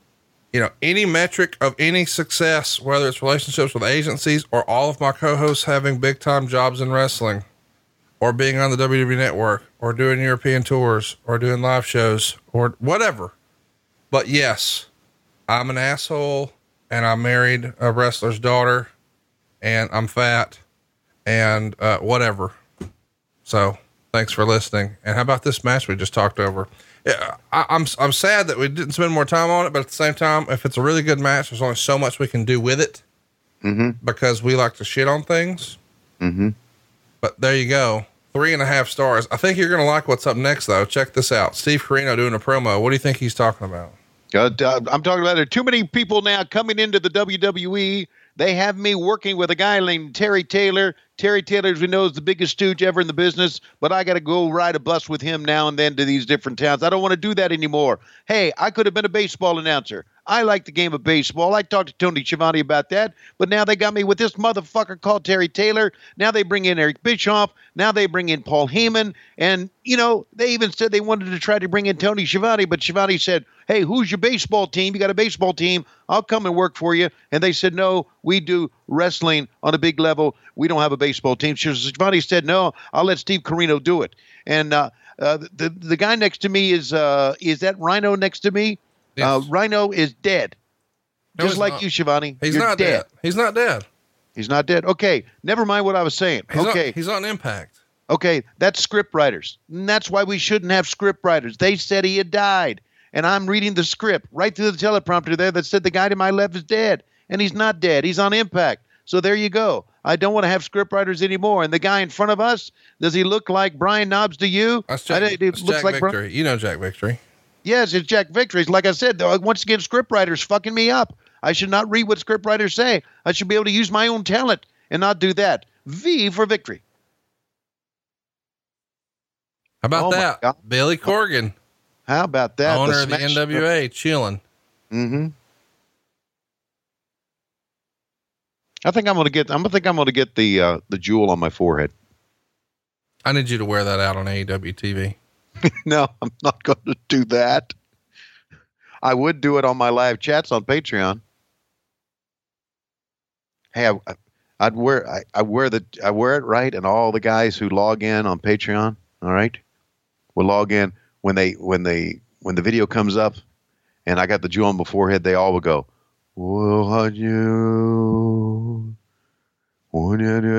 you know, any metric of any success, whether it's relationships with agencies or all of my co-hosts having big time jobs in wrestling, or being on the WWE Network, or doing European tours, or doing live shows, or whatever. But yes, I'm an asshole, and I married a wrestler's daughter and I'm fat and uh, whatever. So thanks for listening. And how about this match we just talked over? Yeah, I, I'm I'm sad that we didn't spend more time on it, but at the same time, if it's a really good match, there's only so much we can do with it Mm-hmm. because we like to shit on things. Mm-hmm. But there you go, three and a half stars. I think you're gonna like what's up next, though. Check this out: Steve Corino doing a promo. What do you think he's talking about? Uh, I'm talking about there are too many people now coming into the WWE. They have me working with a guy named Terry Taylor. Terry Taylor, as we know, is the biggest stooge ever in the business, but I got to go ride a bus with him now and then to these different towns. I don't want to do that anymore. Hey, I could have been a baseball announcer. I like the game of baseball. I talked to Tony Schiavone about that, but now they got me with this motherfucker called Terry Taylor. Now they bring in Eric Bischoff. Now they bring in Paul Heyman. And, you know, they even said they wanted to try to bring in Tony Schiavone, but Schiavone said, hey, who's your baseball team? You got a baseball team. I'll come and work for you. And they said, no, we do wrestling on a big level. We don't have a baseball team. Schiavone said, no, I'll let Steve Corino do it. And uh, uh, the the guy next to me is uh, is that Rhino next to me? Uh, Rhino is dead, No, just like not. you, Schiavone. He's not dead. He's not dead. He's not dead. Okay, never mind what I was saying. He's okay, on, he's on Impact. okay, that's script writers. And that's why we shouldn't have script writers. They said he had died, and I'm reading the script right through the teleprompter there that said the guy to my left is dead, and he's not dead. He's on Impact. So there you go. I don't want to have script writers anymore. And the guy in front of us, does he look like Brian Knobbs to you? That's Jack, think it looks Jack like Victory. you know Jack Victory. Yes, it's Jack Victories. Like I said, once again, scriptwriters fucking me up. I should not read what scriptwriters say. I should be able to use my own talent and not do that. V for victory. How about Oh that? Billy Corgan, How about that? owner of the NWA, chilling. Mm-hmm. I think I'm gonna get. I'm gonna think I'm gonna get the uh, the jewel on my forehead. I need you to wear that out on AEW TV. no, I'm not going to do that. I would do it on my live chats on Patreon. Hey, I, I'd wear I, I wear the I wear it right, and all the guys who log in on Patreon, all right, will log in when they when they when the video comes up, and I got the jewel on my forehead. They all will go, "Well, you? What you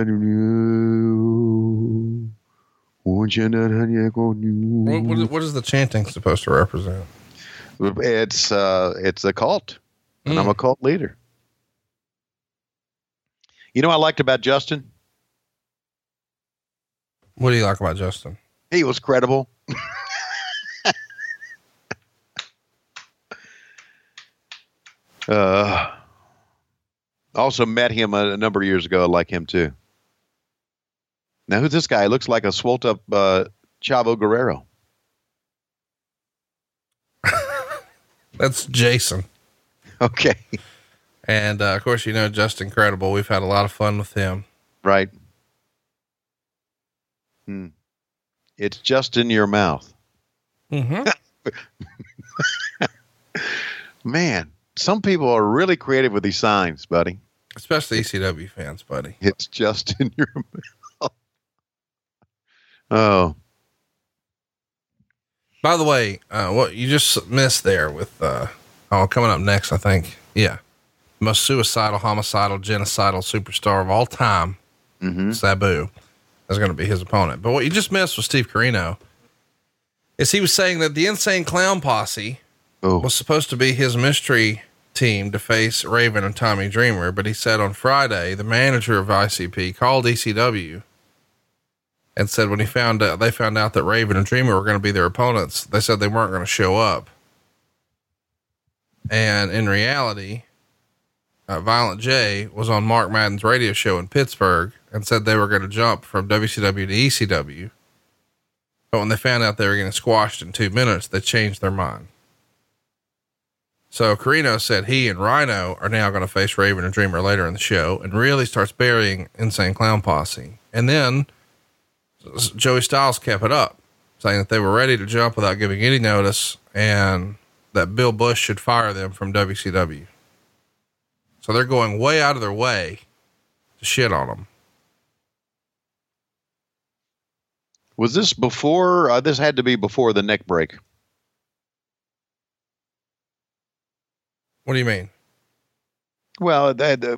What, what, is- what is the chanting supposed to represent? It's uh, it's a cult, and I'm Mm. a cult leader. You know what I liked about Justin? What do you like about Justin? He was credible. uh, also met him a, a number of years ago. I like him too. Now, who's this guy? Looks like a swole up uh, Chavo Guerrero. That's Jason. Okay, And uh, of course, you know Justin incredible. We've had a lot of fun with him. right. Hmm. It's just in your mouth. Mm-hmm. Man, some people are really creative with these signs, buddy. Especially ECW fans, buddy. It's just in your mouth. Oh, By the way, uh, what you just missed there with, uh, oh, coming up next, I think. Yeah. Most suicidal, homicidal, genocidal superstar of all time, mm-hmm. Sabu, is going to be his opponent. But what you just missed with Steve Corino is he was saying that the Insane Clown Posse oh, was supposed to be his mystery team to face Raven and Tommy Dreamer, but he said on Friday, the manager of ICP called ECW and said when he found out, they found out that Raven and Dreamer were going to be their opponents, they said they weren't going to show up. And in reality, uh, Violent J was on Mark Madden's radio show in Pittsburgh and said they were going to jump from WCW to ECW. But when they found out they were getting squashed in two minutes, they changed their mind. So Corino said he and Rhino are now going to face Raven and Dreamer later in the show and really starts burying Insane Clown Posse. And then Joey Styles kept it up, saying that they were ready to jump without giving any notice and that Bill Busch should fire them from WCW. So they're going way out of their way to shit on them. Was this before? Uh, this had to be before the neck break. What do you mean? Well, that, uh,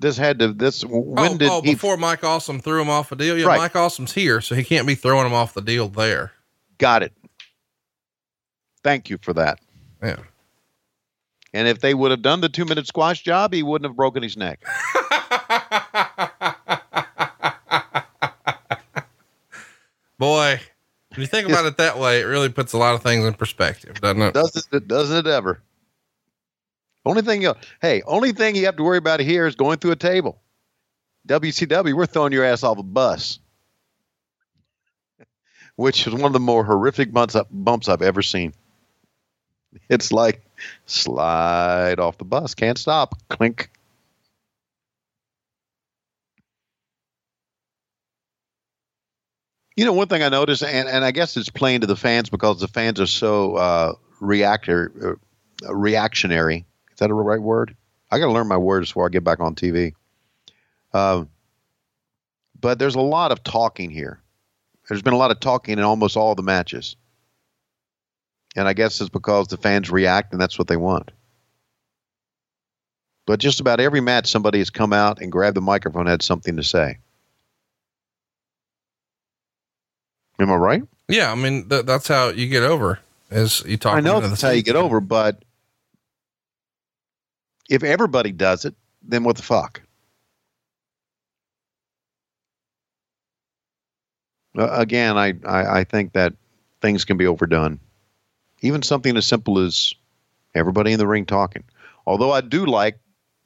this had to. This oh, when oh, did oh, he? before Mike Awesome threw him off a deal? Yeah, Right. Mike Awesome's here, so he can't be throwing him off the deal there. Got it. Thank you for that. Yeah. And if they would have done the two minute squash job, he wouldn't have broken his neck. Boy, when you think about it that way, it really puts a lot of things in perspective, doesn't it? Doesn't it? Doesn't it ever? Only thing you hey, only thing you have to worry about here is going through a table. WCW, we're throwing your ass off a bus, which is one of the more horrific bumps, up, bumps I've ever seen. It's like slide off the bus, can't stop, clink. You know, one thing I noticed, and, and I guess it's playing to the fans because the fans are so uh, reactor, uh, reactionary. Is that a right word? I got to learn my words before I get back on TV. Uh, but there's a lot of talking here. There's been a lot of talking in almost all the matches. And I guess it's because the fans react and that's what they want. But just about every match, somebody has come out and grabbed the microphone and had something to say. Am I right? Yeah, I mean th- that's how you get over. Is you talk. I know that's how you get over, but if everybody does it, then what the fuck? Uh, again, I, I, I think that things can be overdone. Even something as simple as everybody in the ring talking. Although I do like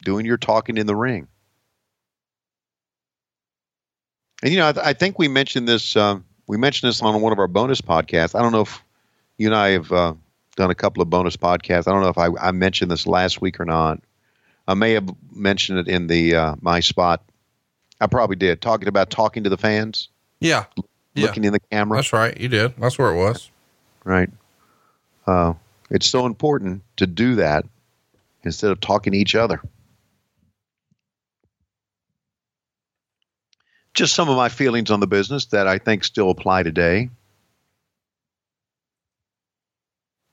doing your talking in the ring. And you know, I, th- I think we mentioned this. Uh, we mentioned this on one of our bonus podcasts. I don't know if you and I have uh, done a couple of bonus podcasts. I don't know if I, I mentioned this last week or not. I may have mentioned it in the uh, my spot. I probably did talking about talking to the fans, Yeah, yeah, looking in the camera. that's right. You did. That's where it was. Right. Uh, it's so important to do that instead of talking to each other. Just some of my feelings on the business that I think still apply today.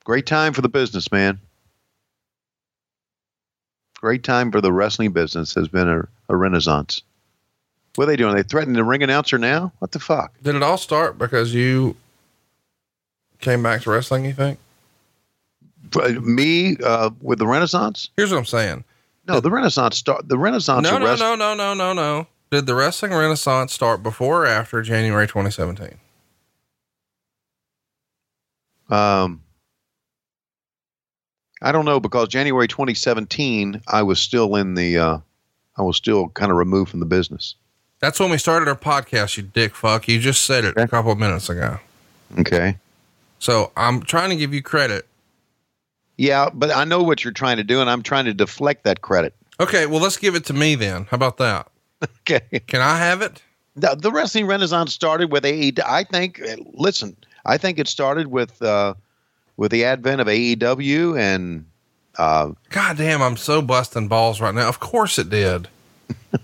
Great time for the business, man. Great time for the wrestling business has been a, a renaissance. What are they doing? Are they threatening the ring announcer now? What the fuck? Did it all start because you came back to wrestling? You think? For me uh, with the Renaissance? Here's what I'm saying. No, the Renaissance start. The Renaissance. No, no, wrestling- no, no, no, no, no. Did the wrestling renaissance start before or after January 2017? Um, I don't know because January 2017, I was still in the, uh, I was still kind of removed from the business. That's when we started our podcast, you dick fuck. You just said it a couple of minutes ago. Okay. So I'm trying to give you credit. Yeah, but I know what you're trying to do, and I'm trying to deflect that credit. Okay, well, let's give it to me then. How about that? Okay. Can I have it? The, the wrestling renaissance started with AEW. I think. Listen, I think it started with uh, with the advent of AEW and uh, God damn, I'm so busting balls right now. Of course it did.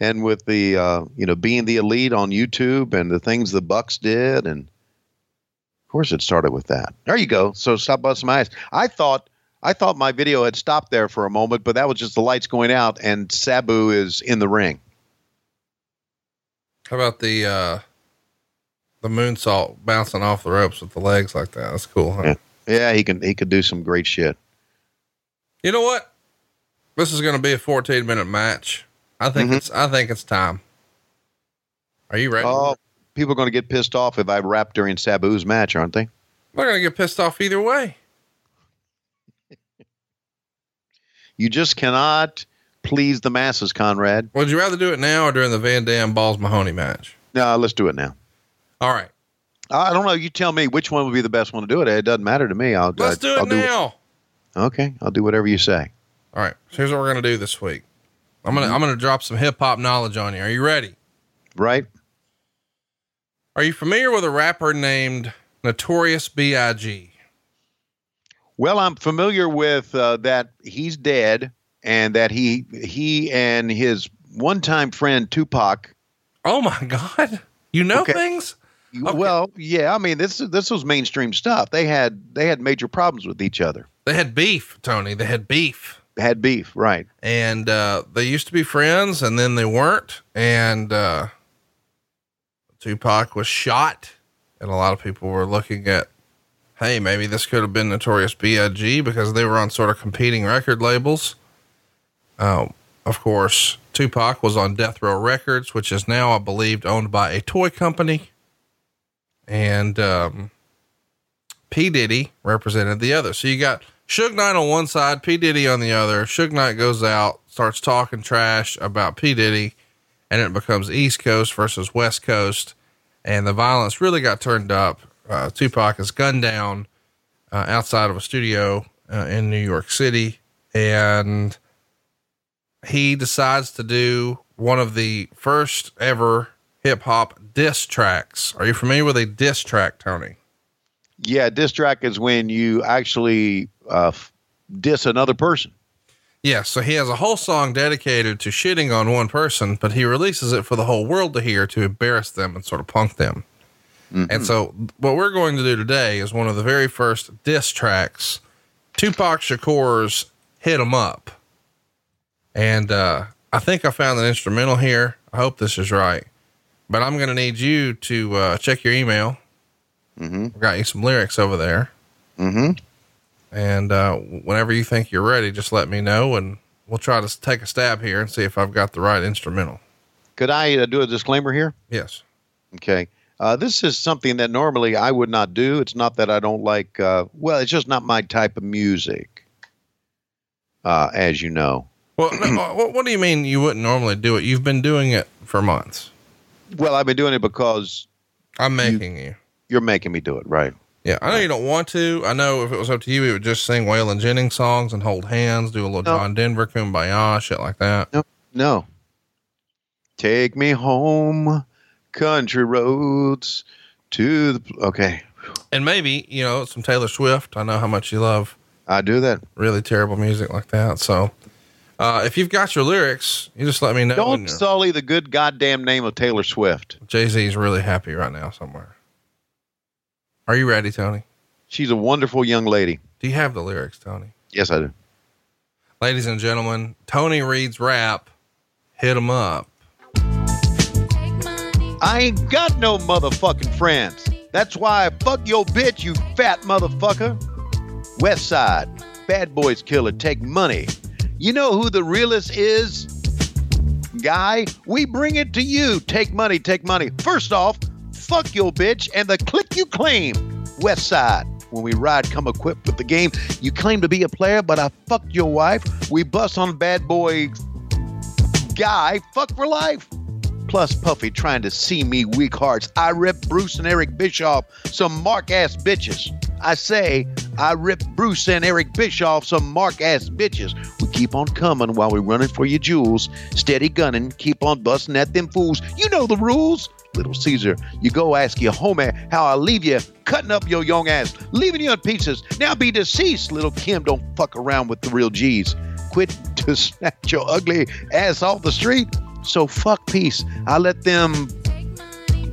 and with the uh, you know being the elite on YouTube and the things the Bucks did, and of course it started with that. There you go. So stop busting my ass. I thought I thought my video had stopped there for a moment, but that was just the lights going out, and Sabu is in the ring. How about the uh the moonsault bouncing off the ropes with the legs like that? That's cool, huh? Yeah. Yeah, he can he could do some great shit. You know what? This is going to be a 14 minute match. I think Mhm. it's, I think it's time. Are you ready? Oh, people are going to get pissed off if I rap during Sabu's match, aren't they? They're going to get pissed off either way. You just cannot please the masses, Conrad. Would you rather do it now or during the Van Dam Balls Mahoney match? No, let's do it now. All right. I don't know. You tell me which one would be the best one to do it. It doesn't matter to me. I'll Let's do it I'll now. okay, I'll do whatever you say. All right. So here's what we're going to do this week. I'm going to, I'm to drop some hip hop knowledge on you. Are you ready? Right? Are you familiar with a rapper named Notorious B.I.G.? Well, I'm familiar with uh, that he's dead, and that he he and his one-time friend Tupac. Oh my God. You know Okay. things? Okay. Well, yeah, I mean this this was mainstream stuff. They had they had major problems with each other. They had beef, Tony. They had beef. Had beef, right? and uh, they used to be friends and then they weren't and uh, tupac was shot and a lot of people were looking at hey maybe this could have been notorious big because they were on sort of competing record labels um, of course tupac was on death row records which is now i believe owned by a toy company and um, P. Diddy represented the other. So you got Suge Knight on one side, P. Diddy on the other. Suge Knight goes out, starts talking trash about P. Diddy, and it becomes East Coast versus West Coast. And the violence really got turned up. Uh, Tupac is gunned down uh, outside of a studio uh, in New York City. And he decides to do one of the first ever hip hop diss tracks. Are you familiar with a diss track, Tony? Yeah, diss track is when you actually uh, diss another person. Yeah, so he has a whole song dedicated to shitting on one person, but he releases it for the whole world to hear to embarrass them and sort of punk them. And so, what we're going to do today is one of the very first diss tracks, Tupac Shakur's "Hit 'Em Up," and uh, I think I found an instrumental here. I hope this is right, but I'm going to need you to uh, check your email. Mm-hmm. I've got you some lyrics over there. Mm-hmm. And uh, whenever you think you're ready, just let me know, and we'll try to take a stab here and see if I've got the right instrumental. Could I uh, do a disclaimer here? Yes. Okay. Uh, this is something that normally I would not do. It's not that I don't like, uh, well, it's just not my type of music, uh, as you know. Well, no, what, what do you mean you wouldn't normally do it? You've been doing it for months. Well, I've been doing it because I'm making you. you're making me do it, right? Yeah, I know you don't want to. I know if it was up to you, we would just sing Waylon Jennings songs and hold hands, do a little No. John Denver, Kumbaya, shit like that. No. Take me home, country roads to the. Okay. And maybe, you know, some Taylor Swift. I know how much you love I do that. really terrible music like that. So, uh, if you've got your lyrics, you just let me know. Don't sully the good goddamn name of Taylor Swift. Jay Z is really happy right now somewhere. Are you ready, Tony? She's a wonderful young lady. Do you have the lyrics, Tony? Yes, I do. Ladies and gentlemen, Tony reads rap. Hit him up. I ain't got no motherfucking friends. That's why I fuck your bitch, you fat motherfucker. West Side, Bad Boys Killer, take money. You know who the realest is? Guy, we bring it to you. Take money, take money. First off, fuck your bitch and the click you claim. West Side. When we ride, come equipped with the game. You claim to be a player, but I fucked your wife. We bust on bad boy guy. Fuck for life. Plus Puffy trying to see me weak hearts. I rip Bruce and Eric Bischoff some mark ass bitches. I say I rip Bruce and Eric Bischoff some mark ass bitches. We keep on coming while we running for your jewels. Steady gunning, keep on busting at them fools. You know the rules. Little Caesar, you go ask your homie how I leave you, cutting up your young ass, leaving you in pieces. Now be deceased, little Kim. Don't fuck around with the real G's. Quit to snatch your ugly ass off the street. So fuck peace. I let them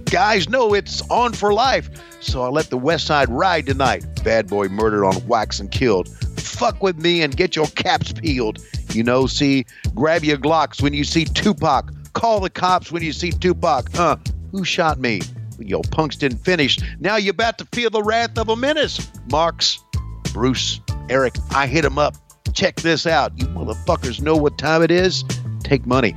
guys know it's on for life. So I let the West Side ride tonight. Bad boy murdered on wax and killed. Fuck with me and get your caps peeled. You know, see, grab your Glocks when you see Tupac. Call the cops when you see Tupac. Huh? Who shot me? Yo, punks didn't finish. Now you're about to feel the wrath of a menace. Marks, Bruce, Eric, I hit him up. check this out. You motherfuckers know what time it is? Take money.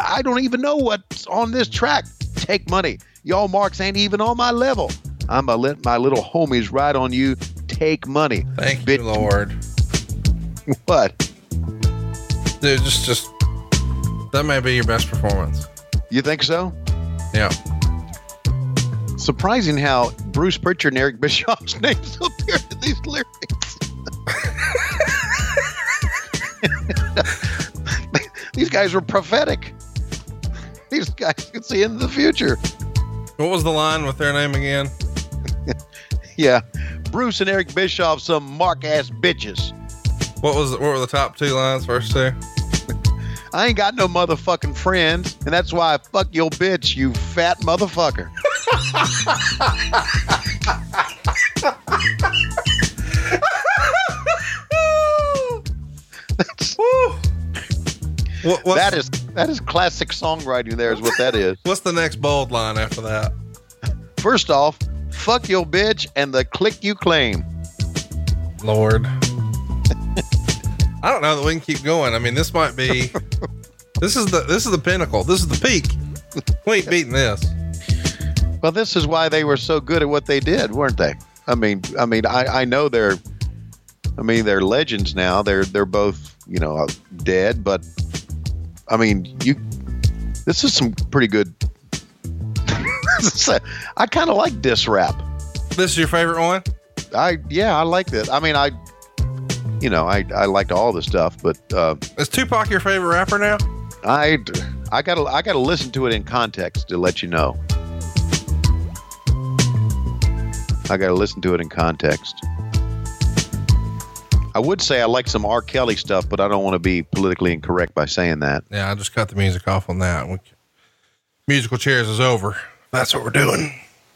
I don't even know what's on this track. Take money. Y'all marks ain't even on my level. I'm gonna let my little homies ride on you. Take money. Thank Bitch. you, Lord. What? Dude, just just that may be your best performance. You think so? Yeah. Surprising how Bruce Prichard and Eric Bischoff's names appear in these lyrics. these guys were prophetic. These guys could see into the future. What was the line with their name again? Yeah. Bruce and Eric Bischoff, some mark ass bitches. What was what were the top two lines? First two. I ain't got no motherfucking friends, and that's why I fuck your bitch, you fat motherfucker. That's, What, that is that is classic songwriting. There is what that is. what's the next bold line after that? First off, fuck your bitch and the click you claim. Lord. I don't know that we can keep going. I mean, this might be this is the this is the pinnacle. This is the peak. We ain't beating this. Well, this is why they were so good at what they did, weren't they? I mean, I mean, I, I know they're, I mean, they're legends now. They're they're both you know uh, dead, but I mean, you, this is some pretty good. I kind of like diss rap. This is your favorite one? I yeah, I like that. I mean, I, you know, I I liked all the stuff, but uh, Is Tupac your favorite rapper now? I I gotta I gotta listen to it in context to let you know. I gotta listen to it in context. I would say I like some R. Kelly stuff, but I don't want to be politically incorrect by saying that. Yeah, I just cut the music off on that. We, musical chairs is over. That's what we're doing.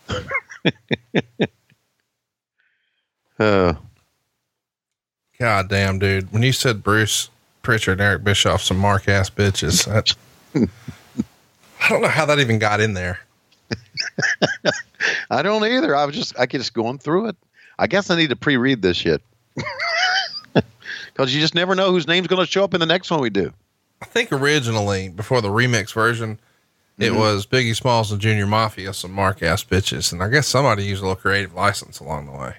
Uh, God damn, dude. When you said Bruce Prichard and Eric Bischoff, some mark ass bitches, that, I don't know how that even got in there. I don't either. I was just I just going through it. I guess I need to pre-read this shit because you just never know whose name's going to show up in the next one we do. I think originally, before the remix version, it mm-hmm. was Biggie Smalls and Junior Mafia, some mark ass bitches. And I guess somebody used a little creative license along the way.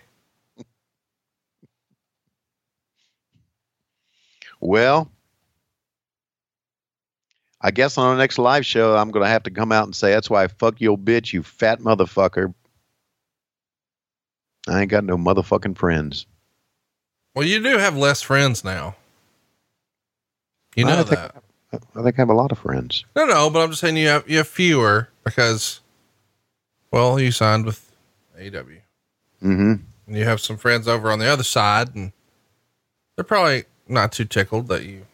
Well, I guess on our next live show, I'm going to have to come out and say, that's why I fuck your bitch, you fat motherfucker. I ain't got no motherfucking friends. Well, you do have less friends now. You I know think- that. I think I have a lot of friends. No, no, but I'm just saying you have you have fewer because, well, you signed with AW, Mm-hmm. and you have some friends over on the other side, and they're probably not too tickled that you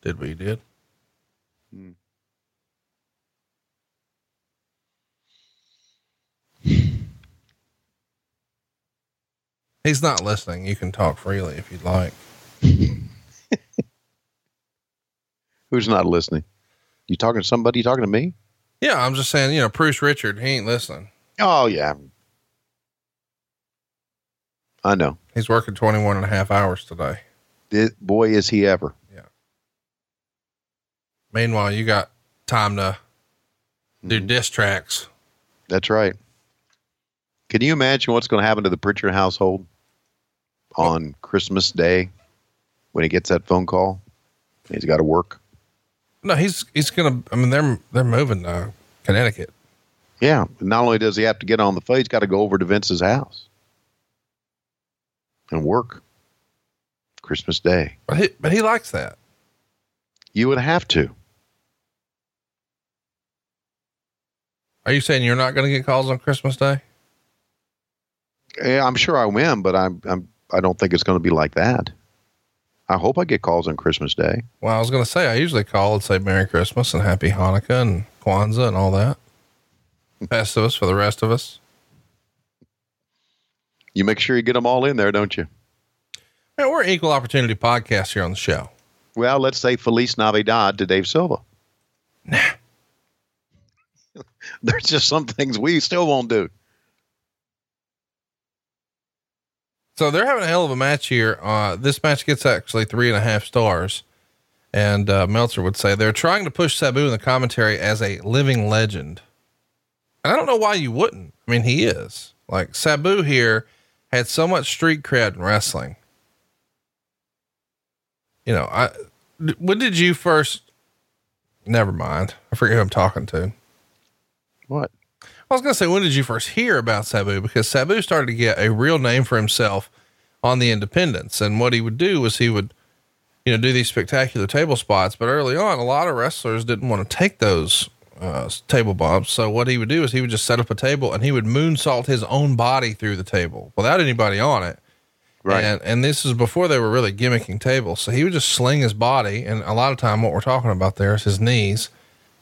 did what you did. He's not listening. You can talk freely if you'd like. Who's not listening? You talking to somebody? You talking to me? Yeah, I'm just saying, you know, Bruce Prichard, he ain't listening. Oh, yeah. I know. He's working 21 and a half hours today. It, boy, is he ever. Yeah. Meanwhile, you got time to do mm-hmm. diss tracks. That's right. Can you imagine what's going to happen to the Prichard household on Christmas Day when he gets that phone call? He's got to work. No, he's he's gonna. I mean, they're they're moving to Connecticut. Yeah. Not only does he have to get on the phone, he's got to go over to Vince's house and work Christmas Day. But he but he likes that. You would have to. Are you saying you're not going to get calls on Christmas Day? Yeah, I'm sure I win, but I'm, I'm I don't think it's going to be like that. I hope I get calls on Christmas Day. Well, I was going to say I usually call and say Merry Christmas and Happy Hanukkah and Kwanzaa and all that. Festivus for the rest of us. You make sure you get them all in there, don't you? Man, we're equal opportunity podcast here on the show. Well, let's say Feliz Navidad to Dave Silva. Nah. There's just some things we still won't do. So they're having a hell of a match here. Uh, this match gets actually three and a half stars. And uh, Meltzer would say they're trying to push Sabu in the commentary as a living legend. And I don't know why you wouldn't. I mean, he is. Like Sabu here had so much street cred in wrestling. You know, I when did you first never mind. I forget who I'm talking to. What? I was going to say, when did you first hear about Sabu? Because Sabu started to get a real name for himself on the independents. And what he would do was he would, you know, do these spectacular table spots. But early on, a lot of wrestlers didn't want to take those uh, table bumps. So what he would do is he would just set up a table and he would moonsault his own body through the table without anybody on it. Right. And, and this is before they were really gimmicking tables. So he would just sling his body. And a lot of time, what we're talking about there is his knees.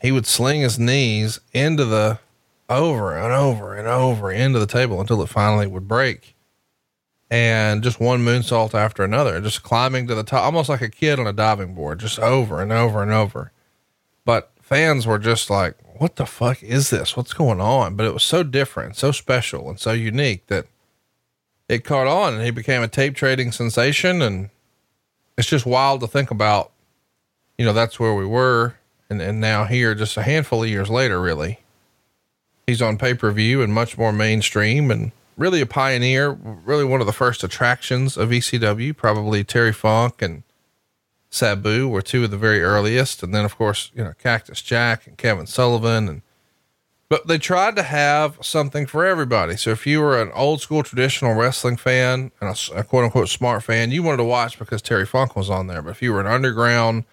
He would sling his knees into the over and over and over into the table until it finally would break. And just one moonsault after another, just climbing to the top, almost like a kid on a diving board, just over and over and over. But fans were just like, what the fuck is this? What's going on? But it was so different, so special, and so unique that it caught on and he became a tape trading sensation. And it's just wild to think about, you know, that's where we were. And, and now here, just a handful of years later, really, he's on pay per view and much more mainstream and really a pioneer, really one of the first attractions of ECW. Probably Terry Funk and Sabu were two of the very earliest. And then, of course, you know, Cactus Jack and Kevin Sullivan. And, but they tried to have something for everybody. So if you were an old school traditional wrestling fan and a, a quote unquote smart fan, you wanted to watch because Terry Funk was on there. But if you were an underground,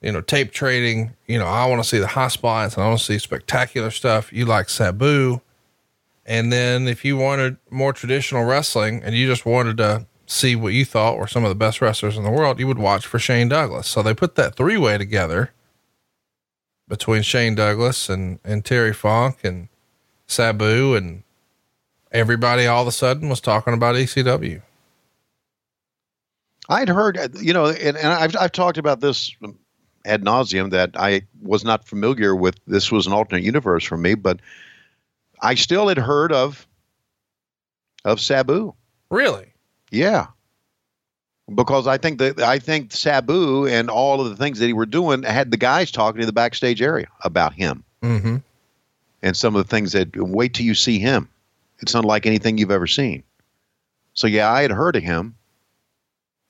you know, tape trading, you know, I want to see the hot spots and I want to see spectacular stuff. You like Sabu. And then if you wanted more traditional wrestling and you just wanted to see what you thought were some of the best wrestlers in the world, you would watch for Shane Douglas. So they put that three way together between Shane Douglas and, and Terry Funk and Sabu and everybody all of a sudden was talking about ECW. I'd heard, you know, and, and I've, I've talked about this ad nauseum that I was not familiar with. This was an alternate universe for me, but I still had heard of of Sabu. Really? Yeah. Because I think that I think Sabu and all of the things that he were doing had the guys talking in the backstage area about him Mm-hmm. and some of the things that wait till you see him. It's unlike anything you've ever seen. So yeah, I had heard of him.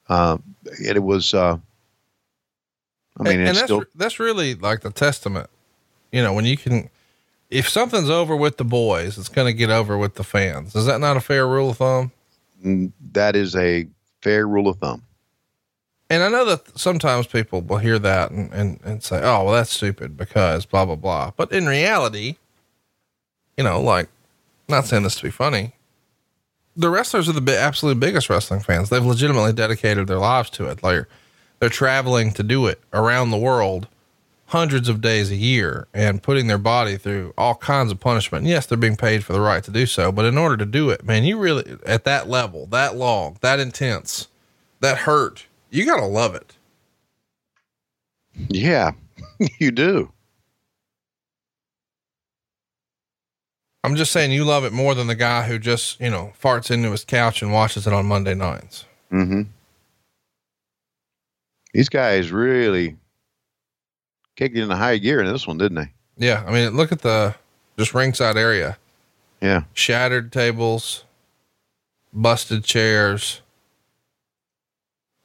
Uh, and it was. Uh, I mean, and, and that's still that's really like the testament. You know, when you can, if something's over with the boys, it's going to get over with the fans. Is that not a fair rule of thumb? mm, that is a fair rule of thumb. And I know that sometimes people will hear that and, and, and say, oh, well, that's stupid because blah, blah, blah. But in reality, you know, like, not saying this to be funny, the wrestlers are the absolute biggest wrestling fans. They've legitimately dedicated their lives to it. Like, they're traveling to do it around the world hundreds of days a year and putting their body through all kinds of punishment. And yes, they're being paid for the right to do so, but in order to do it, man, you really at that level, that long, that intense, that hurt, you got to love it. Yeah, you do. I'm just saying you love it more than the guy who just, you know, farts into his couch and watches it on Monday nights. Mm-hmm. These guys really kicked it in a high gear in this one, didn't they? Yeah. I mean, look at the just ringside area, Yeah. shattered tables, busted chairs.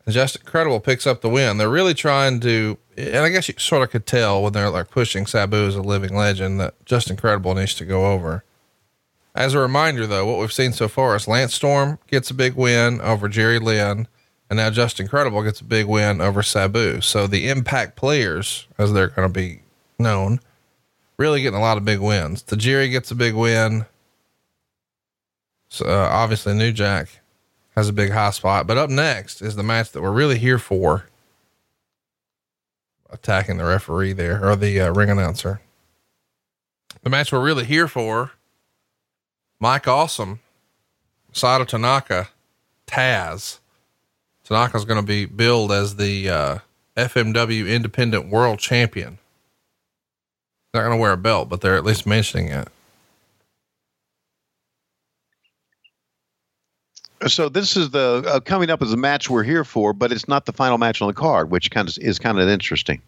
Just incredible picks up the win. They're really trying to, and I guess you sort of could tell when they're like pushing Sabu as a living legend that just incredible needs to go over. As a reminder, though, what we've seen so far is Lance Storm gets a big win over Jerry Lynn, and now Just Incredible gets a big win over Sabu. So the impact players, as they're going to be known, really getting a lot of big wins. The Jerry gets a big win. So uh, obviously, New Jack has a big high spot. But up next is the match that we're really here for. Attacking the referee there or the uh, ring announcer. The match we're really here for Mike Awesome, Sato Tanaka, Taz. Tanaka's going to be billed as the uh, FMW Independent World Champion. Not going to wear a belt, but they're at least mentioning it. So this is the uh, coming up as a match we're here for, but it's not the final match on the card, which kind of is kind of interesting.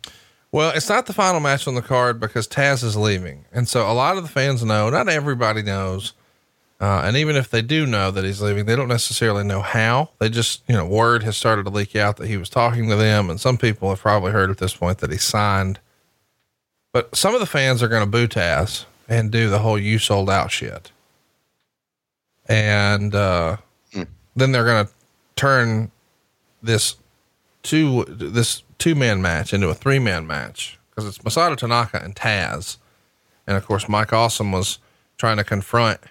Well, it's not the final match on the card because Taz is leaving. And so a lot of the fans know, not everybody knows. Uh, and even if they do know that he's leaving, they don't necessarily know how. They just, you know, word has started to leak out that he was talking to them. And some people have probably heard at this point that he signed. But some of the fans are going to boot Taz and do the whole you sold out shit. And uh, mm. then they're going to turn this two, this two man match into a three man match because it's Masato Tanaka and Taz. And of course, Mike Awesome was trying to confront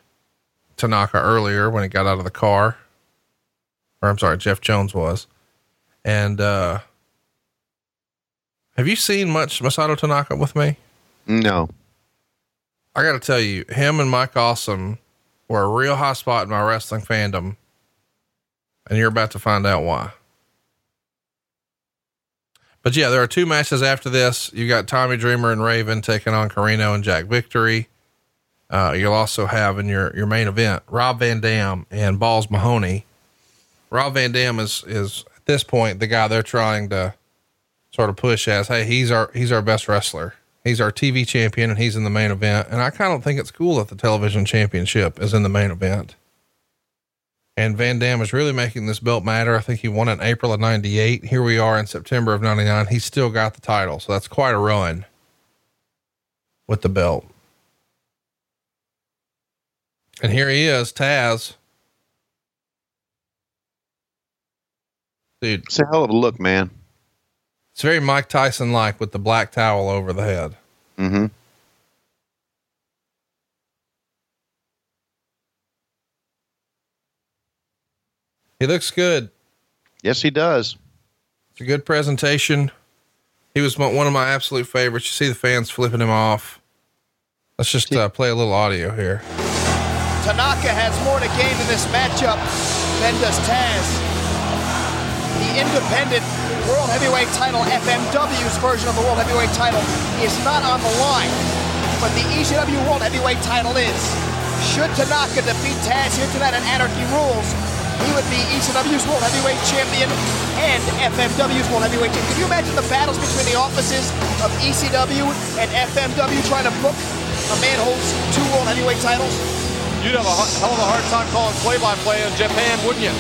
Tanaka earlier when he got out of the car. Or I'm sorry, Jeff Jones was. And, uh, have you seen much Masato Tanaka with me? No. I got to tell you, him and Mike Awesome were a real hot spot in my wrestling fandom. And you're about to find out why. But yeah, there are two matches after this. You got Tommy Dreamer and Raven taking on Corino and Jack Victory. Uh, you'll also have in your, your main event, Rob Van Dam and Balls Mahoney. Rob Van Dam is, is at this point, the guy they're trying to sort of push as, Hey, he's our, he's our best wrestler. He's our TV champion and he's in the main event. And I kind of think it's cool that the television championship is in the main event. And Van Dam is really making this belt matter. I think he won in April of 98. Here we are in September of 99. He's still got the title. So that's quite a run with the belt. And here he is, Taz. Dude. It's a hell of a look, man. It's very Mike Tyson like with the black towel over the head. Mm-hmm. He looks good. Yes, he does. It's a good presentation. He was one of my absolute favorites. You see the fans flipping him off. Let's just uh, play a little audio here. Tanaka has more to gain in this matchup than does Taz. The independent World Heavyweight title, FMW's version of the World Heavyweight title, is not on the line, but the ECW World Heavyweight title is. Should Tanaka defeat Taz here tonight at Anarchy Rulz, he would be ECW's World Heavyweight Champion and FMW's World Heavyweight Champion. Can you imagine the battles between the offices of ECW and FMW trying to book a man holds two World Heavyweight titles? You'd have a hell of a hard time calling play-by-play in Japan, wouldn't you?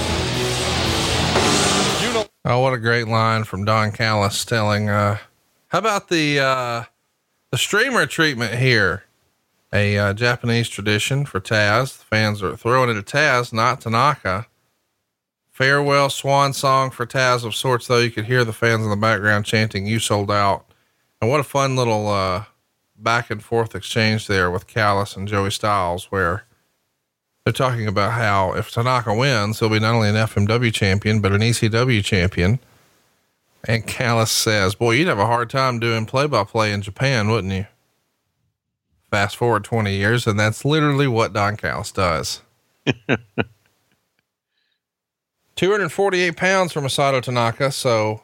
You know. Oh, what a great line from Don Callis telling, uh, how about the, uh, the streamer treatment here? A uh, Japanese tradition for Taz. The fans are throwing it at Taz, not Tanaka farewell swan song for Taz of sorts, though. You could hear the fans in the background chanting, You sold out. And what a fun little uh, back and forth exchange there with Callis and Joey Styles, where they're talking about how if Tanaka wins, he'll be not only an FMW champion, but an ECW champion. And Callis says, Boy, you'd have a hard time doing play by play in Japan, wouldn't you? Fast forward 20 years, and that's literally what Don Callis does. 248 pounds for Masato Tanaka. So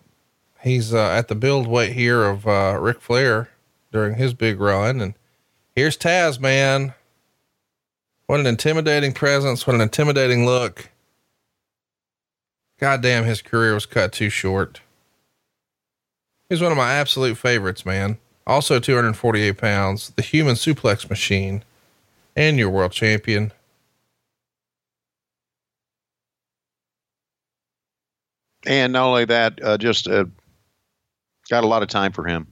he's uh, at the build weight here of uh, Ric Flair during his big run. And here's Taz, man. What an intimidating presence. What an intimidating look. Goddamn, his career was cut too short. He's one of my absolute favorites, man. Also 248 pounds, the human suplex machine, and your world champion. And not only that, uh, just uh, got a lot of time for him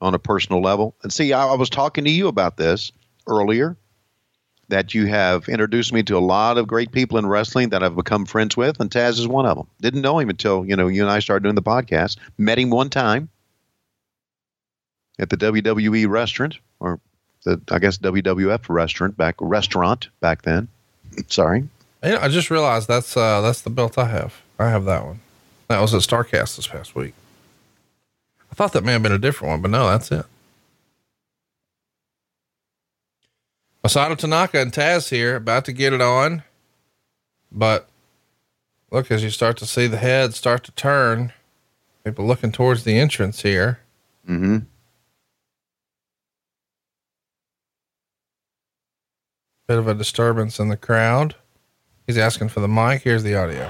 on a personal level. And see, I, I was talking to you about this earlier that you have introduced me to a lot of great people in wrestling that I've become friends with, and Taz is one of them. Didn't know him until you know you and I started doing the podcast. Met him one time at the WWE restaurant, or the I guess WWF restaurant back restaurant back then. Sorry. I just realized that's uh, that's the belt I have. I have that one. That was at Starcast this past week. I thought that may have been a different one, but no, that's it. Masato Tanaka and Taz here, about to get it on. But look, as you start to see the head start to turn, people looking towards the entrance here. Mm-hmm. Bit of a disturbance in the crowd. He's asking for the mic. Here's the audio.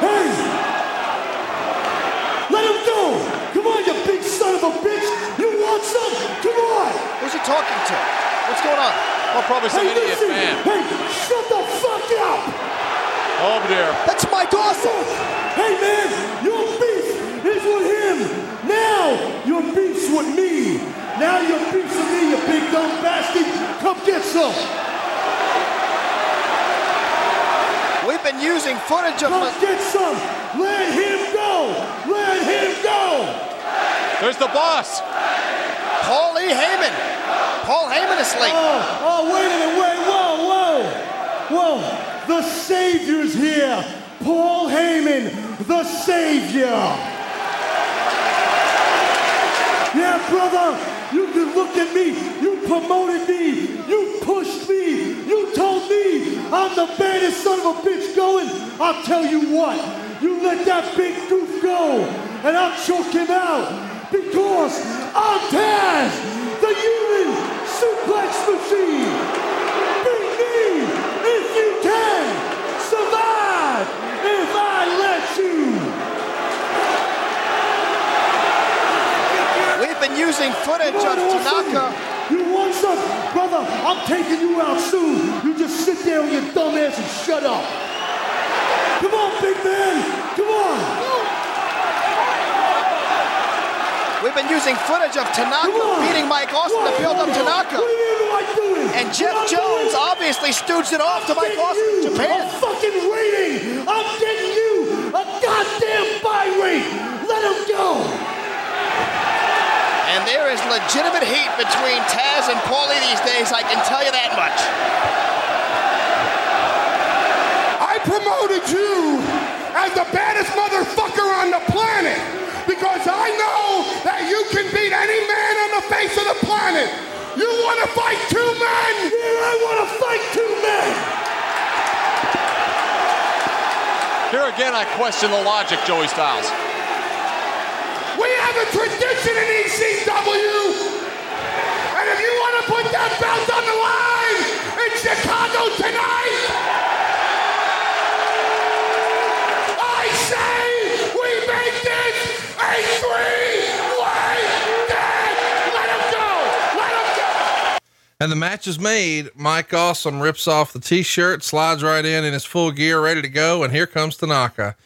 Hey! Let him go! Come on, you big son of a bitch! You want some? Come on! Who's he talking to? What's going on? Well, probably some hey, idiot listen! fan. Hey, shut the fuck up! Oh dear. That's Mike Awesome. Hey man, your beef is with him. Now your beef's with me. Now your beef's with me, you big dumb bastard. Come get some. We've been using footage of. Come get some. Let him go. Let him go. There's the boss. Paul E. Heyman. Paul Heyman is late. Oh, oh, wait a minute, wait, whoa, whoa, whoa. The Savior's here. Paul Heyman, the Savior. Yeah, brother, you can look at me. You promoted me. You pushed me. You told me I'm the baddest son of a bitch going. I'll tell you what. You let that big goof go, and I'll choke him out because I'm Taz, the human suplex machine. Beat me if you can. Survive if I let you. We've been using footage of. Tanaka. You want some? Brother, I'm taking you out soon. You just sit there with your dumb ass and shut up. Come on, big man. Come on. We've been using footage of Tanaka beating Mike Awesome to build up Tanaka. What do you mean, what am I doing? And Jeff Jones obviously stooged it off to Mike Awesome. You Japan. A fucking rating. I'm getting you a goddamn buy rate. Let him go. And there is legitimate heat between Taz and Paulie these days, I can tell you that much. I promoted you as the baddest motherfucker on the planet because I know that you can beat any man on the face of the planet. You want to fight two men? Yeah, I want to fight two men. Here again, I question the logic, Joey Styles. We have a tradition in ECW. And if you want to put that belt on the line in Chicago tonight, And the match is made. Mike Awesome rips off the t-shirt, slides right in in his full gear, ready to go. And here comes Tanaka.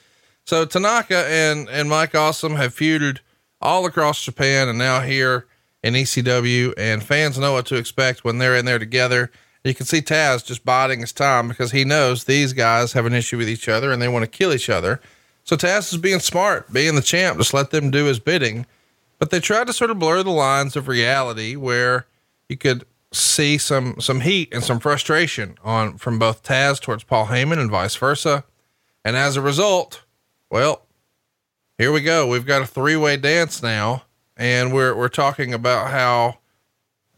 So Tanaka and, and Mike Awesome have feuded all across Japan and now here in ECW and fans know what to expect when they're in there together. You can see Taz just biding his time because he knows these guys have an issue with each other and they want to kill each other. So Taz is being smart, being the champ, just let them do his bidding. But they tried to sort of blur the lines of reality where you could see some some heat and some frustration on from both Taz towards Paul Heyman and vice versa. And as a result, well, here we go. We've got a three-way dance now, and we're we're talking about how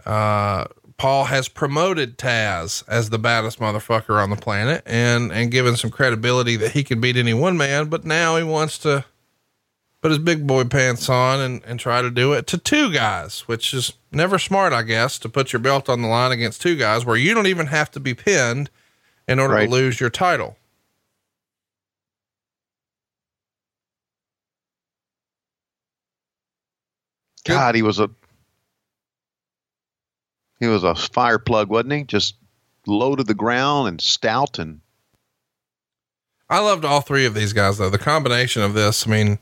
uh, Paul has promoted Taz as the baddest motherfucker on the planet and and given some credibility that he could beat any one man, but now he wants to put his big boy pants on and, and try to do it to two guys, which is never smart, I guess, to put your belt on the line against two guys where you don't even have to be pinned in order Right. to lose your title. God, he was a he was a fire plug, wasn't he? Just low to the ground and stout and I loved all three of these guys though. The combination of this, I mean,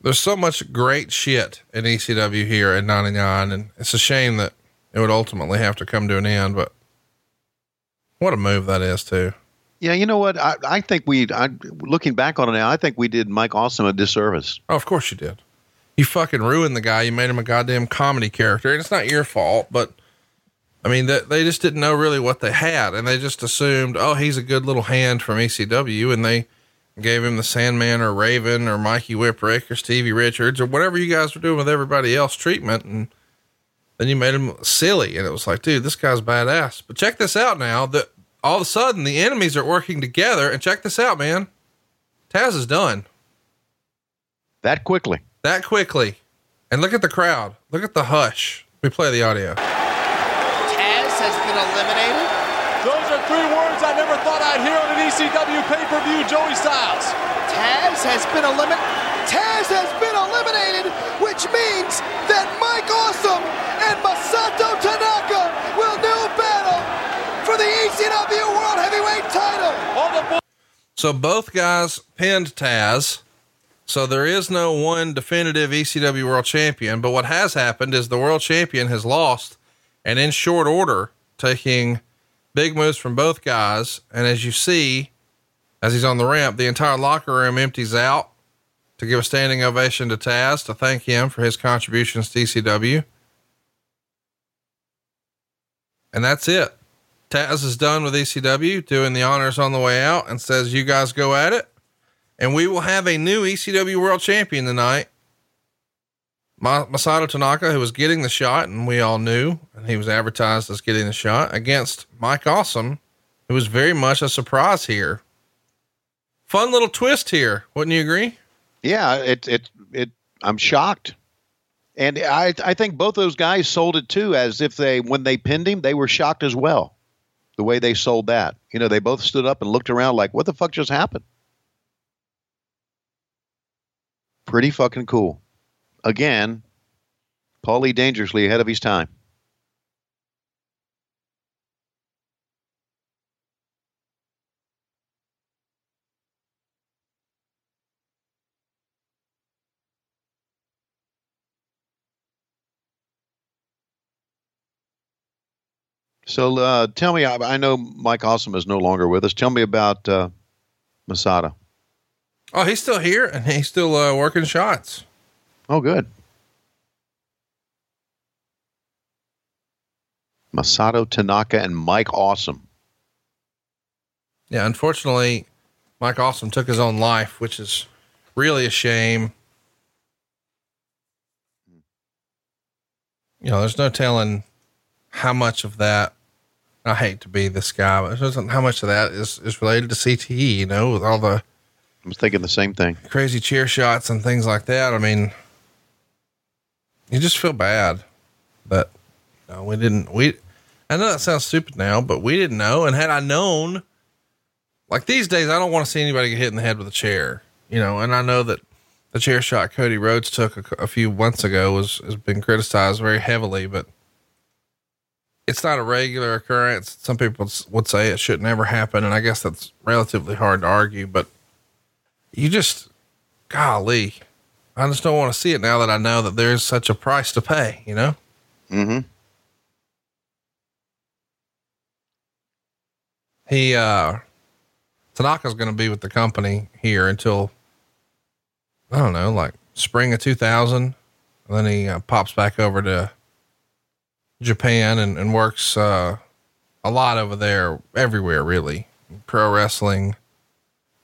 there's so much great shit in ECW here at 99 and it's a shame that it would ultimately have to come to an end, but what a move that is too. yeah. You know what? I, I think we. I, looking back on it now, I think we did Mike Awesome a disservice. Oh, of course you did. You fucking ruined the guy. You made him a goddamn comedy character, and it's not your fault. But I mean, they, they just didn't know really what they had, and they just assumed, oh, he's a good little hand from ECW, and they gave him the Sandman or Raven or Mikey Whipwreck or Stevie Richards or whatever you guys were doing with everybody else treatment, and then you made him silly, and it was like, dude, this guy's badass. But check this out now. That all of a sudden the enemies are working together, and check this out, man. Taz is done That quickly. That quickly. And look at the crowd. Look at the hush. We play the audio. Taz has been eliminated. Those are three words I never thought I'd hear on an ECW pay-per-view Joey Styles. Taz has been eliminated. Taz has been eliminated, which means that Mike Awesome and Masato Tanaka will do battle for the ECW World Heavyweight title. So both guys pinned Taz. So there is no one definitive ECW world champion, but what has happened is the world champion has lost and in short order taking big moves from both guys. And as you see, as he's on the ramp, the entire locker room empties out to give a standing ovation to Taz to thank him for his contributions to ECW. And that's it. Taz is done with ECW, doing the honors on the way out, and says, You guys go at it. And we will have a new ECW world champion tonight. Masato Tanaka, who was getting the shot, and we all knew, and he was advertised as getting the shot against Mike Awesome, who was very much a surprise here. Fun little twist here, wouldn't you agree? Yeah, it it it. I'm shocked, and I I think both those guys sold it too, as if they when they pinned him, they were shocked as well. The way they sold that, you know, they both stood up and looked around like, "What the fuck just happened?" Pretty fucking cool. Again, Paulie dangerously ahead of his time. So uh, tell me, I, I, know Mike Awesome is no longer with us. Tell me about uh, Masato. Oh, he's still here and he's still uh, working shots. Oh, good. Masato Tanaka and Mike Awesome. Yeah, unfortunately, Mike Awesome took his own life, which is really a shame. You know, there's no telling how much of that. I hate to be this guy, but doesn't how much of that is is related to CTE. You know, with all the. I was thinking the same thing. Crazy chair shots and things like that. I mean, you just feel bad that you know, we didn't. We. I know that sounds stupid now, but we didn't know. And had I known, like these days, I don't want to see anybody get hit in the head with a chair. You know, and I know that the chair shot Cody Rhodes took a, a few months ago was has been criticized very heavily, but it's not a regular occurrence. Some people would say it should never happen. And I guess that's relatively hard to argue, but you just, golly, I just don't want to see it now that I know that there's such a price to pay, you know? Mm-hmm. He, uh, Tanaka's going to be with the company here until, I don't know, like spring of 2000. And then he uh, pops back over to Japan and, and works uh, a lot over there, everywhere really. Pro wrestling,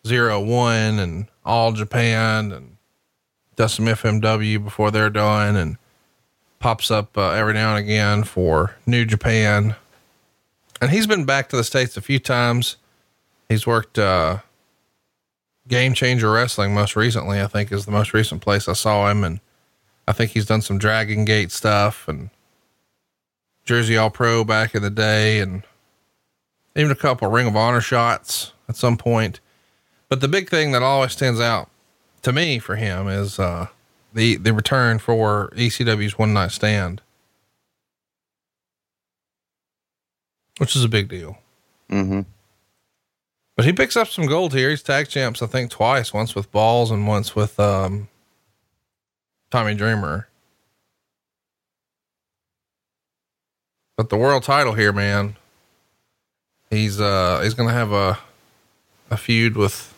zero one, and all Japan, and does some FMW before they're done, and pops up uh, every now and again for New Japan. And he's been back to the states a few times. He's worked uh, Game Changer Wrestling most recently. I think is the most recent place I saw him, and I think he's done some Dragon Gate stuff and Jersey All Pro back in the day and even a couple Ring of Honor shots at some point. But the big thing that always stands out to me for him is uh, the the return for ECW's One Night Stand, which is a big deal. Mm-hmm. But he picks up some gold here. He's tag champs, I think, twice. Once with Balls and once with um, Tommy Dreamer. But the world title here, man, he's uh he's gonna have a a feud with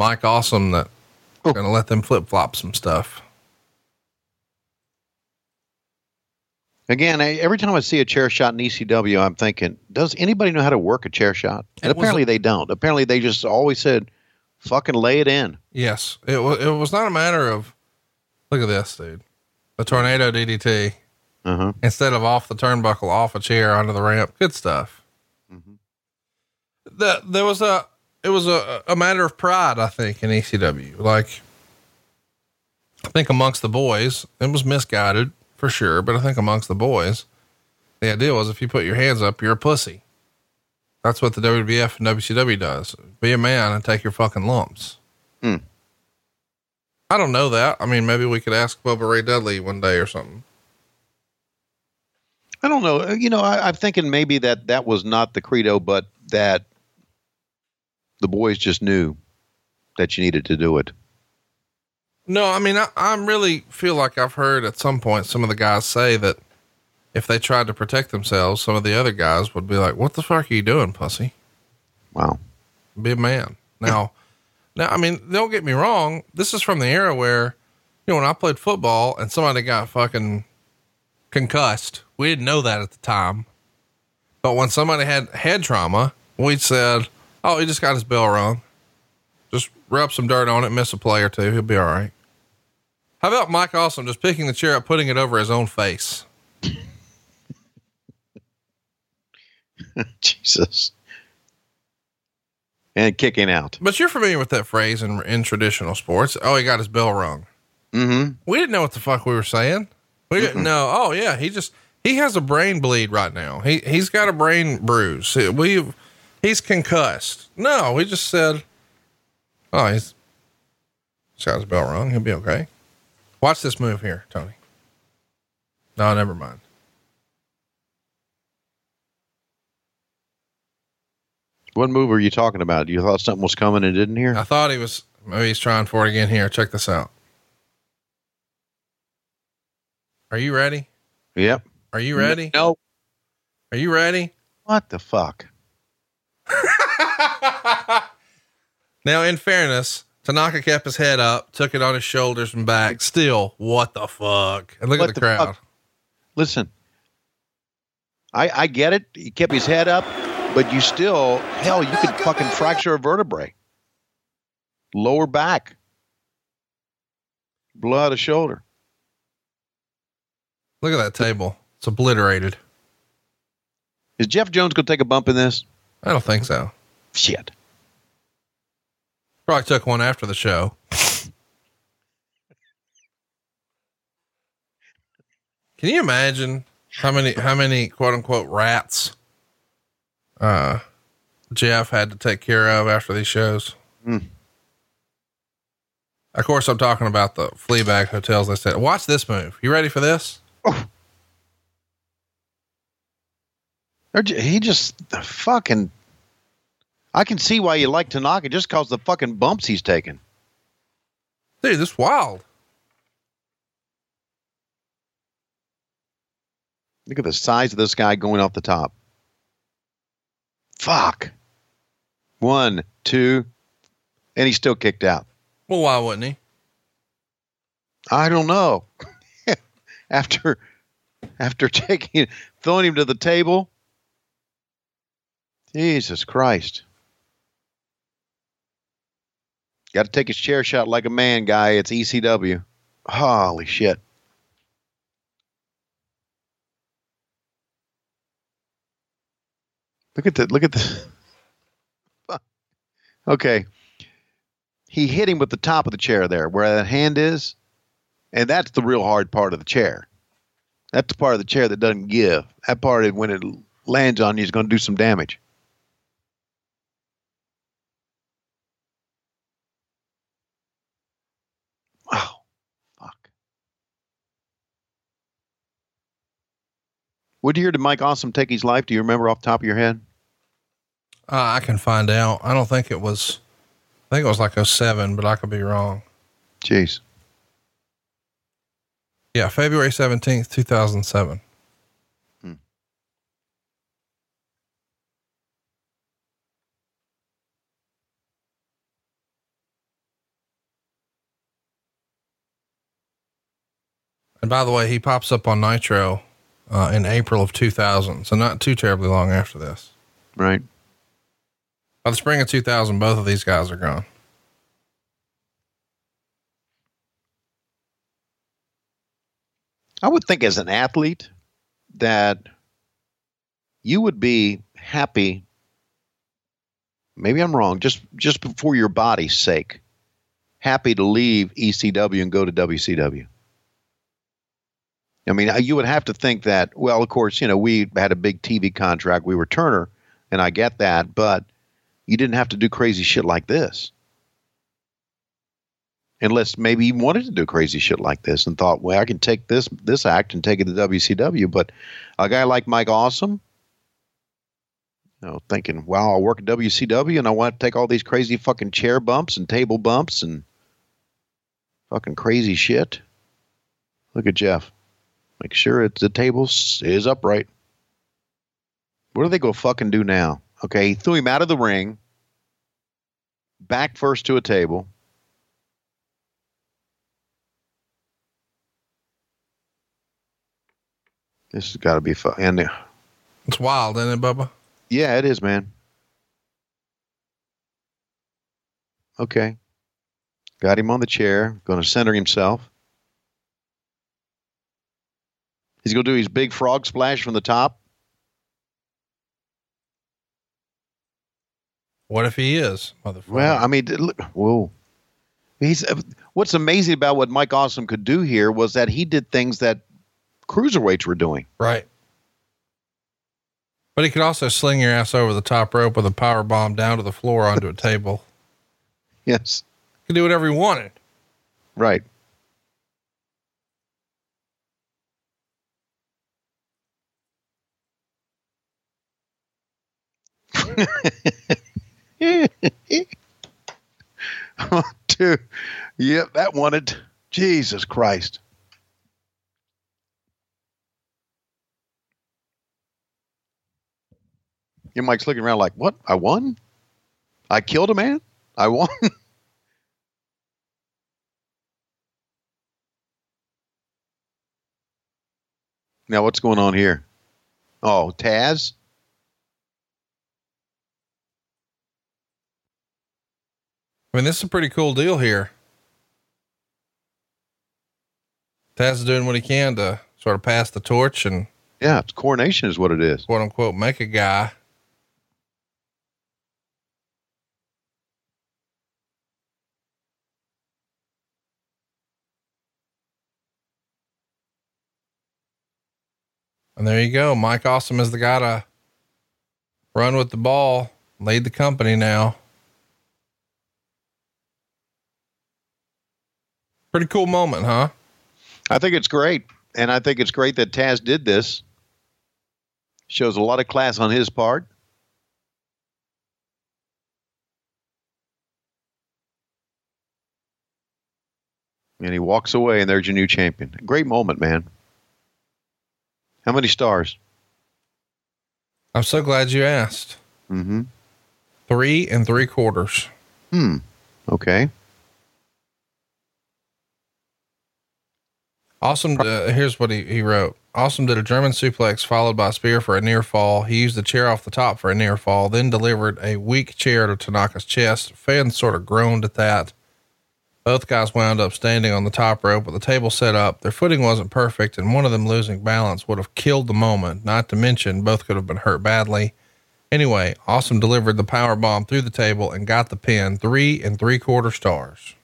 Mike Awesome that oh. gonna let them flip flop some stuff. Again, every time I see a chair shot in ECW, I'm thinking, does anybody know how to work a chair shot? And it apparently a, they don't. Apparently they just always said, fucking lay it in. Yes. It was, it was not a matter of, look at this, dude. The tornado DDT. Uh-huh. Instead of off the turnbuckle, off a chair onto the ramp. Good stuff. Mm-hmm. The, there was a, it was a, a matter of pride, I think, in ECW. Like, I think amongst the boys, it was misguided for sure, but I think amongst the boys, the idea was if you put your hands up, you're a pussy. That's what the WWF and WCW does. Be a man and take your fucking lumps. Hmm. I don't know that. I mean, maybe we could ask Bubba Ray Dudley one day or something. I don't know. You know, I, I'm thinking maybe that that was not the credo, but that the boys just knew that you needed to do it. No, I mean, I, I really feel like I've heard at some point some of the guys say that if they tried to protect themselves, some of the other guys would be like, "What the fuck are you doing, pussy? Wow, be a man." Now, now, I mean, don't get me wrong. This is from the era where, you know, when I played football and somebody got fucking concussed, we didn't know that at the time. But when somebody had head trauma, we said, "Oh, he just got his bell rung. Just rub some dirt on it, miss a play or two, he'll be all right." How about Mike Awesome just picking the chair up, putting it over his own face? Jesus. And kicking out. But you're familiar with that phrase in in traditional sports. Oh, he got his bell rung. Mm-hmm. We didn't know what the fuck we were saying. We didn't know. Oh yeah, he just he has a brain bleed right now. He he's got a brain bruise. We he's concussed. No, we just said, oh he's his bell rung. He'll be okay. Watch this move here, Tony. No, never mind. What move are you talking about? You thought something was coming and didn't hear? I thought he was maybe he's trying for it again here. Check this out. Are you ready? Yep. Are you ready? No. Are you ready? What the fuck? Now, in fairness, Tanaka kept his head up, took it on his shoulders and back. Still, what the fuck? And look What at the, the crowd. fuck? Listen, I I get it. He kept his head up, but you still, hell, you could fucking fracture a vertebrae. Lower back. Blow out a shoulder. Look at that table. It's obliterated. Is Jeff Jones going to take a bump in this? I don't think so. Shit. Probably took one after the show. Can you imagine how many how many quote unquote rats uh Jeff had to take care of after these shows? Hmm. Of course, I'm talking about the flea bag hotels. I said, "Watch this move. You ready for this?" They're He just the fucking. I can see why you like Tanaka just cause the fucking bumps he's taking. Dude, this is wild. Look at the size of this guy going off the top. Fuck. One, two, and he's still kicked out. Well, why wouldn't he? I don't know. after after taking throwing him to the table. Jesus Christ. Got to take his chair shot like a man, guy. It's ECW. Holy shit. Look at the look at the Okay. He hit him with the top of the chair there, where that hand is. And that's the real hard part of the chair. That's the part of the chair that doesn't give. That part, of when it lands on you, is going to do some damage. Wow. Fuck. What year did Mike Awesome take his life? Do you remember off the top of your head? Uh, I can find out. I don't think it was. I think it was like a 07, but I could be wrong. Jeez. Yeah, February 17th, 2007. And by the way, he pops up on Nitro uh, in April of 2000. So not too terribly long after this. Right. By the spring of 2000, both of these guys are gone. I would think as an athlete that you would be happy. Maybe I'm wrong. Just just for your body's sake, happy to leave ECW and go to WCW. I mean, you would have to think that. Well, of course, you know we had a big TV contract. We were Turner, and I get that, but you didn't have to do crazy shit like this. Unless maybe he wanted to do crazy shit like this and thought, well, I can take this this act and take it to WCW. But a guy like Mike Awesome, you know, thinking, wow, I'll work at WCW and I want to take all these crazy fucking chair bumps and table bumps and fucking crazy shit. Look at Jeff. Make sure it's the table is upright. What do they go fucking do now? Okay, he threw him out of the ring, back first to a table. This has got to be fun. And uh, It's wild, isn't it, Bubba? yeah, it is, man. Okay. Got him on the chair, going to center himself. He's going to do his big frog splash from the top. What if he is, motherfucker? Well, I mean, look, whoa. He's uh, what's amazing about what Mike Awesome could do here was that he did things that cruiserweights were doing. Right. But he could also sling your ass over the top rope with a power bomb down to the floor onto a table. Yes. He could do whatever he wanted. Right. Oh, dude. Yep, that wanted. Jesus Christ. Your Mike's looking around like, what? I won? I killed a man? I won? now, what's going on here? Oh, Taz? I mean, this is a pretty cool deal here. Taz is doing what he can to sort of pass the torch and Yeah, it's coronation is what it is. quote unquote make a guy. And there you go. Mike Awesome is the guy to run with the ball, lead the company now. Pretty cool moment, huh? I think it's great. And I think it's great that Taz did this. Shows a lot of class on his part. And he walks away, and there's your new champion. Great moment, man. How many stars? I'm so glad you asked. Mm-hmm. Three and three quarters. Hmm. Okay. Awesome. Uh, here's what he, he wrote. Awesome did a German suplex followed by a spear for a near fall. He used the chair off the top for a near fall, then delivered a weak chair to Tanaka's chest. Fans sort of groaned at that. Both guys wound up standing on the top rope with the table set up. Their footing wasn't perfect, and one of them losing balance would have killed the moment, not to mention both could have been hurt badly. Anyway, Awesome delivered the power bomb through the table and got the pin three and three quarter stars.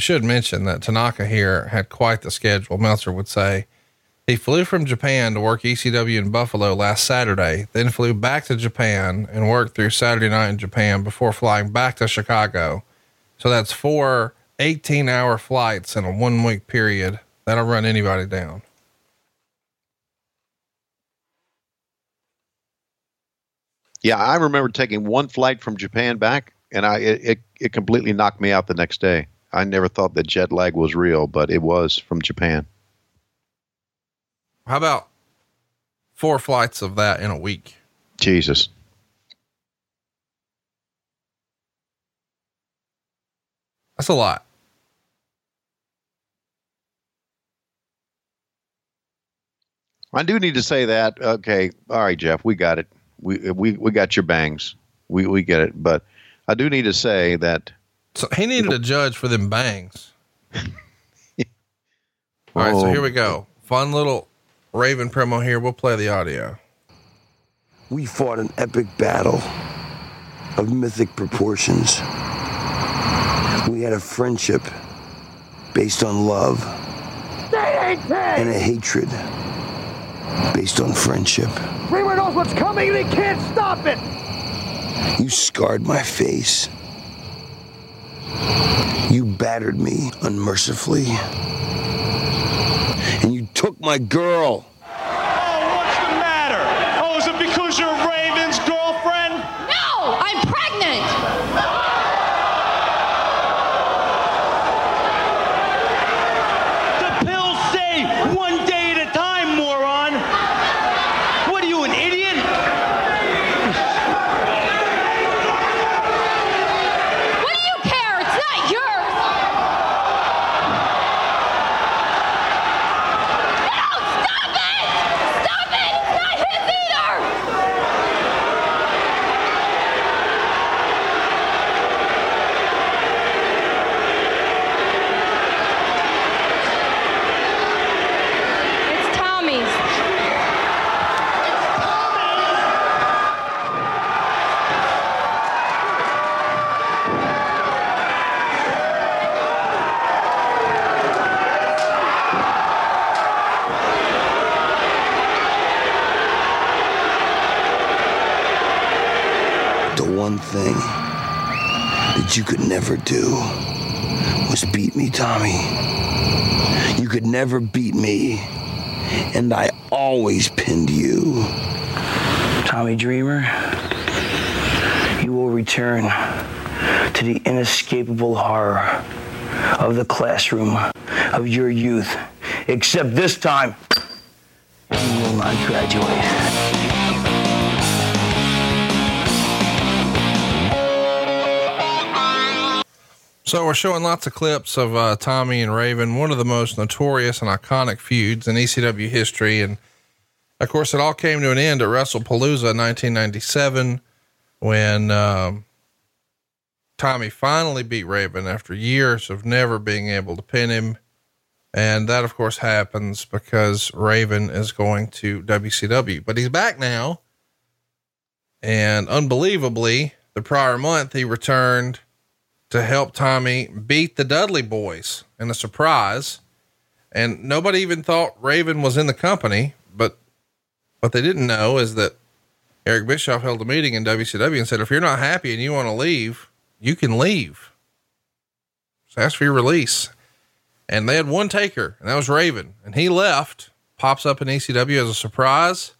I should mention that Tanaka here had quite the schedule, Meltzer would say. He flew from Japan to work ECW in Buffalo last Saturday, then flew back to Japan and worked through Saturday night in Japan before flying back to Chicago. So that's four 18 hour flights in a one week period. That'll run anybody down. Yeah, I remember taking one flight from Japan back, and I it, it, it completely knocked me out the next day. I never thought that jet lag was real, but it was from Japan. How about four flights of that in a week? Jesus. That's a lot. I do need to say that. Okay, all right, Jeff, we got it. We we we got your bangs. We we get it. But I do need to say that. So he needed a judge for them bangs. All right, so Oh. here we go. Fun little Raven promo here. We'll play the audio. We fought an epic battle of mythic proportions. We had a friendship based on love and a hatred based on friendship. Dreamer knows what's coming and he can't stop it. You scarred my face. You battered me unmercifully. And you took my girl. Oh, what's the matter? Oh, is it because you're Raven's girlfriend? No, I'm pregnant. The pills say one day at a time, moron. What are you, an idiot? What do you care? It's not yours. No, stop it! Stop it! It's not his either. It's Tommy's. The one thing that you could never do was beat me, Tommy. You could never beat me, and I always pinned you. Tommy Dreamer, you will return to the inescapable horror of the classroom of your youth. Except this time, you will not graduate. So we're showing lots of clips of uh, Tommy and Raven, one of the most notorious and iconic feuds in ECW history. And of course, it all came to an end at WrestlePalooza in 1997 when um, Tommy finally beat Raven after years of never being able to pin him. And that, of course, happens because Raven is going to WCW, but he's back now. And unbelievably, the prior month, he returned to help Tommy beat the Dudley boys in a surprise. And nobody even thought Raven was in the company, but what they didn't know is that Eric Bischoff held a meeting in WCW and said, if you're not happy and you want to leave, you can leave. So ask for your release. And they had one taker, and that was Raven. And he left, pops up in ECW as a surprise,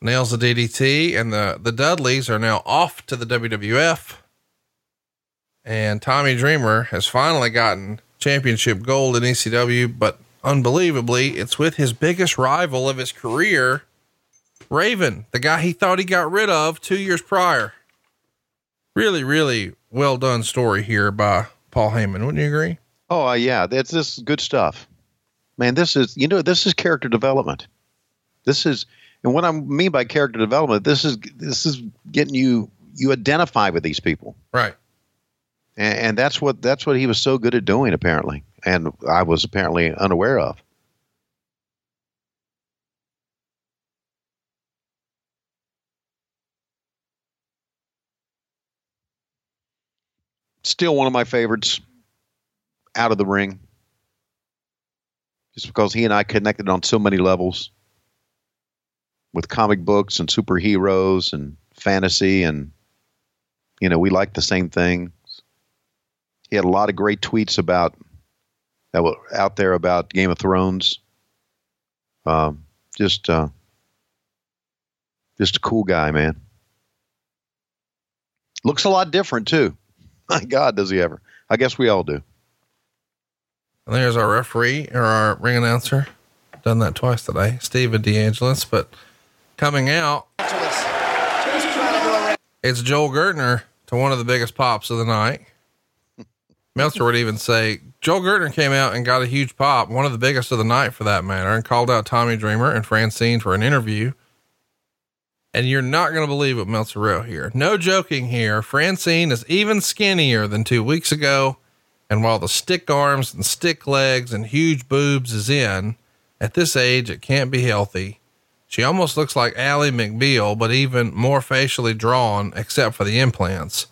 nails the DDT, and the, the Dudleys are now off to the WWF. And Tommy Dreamer has finally gotten championship gold in ECW, but unbelievably, it's with his biggest rival of his career, Raven, the guy he thought he got rid of two years prior. Really, really well done story here by Paul Heyman. Wouldn't you agree? Oh uh, yeah, that's this good stuff, man. This is you know this is character development. This is and what I mean by character development. This is this is getting you you identify with these people, Right. And, and that's what that's what he was so good at doing apparently, and I was apparently unaware of. Still one of my favorites out of the ring. Just because he and I connected on so many levels with comic books and superheroes and fantasy and you know, we like the same thing. He had a lot of great tweets about that were out there about Game of Thrones. Um, just uh, just a cool guy, man. Looks a lot different too. My God, does he ever? I guess we all do. And there's our referee or our ring announcer. Done that twice today, Steven DeAngelis. But coming out, it's Joel Gertner to one of the biggest pops of the night. Meltzer would even say Joel Gertner came out and got a huge pop, one of the biggest of the night for that matter, and called out Tommy Dreamer and Francine for an interview. And you're not going to believe what Meltzer wrote here. No joking here. Francine is even skinnier than two weeks ago. And while the stick arms and stick legs and huge boobs is in, at this age, it can't be healthy. She almost looks like Ally McBeal, but even more facially drawn, except for the implants.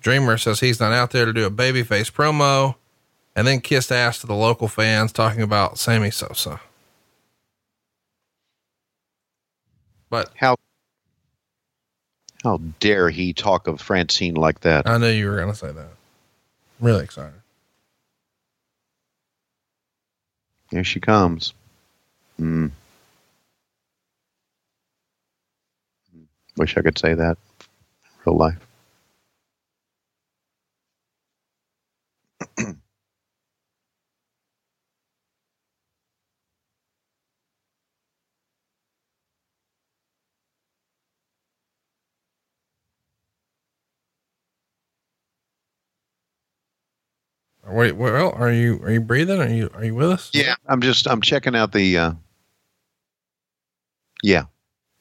Dreamer says he's not out there to do a babyface promo and then kissed ass to the local fans talking about Sammy Sosa. But how how dare he talk of Francine like that? I knew you were going to say that. I'm really excited. Here she comes. Mm. Wish I could say that in real life. Wait, well, are you are you breathing? Are you are you with us? Yeah, I'm just I'm checking out the. Uh, yeah,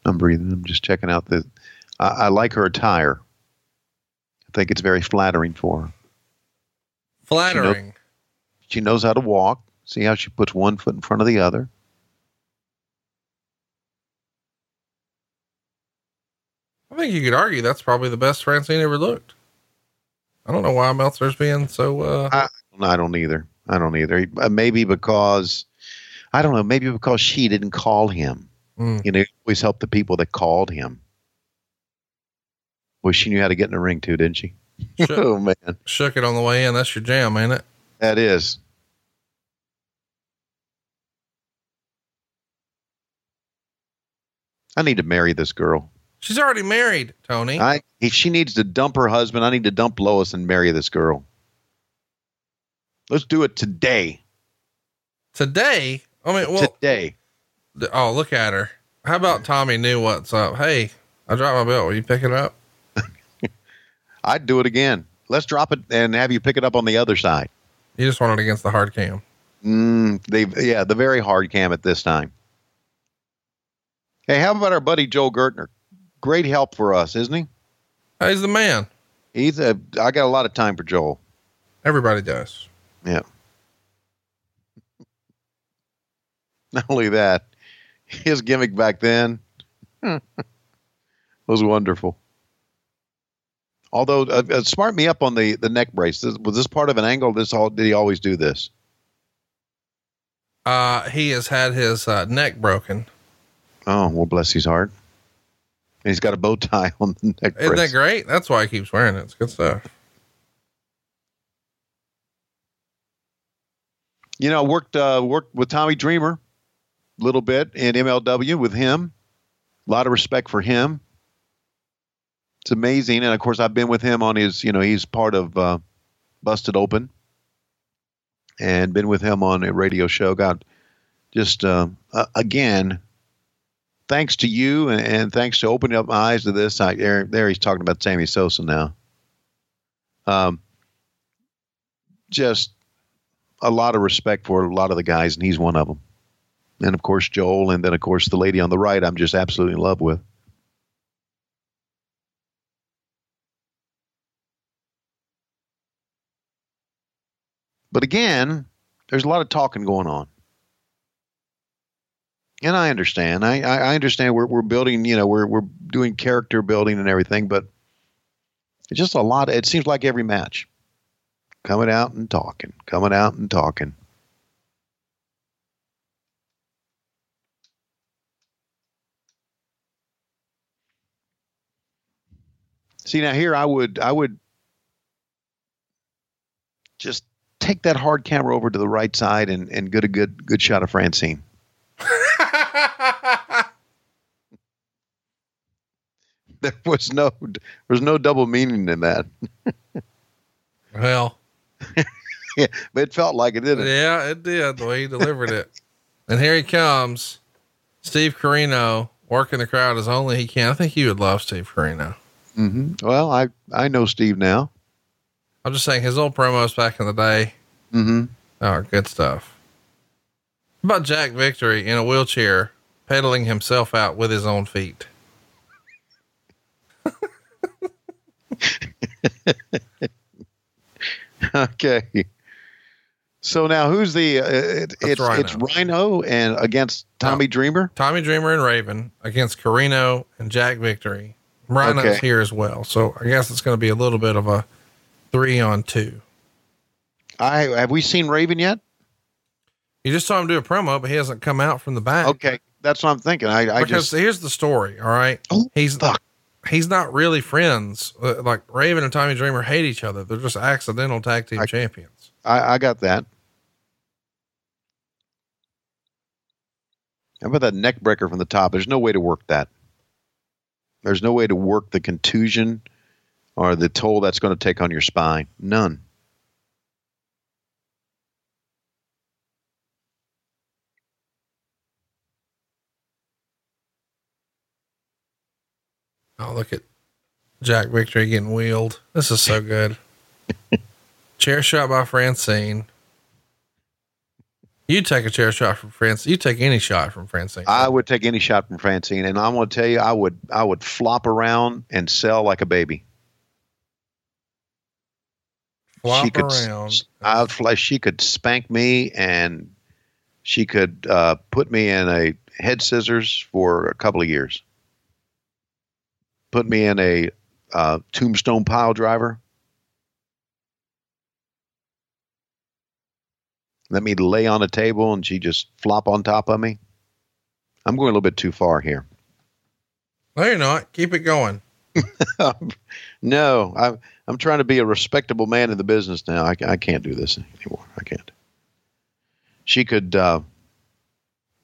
I'm breathing. I'm just checking out the. I, I like her attire. I think it's very flattering for her. Flattering. She, know, she knows how to walk. See how she puts one foot in front of the other. I think you could argue that's probably the best Francine ever looked. I don't know why Meltzer's being so. Uh... I, I don't either. I don't either. Uh, maybe because I don't know. Maybe because she didn't call him. Mm. You know, he always helped the people that called him. Well, she knew how to get in the ring too, didn't she? Shook, oh man, shook it on the way in. That's your jam, ain't it? That is. I need to marry this girl. She's already married, Tony. I if she needs to dump her husband, I need to dump Lois and marry this girl. Let's do it today. Today? I mean, well, today. Oh, look at her. How about Tommy knew what's up? Hey, I dropped my belt. Will you pick it up? I'd do it again. Let's drop it and have you pick it up on the other side. You just want it against the hard cam. Mm, they, yeah, the very hard cam at this time. Hey, how about our buddy Joel Gertner? Great help for us, isn't he? He's the man. He's a. I got a lot of time for Joel. Everybody does. Yeah. Not only that, his gimmick back then was wonderful. Although, uh, uh, smart me up on the the neck brace. This, was this part of an angle? This all did he always do this? Uh, he has had his uh, neck broken. Oh well, bless his heart. And he's got a bow tie on the neck. Isn't brace. that great? That's why he keeps wearing it. It's good stuff. You know, worked uh, worked with Tommy Dreamer a little bit in MLW with him. A lot of respect for him. It's amazing, and of course, I've been with him on his. You know, he's part of uh, Busted Open, and been with him on a radio show. Got just uh, again, thanks to you, and, and, thanks to opening up my eyes to this. I, there, there, he's talking about Sammy Sosa now. Um, just a lot of respect for a lot of the guys, and he's one of them. And of course, Joel, and then of course the lady on the right, I'm just absolutely in love with. But again, there's a lot of talking going on. And I understand. I, I understand we're, we're building, you know, we're, we're doing character building and everything, but it's just a lot. It seems like every match coming out and talking, coming out and talking. See now here I would I would just take that hard camera over to the right side and, and get a good good shot of Francine. there was no there was no double meaning in that. well, but it felt like it didn't. it? Yeah, it did the way he delivered it. And here he comes, Steve Corino working the crowd as only he can. I think you would love Steve Corino. Mm-hmm. Well, I I know Steve now. I'm just saying his old promos back in the day. Mm-hmm. Oh, good stuff. How about Jack Victory in a wheelchair, pedaling himself out with his own feet. okay. So now who's the? Uh, it, it's Rhino. it's Rhino and against Tommy Dreamer. Tommy Dreamer and Raven against Corino and Jack Victory. Rhino's Okay. here as well, so I guess it's going to be a little bit of a three on two. I have we seen Raven yet? You just saw him do a promo, but he hasn't come out from the back. Okay, that's what I'm thinking. I, I because just here's the story. All right, Oh, he's fuck. He's not really friends. Uh, Like Raven and Tommy Dreamer hate each other. They're just accidental tag team champions. I, I got that. How about that neck breaker from the top? There's no way to work that. There's no way to work the contusion or the toll that's going to take on your spine. None. Oh, look at Jack Victory getting wheeled. This is so good. chair shot by Francine. You take a chair shot from Francine. You take any shot from Francine. I would take any shot from Francine, and I'm going to tell you, I would, I would flop around and sell like a baby. Flop she could, around. I would she could spank me, and she could uh, put me in a head scissors for a couple of years. Put me in a uh, tombstone pile driver. Let me lay on a table, and she just flop on top of me. I'm going a little bit too far here. No, you're not. Keep it going. no, I'm I'm trying to be a respectable man in the business now. I, I can't do this anymore. I can't. She could. Uh,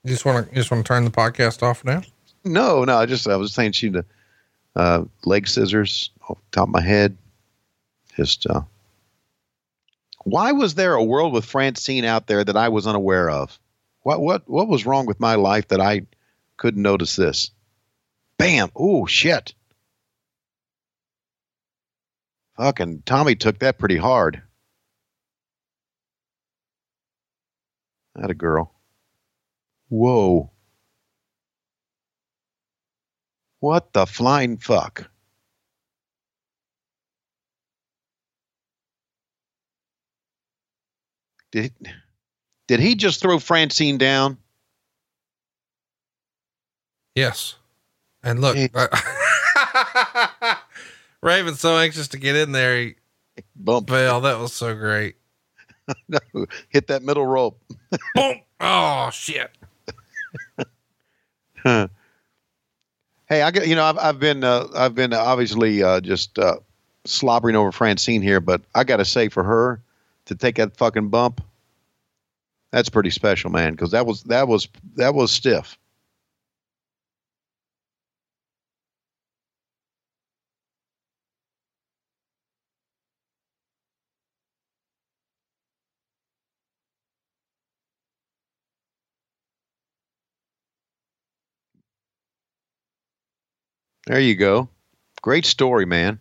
You just want to just want to turn the podcast off now. no, no. I just I was saying she'd uh, leg scissors off the top of my head. Just. Uh, why was there a world with Francine out there that I was unaware of? What what what was wrong with my life that I couldn't notice this? Bam! Oh shit! Fucking Tommy took that pretty hard. That a girl. Whoa. What the flying fuck? Did did he just throw Francine down? Yes. And look, Raven's so anxious to get in there. He Bump. fell. That was so great. no, hit that middle rope. Boom. Oh shit. Huh. Hey, I get you know I've I've been uh, I've been obviously uh, just uh, slobbering over Francine here, but I got to say for her to take that fucking bump, that's pretty special, man. Because that was that was that was stiff. There you go. Great story, man.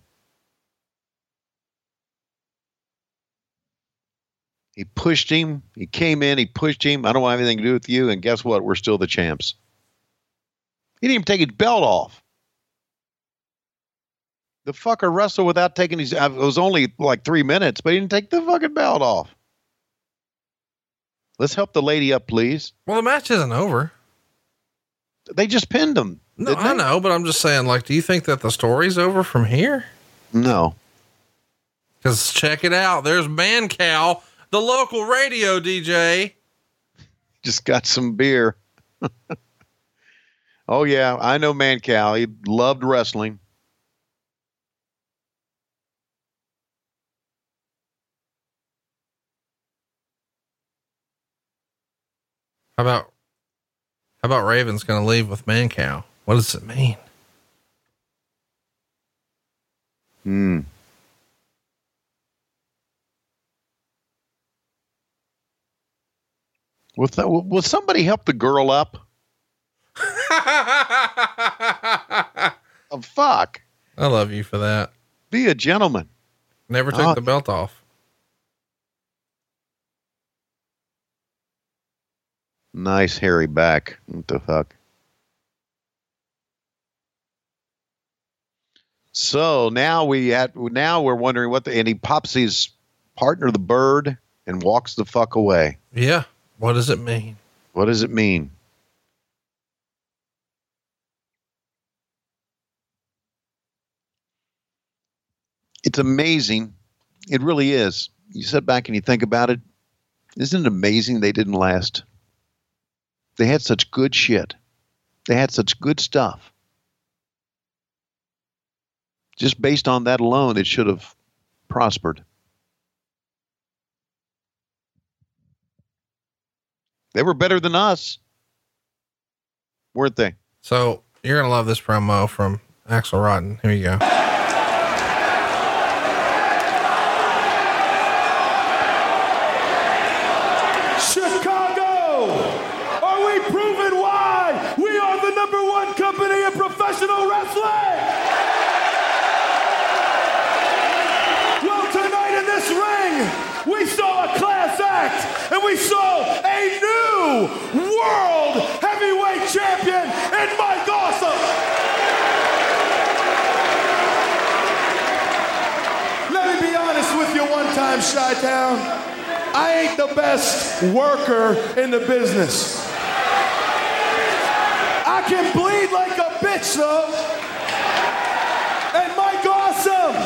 He pushed him. He came in. He pushed him. I don't want anything to do with you. And guess what? We're still the champs. He didn't even take his belt off. The fucker wrestled without taking his. uh, It was only like three minutes, but he didn't take the fucking belt off. Let's help the lady up, please. Well, the match isn't over. They just pinned him. No, I they? know, but I'm just saying, like, do you think that the story's over from here? No. Because check it out. There's Man Cow, the local radio DJ. just got some beer. oh yeah, I know Mancow. He loved wrestling. How about how about Raven's gonna leave with Man Cow? What does it mean? Hmm. Will, th- will somebody help the girl up? oh, fuck. I love you for that. Be a gentleman. Never take Oh. the belt off. Nice hairy back. What the fuck? So now we at now we're wondering what the and he pops his partner the bird and walks the fuck away. Yeah. What does it mean? What does it mean? It's amazing It really is. You sit back and you think about it. Isn't it amazing they didn't last? They had such good shit. They had such good stuff. Just based on that alone, it should have prospered. They were better than us, weren't they? So you're gonna love this promo from Axel Rotten. Here you go. Chicago! Are we proving why we are the number one company in professional wrestling? Well, tonight in this ring, we saw a class act and we saw a new world heavyweight champion in Mike Awesome. Let me be honest with you one Chi Town. I ain't the best worker in the business. I can bleed like a bitch, though. And Mike Awesome,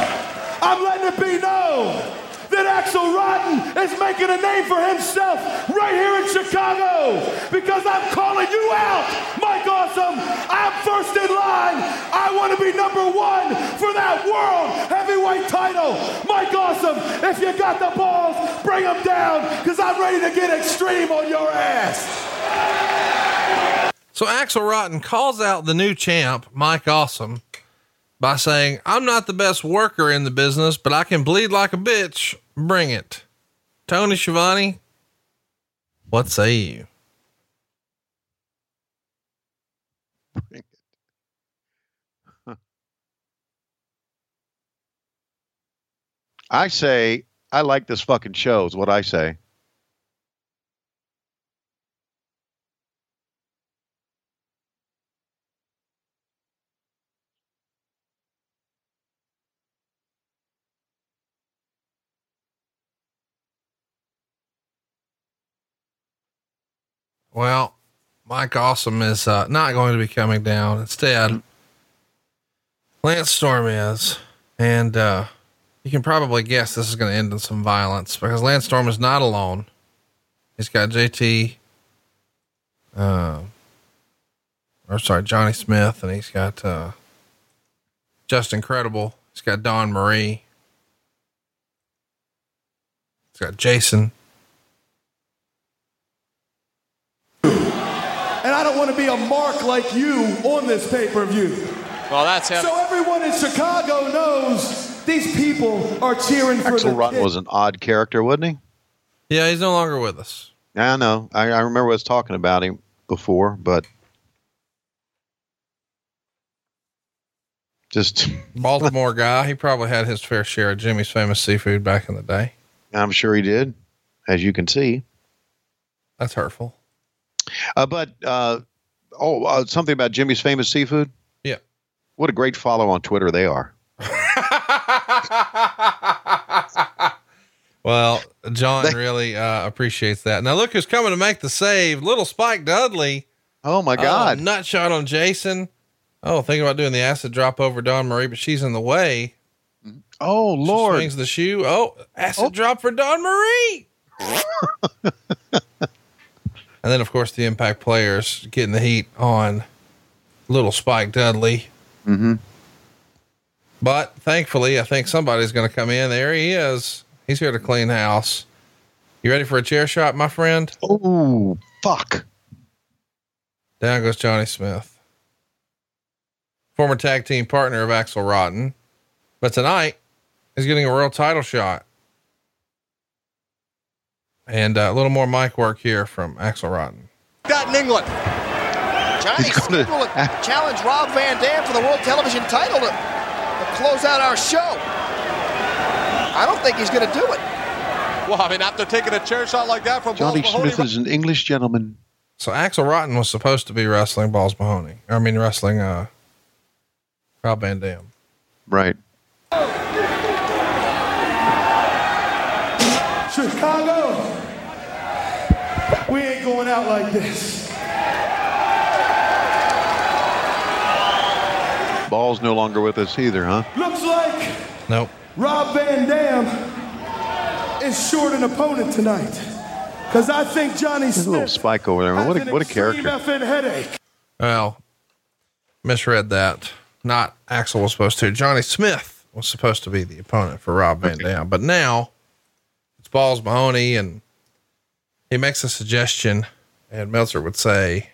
I'm letting it be known that Axel Rotten is making a name for himself right here in Chicago because I'm calling you out, Mike Awesome. I'm first in line. I want to be number one for that world heavyweight title. Mike Awesome, if you got the balls, bring them down because I'm ready to get extreme on your ass. So Axel Rotten calls out the new champ, Mike Awesome, by saying, I'm not the best worker in the business, but I can bleed like a bitch. Bring it. Tony Schiavone, what say you? I say I like this fucking show. Is what I say. Well, Mike Awesome is uh, not going to be coming down. Instead, Lance Storm is. And uh, you can probably guess this is going to end in some violence because Lance Storm is not alone. He's got JT, uh, or sorry, Johnny Smith, and he's got uh, Justin Credible. He's got Dawn Marie. He's got Jason. And I don't want to be a mark like you on this pay per view. Well, that's him. So everyone in Chicago knows these people are cheering for Axel the Rotten kid. was an odd character, wasn't he? Yeah, he's no longer with us. I know. I, I remember I was talking about him before, but just Baltimore guy. He probably had his fair share of Jimmy's famous seafood back in the day. I'm sure he did, as you can see. That's hurtful. Uh, but uh, oh, uh, something about Jimmy's famous seafood. Yeah. What a great follow on Twitter they are. Well, John really uh, appreciates that. Now look who's coming to make the save. Little Spike Dudley. Oh my God. nut shot on Jason. Oh, thinking about doing the acid drop over Dawn Marie, but she's in the way. Oh She Lord. swings the shoe. Oh, acid drop for Dawn Marie. and then of course the impact players getting the heat on little Spike Dudley. Mm-hmm. But thankfully, I think somebody's going to come in. There he is. He's here to clean house. You ready for a chair shot, my friend? Oh, fuck. Down goes Johnny Smith, former tag team partner of Axel Rotten. But tonight, he's getting a world title shot. And uh, a little more mic work here from Axel Rotten. That in England. Johnny He's gonna- Smith will challenge Rob Van Dam for the world television title to, to close out our show. I don't think he's going to do it. Well, I mean, after taking a chair shot like that from Johnny Balls Mahoney, Smith is an English gentleman. So Axel Rotten was supposed to be wrestling Balls Mahoney. I mean, wrestling uh, Rob Van Dam. Right. Chicago, we ain't going out like this. Ball's no longer with us either, huh? Looks like Nope. Rob Van Dam is short an opponent tonight. Because I think Johnny There's a little spike over there. What a, what a character. headache. Well, misread that. Not Axel was supposed to. Johnny Smith was supposed to be the opponent for Rob Van Dam, but now Balls Mahoney, and he makes a suggestion, and Meltzer would say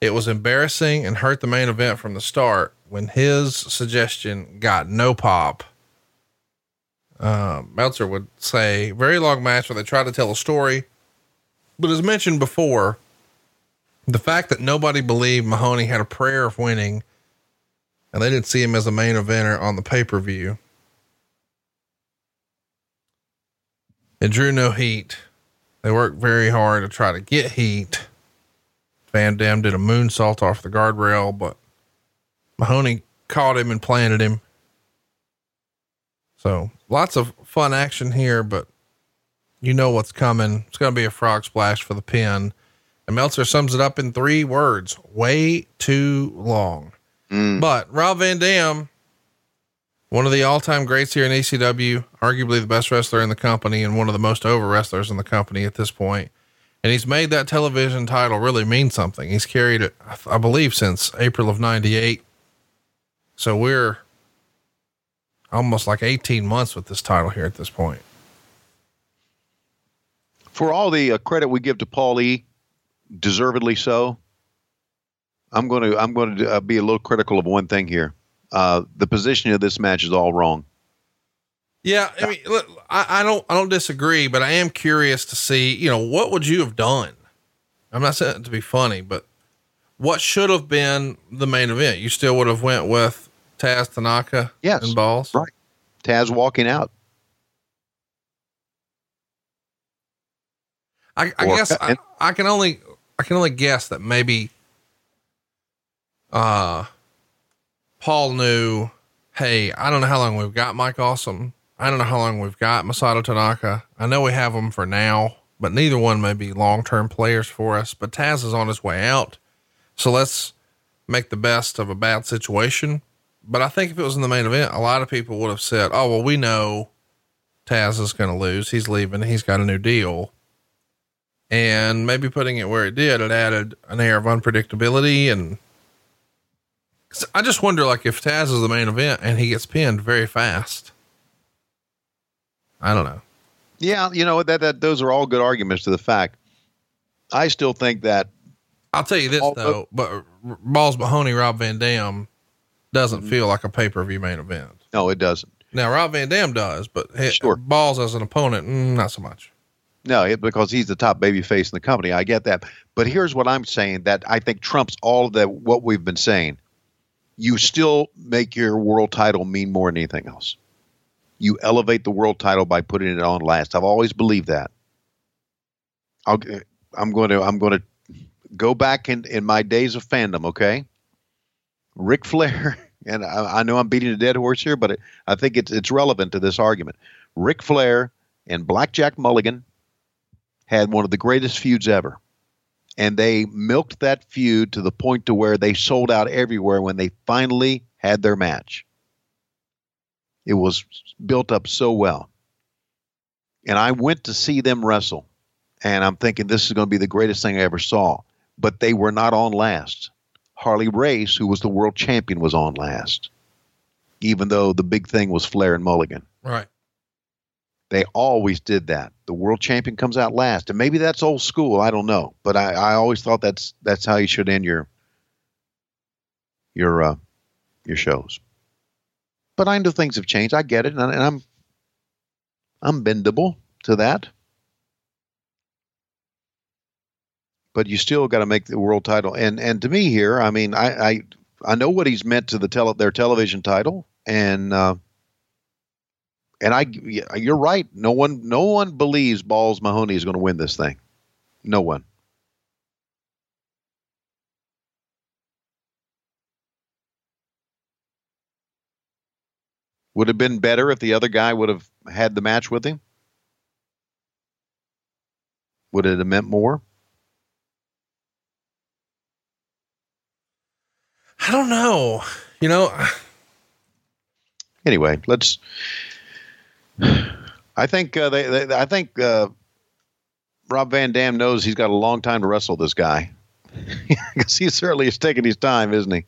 it was embarrassing and hurt the main event from the start when his suggestion got no pop. Um, Meltzer would say very long match where they try to tell a story, but as mentioned before, the fact that nobody believed Mahoney had a prayer of winning and they didn't see him as a main eventer on the pay per view. It drew no heat. They worked very hard to try to get heat. Van Dam did a moonsault off the guardrail, but Mahoney caught him and planted him. So lots of fun action here, but you know what's coming. It's going to be a frog splash for the pin. And Meltzer sums it up in three words way too long. Mm. But Rob Van Dam, one of the all time greats here in ECW, arguably the best wrestler in the company and one of the most over wrestlers in the company at this point. And he's made that television title really mean something. He's carried it, I- believe, since April of 98. So we're almost like 18 months with this title here at this point. For all the uh, credit we give to Paul E, deservedly so. I'm going to I'm going to uh, be a little critical of one thing here. Uh, the positioning of this match is all wrong. Yeah, I mean, look, I, I don't, I don't disagree, but I am curious to see, you know, what would you have done? I'm not saying to be funny, but what should have been the main event? You still would have went with Taz Tanaka, Yes. and balls, right? Taz walking out. I, I guess I, I can only, I can only guess that maybe, uh, Paul knew, hey, I don't know how long we've got Mike Awesome. I don't know how long we've got Masato Tanaka. I know we have them for now, but neither one may be long term players for us. But Taz is on his way out. So let's make the best of a bad situation. But I think if it was in the main event, a lot of people would have said, oh, well, we know Taz is going to lose. He's leaving. He's got a new deal. And maybe putting it where it did, it added an air of unpredictability. And I just wonder, like, if Taz is the main event and he gets pinned very fast. I don't know. Yeah, you know that that those are all good arguments to the fact. I still think that I'll tell you this though, but Balls Mahoney, Rob Van Dam doesn't feel like a pay per view main event. no, it doesn't. Now Rob Van Dam does, but he- Balls as an opponent, mm, not so much. No, it, because he's the top baby face in the company. I get that. But here's what I'm saying that I think trumps all of that what we've been saying. You still make your world title mean more than anything else. You elevate the world title by putting it on last. I've always believed that. I'll, I'm going to I'm going to go back in, in my days of fandom, okay? Ric Flair, and I, I know I'm beating a dead horse here, but it, I think it's it's relevant to this argument. Ric Flair and Blackjack Mulligan had one of the greatest feuds ever. And they milked that feud to the point to where they sold out everywhere when they finally had their match. It was built up so well. And I went to see them wrestle. And I'm thinking this is going to be the greatest thing I ever saw. But they were not on last. Harley Race, who was the world champion, was on last. Even though the big thing was Flair and Mulligan. Right. They always did that. The world champion comes out last, and maybe that's old school. I don't know, but I, I always thought that's that's how you should end your your uh, your shows. But I know things have changed. I get it, and, and I'm I'm bendable to that. But you still got to make the world title, and and to me here, I mean, I I, I know what he's meant to the tele, their television title, and. Uh, and I, you're right. No one, no one believes Balls Mahoney is going to win this thing. No one. Would have been better if the other guy would have had the match with him. Would it have meant more? I don't know. You know, Anyway, let's. I think uh, they, they, I think uh, Rob Van Dam knows he's got a long time to wrestle this guy because he certainly is taking his time, isn't he?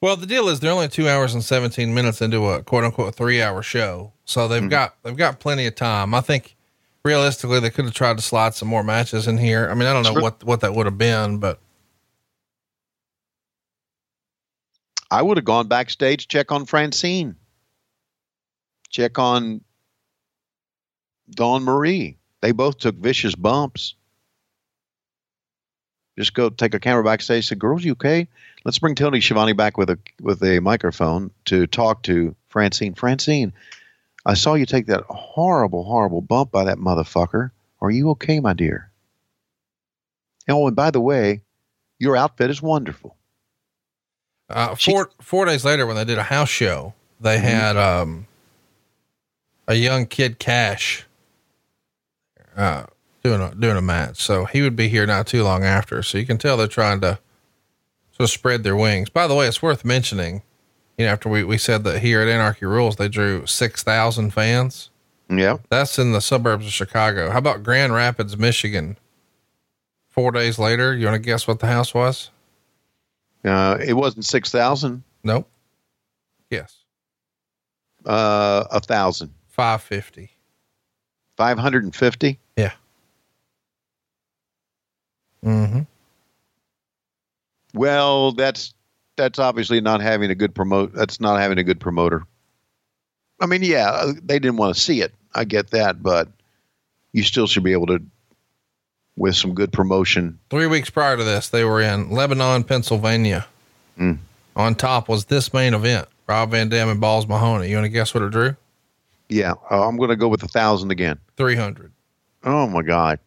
Well, the deal is they're only two hours and 17 minutes into a quote unquote three hour show. So they've Mhm. got, they've got plenty of time. I think realistically they could have tried to slide some more matches in here. I mean, I don't know Sure. what, what that would have been, but I would have gone backstage, check on Francine, check on Dawn Marie. They both took vicious bumps. Just go take a camera backstage. Say, "Girls, you okay? Let's bring Tony Schiavone back with a with a microphone to talk to Francine. Francine, I saw you take that horrible, horrible bump by that motherfucker. Are you okay, my dear? Oh, and by the way, your outfit is wonderful. Uh, four four days later, when they did a house show, they Mm-hmm. had um, a young Kid Kash uh, doing a doing a match. So he would be here not too long after. So you can tell they're trying to sort of spread their wings. By the way, it's worth mentioning. You know, after we we said that here at Anarchy Rulz they drew six thousand fans. Yeah, that's in the suburbs of Chicago. How about Grand Rapids, Michigan? Four days later, you want to guess what the house was? Uh, it wasn't six thousand. Nope. Yes. Uh, a thousand. Five fifty. Five hundred and fifty. Yeah. Mm-hmm. Well, that's that's obviously not having a good promote. That's not having a good promoter. I mean, yeah, uh, they didn't want to see it. I get that, but you still should be able to, with some good promotion. Three weeks prior to this, they were in Lebanon, Pennsylvania. Mm. On top was this main event: Rob Van Dam and Balls Mahoney. You want to guess what it drew? Yeah, uh, I'm going to go with a thousand again. Three hundred. Oh my God!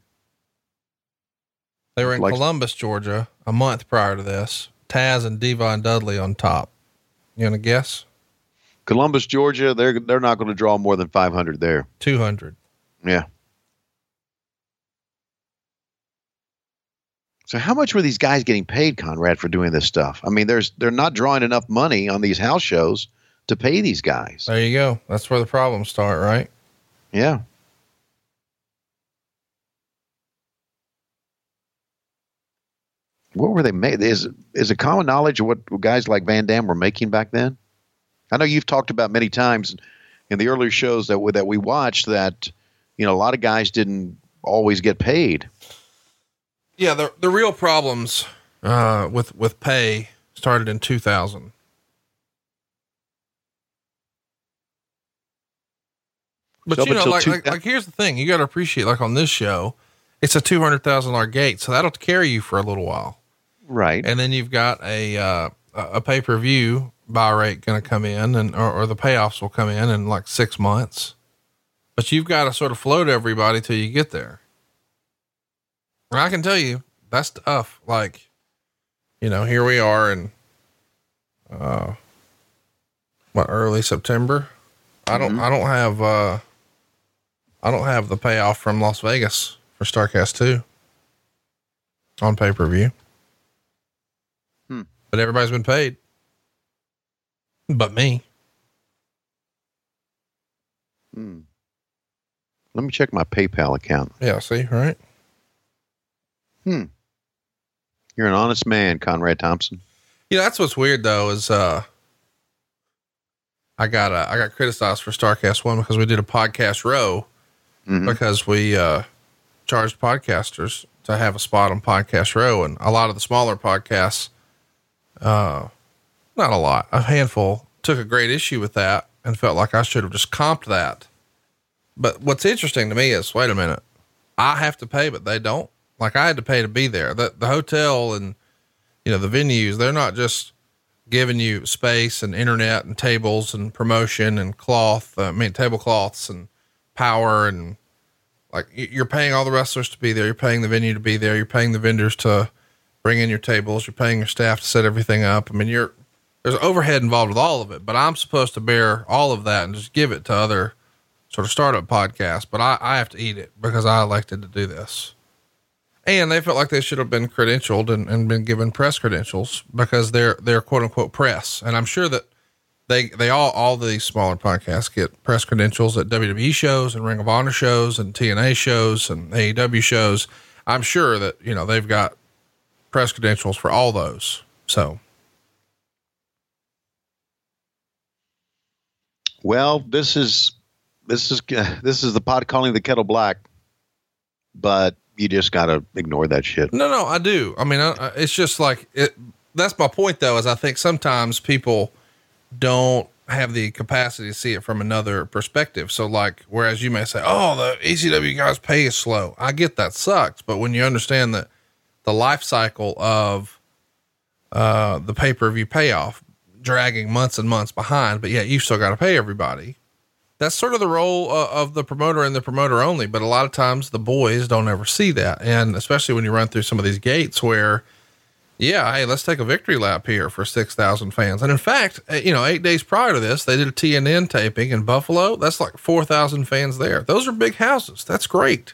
They were in Like- Columbus, Georgia, a month prior to this. Taz and D-Von Dudley on top. You want to guess? Columbus, Georgia. They're they're not going to draw more than five hundred there. Two hundred. Yeah. So how much were these guys getting paid, Conrad, for doing this stuff? I mean, there's they're not drawing enough money on these house shows to pay these guys. There you go. That's where the problems start, right? Yeah. What were they made? Is is a common knowledge of what guys like Van Dam were making back then? I know you've talked about many times in the earlier shows that we, that we watched that you know a lot of guys didn't always get paid. Yeah, the the real problems uh, with with pay started in 2000. But you know, like, two- like like here's the thing: you got to appreciate, like on this show, it's a two hundred thousand dollar gate, so that'll carry you for a little while, right? And then you've got a uh, a pay per view buy rate going to come in, and or, or the payoffs will come in in like six months. But you've got to sort of float everybody till you get there. And I can tell you that's tough. Like, you know, here we are in, uh, what early September. I don't, I don't have, uh, I don't have the payoff from Las Vegas for Starcast two on pay per view. Hmm. But everybody's been paid, but me. Hmm. Let me check my PayPal account. Yeah. See, right. Hmm. You're an honest man, Conrad Thompson. You know, that's what's weird though is uh I got uh, I got criticized for Starcast One because we did a podcast row because we uh charged podcasters to have a spot on podcast row and a lot of the smaller podcasts uh not a lot, a handful took a great issue with that and felt like I should have just comped that. But what's interesting to me is wait a minute. I have to pay, but they don't. Like I had to pay to be there. The the hotel and you know, the venues, they're not just giving you space and internet and tables and promotion and cloth, uh, I mean, tablecloths and power and like you're paying all the wrestlers to be there. You're paying the venue to be there. You're paying the vendors to bring in your tables. You're paying your staff to set everything up. I mean, you're, there's overhead involved with all of it, but I'm supposed to bear all of that and just give it to other sort of startup podcasts. But I, I have to eat it because I elected to do this and they felt like they should have been credentialed and, and been given press credentials because they're they're quote unquote press. And I'm sure that they they all all these smaller podcasts get press credentials at WWE shows and Ring of Honor shows and TNA shows and AEW shows. I'm sure that you know they've got press credentials for all those. So Well, this is this is this is the pot calling the kettle black, but you just got to ignore that shit. No, no, I do. I mean, I, it's just like it. That's my point, though. Is I think sometimes people don't have the capacity to see it from another perspective. So, like, whereas you may say, "Oh, the ECW guys' pay is slow," I get that sucks, but when you understand that the life cycle of uh, the pay per view payoff dragging months and months behind, but yet you still got to pay everybody. That's sort of the role uh, of the promoter and the promoter only. But a lot of times the boys don't ever see that. And especially when you run through some of these gates where, yeah, hey, let's take a victory lap here for 6,000 fans. And in fact, uh, you know, eight days prior to this, they did a TNN taping in Buffalo. That's like 4,000 fans there. Those are big houses. That's great.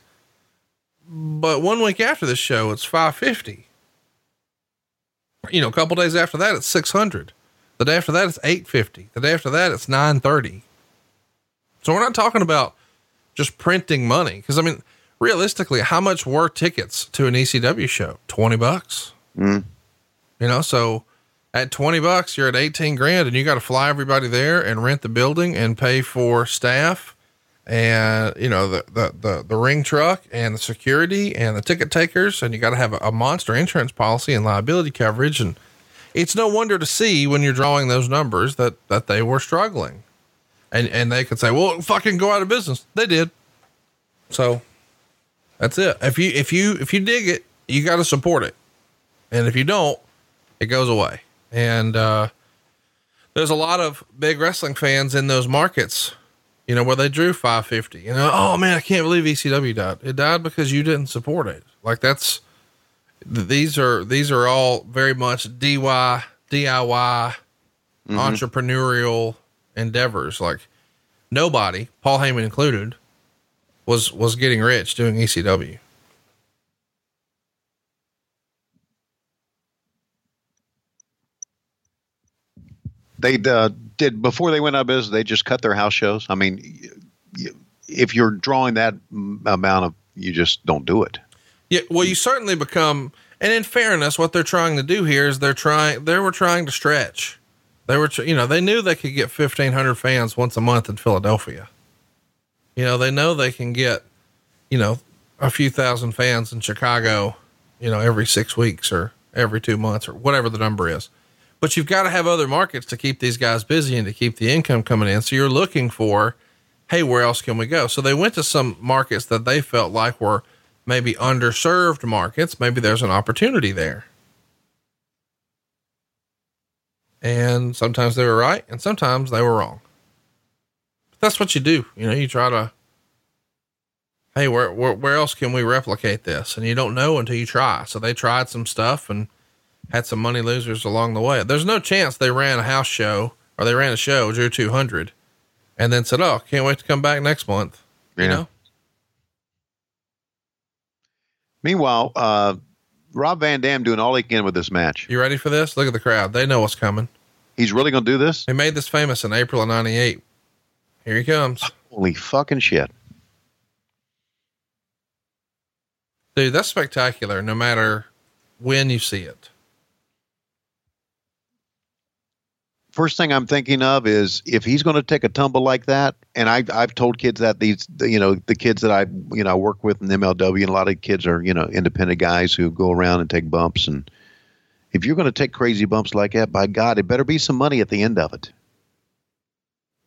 But one week after this show, it's 550. You know, a couple days after that, it's 600. The day after that, it's 850. The day after that, it's 930. So we're not talking about just printing money. Cause I mean, realistically, how much were tickets to an ECW show? 20 bucks. Mm. You know, so at 20 bucks, you're at 18 grand and you got to fly everybody there and rent the building and pay for staff and, you know, the, the, the, the ring truck and the security and the ticket takers. And you got to have a, a monster insurance policy and liability coverage. And it's no wonder to see when you're drawing those numbers that, that they were struggling and, and they could say, well, fucking go out of business. They did. So that's it. If you, if you, if you dig it, you got to support it. And if you don't, it goes away. And, uh, there's a lot of big wrestling fans in those markets, you know, where they drew 550, you know, oh man, I can't believe ECW died. It died because you didn't support it. Like that's, these are, these are all very much DIY, DIY, mm-hmm. entrepreneurial endeavors. Like nobody, Paul Heyman included, was, was getting rich doing ECW. They uh, did before they went out of business. They just cut their house shows. I mean, if you're drawing that amount of, you just don't do it. Yeah, well, you certainly become. And in fairness, what they're trying to do here is they're trying. They were trying to stretch. They were, you know, they knew they could get fifteen hundred fans once a month in Philadelphia. You know, they know they can get, you know, a few thousand fans in Chicago, you know, every six weeks or every two months or whatever the number is but you've got to have other markets to keep these guys busy and to keep the income coming in. So you're looking for, hey, where else can we go? So they went to some markets that they felt like were maybe underserved markets. Maybe there's an opportunity there. And sometimes they were right and sometimes they were wrong. But that's what you do. You know, you try to, hey, where, where, where else can we replicate this? And you don't know until you try. So they tried some stuff and had some money losers along the way. There's no chance they ran a house show or they ran a show, drew 200, and then said, Oh, can't wait to come back next month. Yeah. You know? Meanwhile, uh, Rob Van Dam doing all he can with this match. You ready for this? Look at the crowd. They know what's coming. He's really going to do this? He made this famous in April of 98. Here he comes. Holy fucking shit. Dude, that's spectacular no matter when you see it. First thing I'm thinking of is if he's going to take a tumble like that, and I, I've told kids that these, you know, the kids that I, you know, work with in MLW, and a lot of kids are, you know, independent guys who go around and take bumps. And if you're going to take crazy bumps like that, by God, it better be some money at the end of it.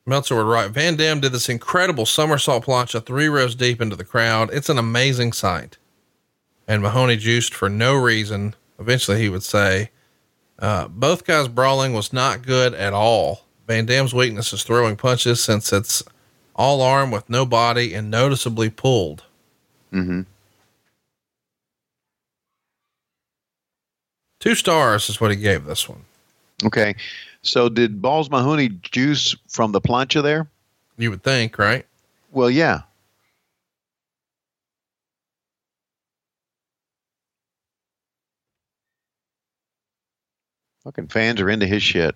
Meltzer would right. Van Dam did this incredible somersault plancha three rows deep into the crowd. It's an amazing sight. And Mahoney juiced for no reason. Eventually, he would say, uh, both guys brawling was not good at all. Van Dam's weakness is throwing punches since it's all arm with no body and noticeably pulled. Mm-hmm. Two stars is what he gave this one. Okay. So did Balls Mahoney juice from the plancha there? You would think, right? Well, yeah. Fucking fans are into his shit.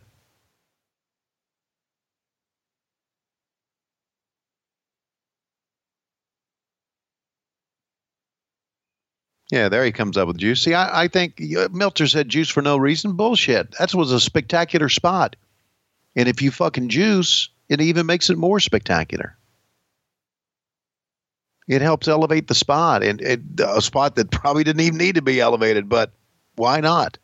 Yeah, there he comes up with juice. See, I, I think Meltzer said juice for no reason. Bullshit. That was a spectacular spot. And if you fucking juice, it even makes it more spectacular. It helps elevate the spot, and, a spot that probably didn't even need to be elevated, but why not?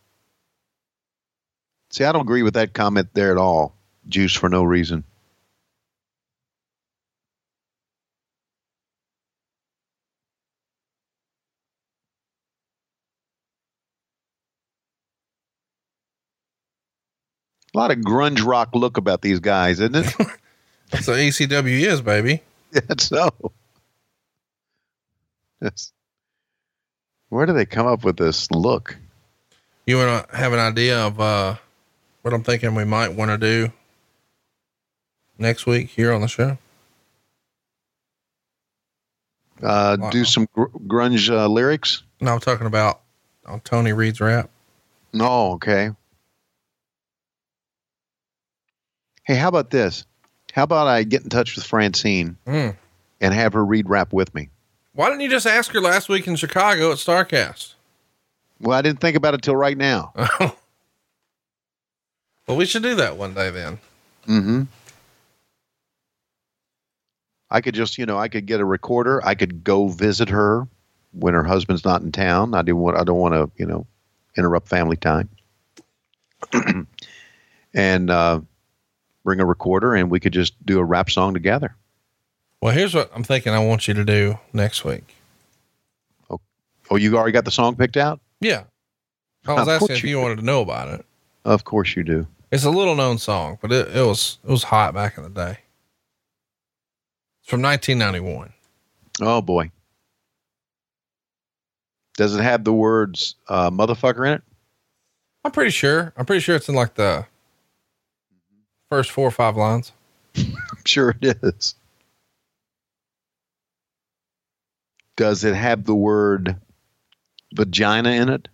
See, I don't agree with that comment there at all. Juice for no reason. A lot of grunge rock look about these guys, isn't it? That's what ECW is, baby. Yeah, so. Yes. Where do they come up with this look? You want to have an idea of uh, what I'm thinking we might want to do next week here on the show? Uh, Do some gr- grunge uh, lyrics? No, I'm talking about on Tony Reed's rap. No, okay. Hey, how about this? How about I get in touch with Francine Mm. and have her read rap with me? Why didn't you just ask her last week in Chicago at Starcast? Well, I didn't think about it till right now. Well, we should do that one day then. Mm-hmm. I could just, you know, I could get a recorder. I could go visit her when her husband's not in town. I do want, I don't want to, you know, interrupt family time. and uh, bring a recorder, and we could just do a rap song together. Well, here's what I'm thinking I want you to do next week. Oh, oh you already got the song picked out? Yeah. I was Of asking if you you wanted to know about it. Of course you do. It's a little known song, but it, it was it was hot back in the day. It's from 1991. Oh boy. Does it have the words uh, "motherfucker" in it? I'm pretty sure. I'm pretty sure it's in like the first four or five lines. I'm sure it is. Does it have the word vagina in it?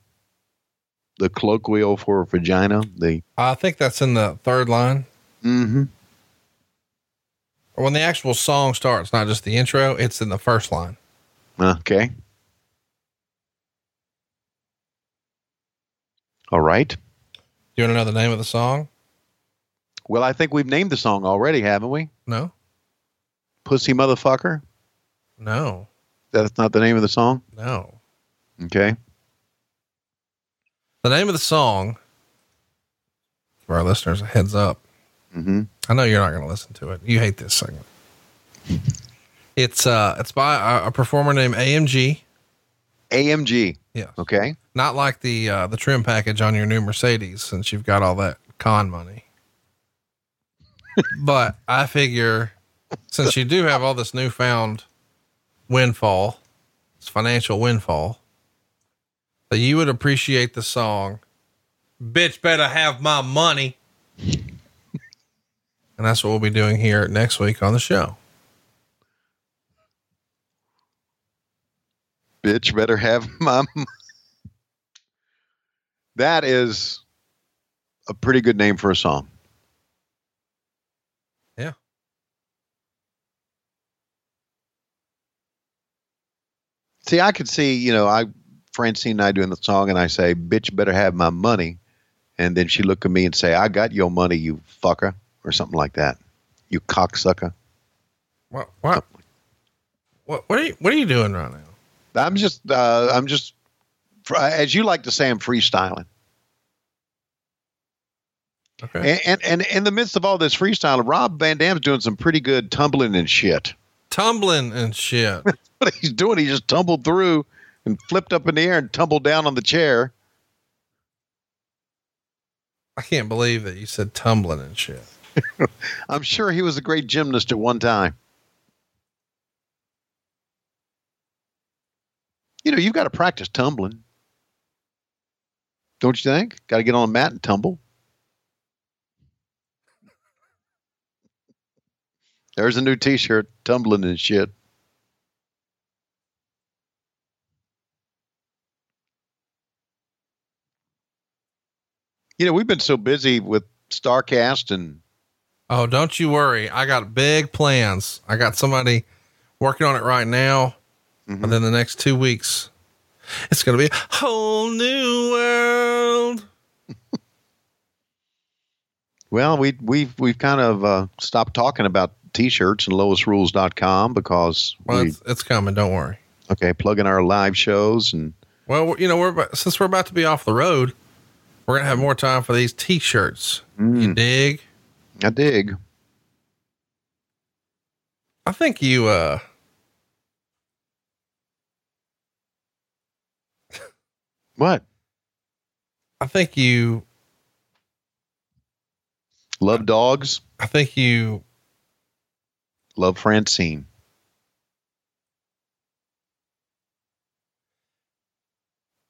The colloquial for vagina. The I think that's in the third line. mm-hmm. Or when the actual song starts, not just the intro, it's in the first line. Okay. All right. You want to know the name of the song? Well, I think we've named the song already, haven't we? No. Pussy motherfucker. No. That's not the name of the song. No. Okay. The name of the song for our listeners, a heads up. Mm-hmm. I know you're not going to listen to it. You hate this segment. It's uh, it's by a, a performer named AMG. AMG. Yeah. Okay. Not like the uh, the trim package on your new Mercedes, since you've got all that con money. but I figure, since you do have all this newfound windfall, this financial windfall, that you would appreciate the song. Bitch, better have my money. And that's what we'll be doing here next week on the show. Bitch better have my. m- That is a pretty good name for a song. Yeah. See, I could see, you know, I Francine and I doing the song, and I say, "Bitch, better have my money," and then she look at me and say, "I got your money, you fucker," or something like that. You cocksucker. What? What? What? What are you? What are you doing right now? I'm just, uh, I'm just, as you like to say, I'm freestyling. Okay. And, and and in the midst of all this freestyling, Rob Van Dam's doing some pretty good tumbling and shit. Tumbling and shit. what he's doing, he just tumbled through and flipped up in the air and tumbled down on the chair. I can't believe that you said tumbling and shit. I'm sure he was a great gymnast at one time. You know, you've got to practice tumbling. Don't you think? Got to get on a mat and tumble. There's a new t shirt, tumbling and shit. You know, we've been so busy with StarCast and Oh, don't you worry. I got big plans. I got somebody working on it right now. Mm-hmm. Within the next two weeks, It's going to be a whole new world. Well, we we've we've kind of uh, stopped talking about t-shirts and LoisRules.com because Well, we it's, it's coming. Don't worry. okay plugging our live shows and Well, you know, we're about, since we're about to be off the road, we're gonna have more time for these T-shirts. You dig? I dig. I think you. uh What? I think you. Love dogs. I think you. Love Francine.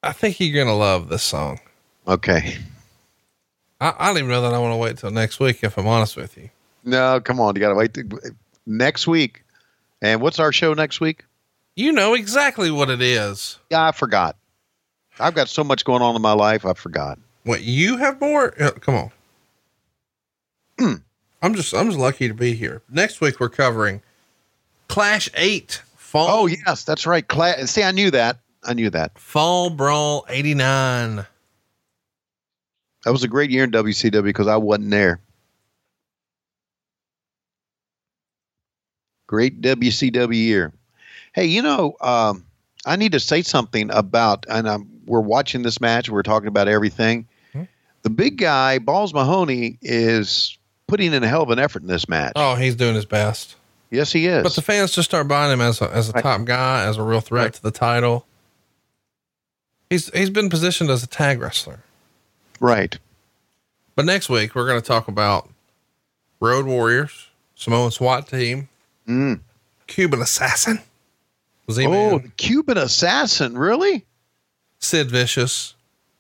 I think you're gonna love this song. Okay. I, I don't even know that I want to wait till next week. If I'm honest with you. No, come on. You got to wait next week. And what's our show next week? You know exactly what it is. Yeah, I forgot. I've got so much going on in my life. I forgot. What you have more? Uh, come on. I'm just I'm just lucky to be here. Next week we're covering Clash Eight Fall. Oh yes, that's right. Cla- See, I knew that. I knew that. Fall Brawl '89. That was a great year in WCW because I wasn't there. Great WCW year. Hey, you know, um, I need to say something about, and I'm, we're watching this match. We're talking about everything. The big guy, Balls Mahoney, is putting in a hell of an effort in this match. Oh, he's doing his best. Yes, he is. But the fans just start buying him as a, as a top guy, as a real threat to the title. He's he's been positioned as a tag wrestler. Right. But next week we're going to talk about Road Warriors, Samoan SWAT team, Mm. Cuban Assassin, Z Oh, the Cuban assassin, really? Sid Vicious,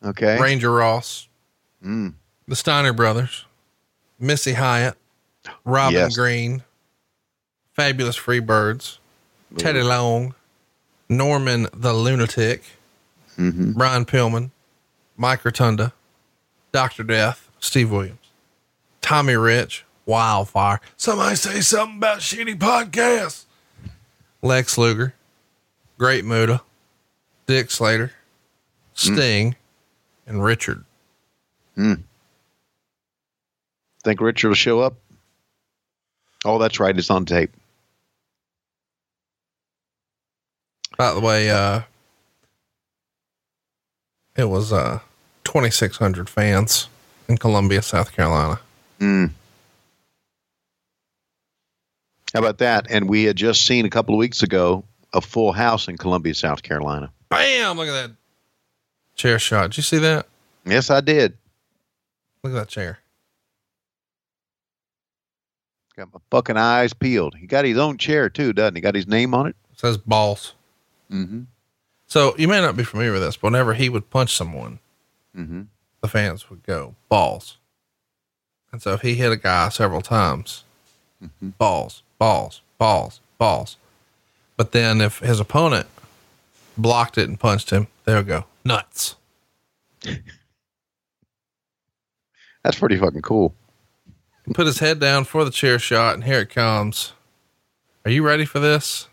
Okay. Ranger Ross, Mm. the Steiner brothers, Missy Hyatt, Robin Yes. Green, Fabulous Freebirds, Teddy Long, Norman the Lunatic, Mm-hmm. Brian Pillman, Mike Rotunda, Dr. Death, Steve Williams, Tommy Rich, Wildfire. Somebody say something about shitty podcasts. Lex Luger, Great Muta, Dick Slater, Sting, and Richard. Mm. Think Richard will show up? Oh, that's right. It's on tape. By the way, uh, it was uh, 2,600 fans in Columbia, South Carolina. Mm. How about that? And we had just seen a couple of weeks ago a full house in Columbia, South Carolina. Bam! Look at that chair shot. Did you see that? Yes, I did. Look at that chair. Got my fucking eyes peeled. He got his own chair too, doesn't he? Got his name on it. It says balls. Mm-hmm. So you may not be familiar with this, but whenever he would punch someone, Mm-hmm. the fans would go balls. And so if he hit a guy several times, balls, balls, balls, balls. But then if his opponent blocked it and punched him, there would go nuts. That's pretty fucking cool. Put his head down for the chair shot, and here it comes. Are you ready for this?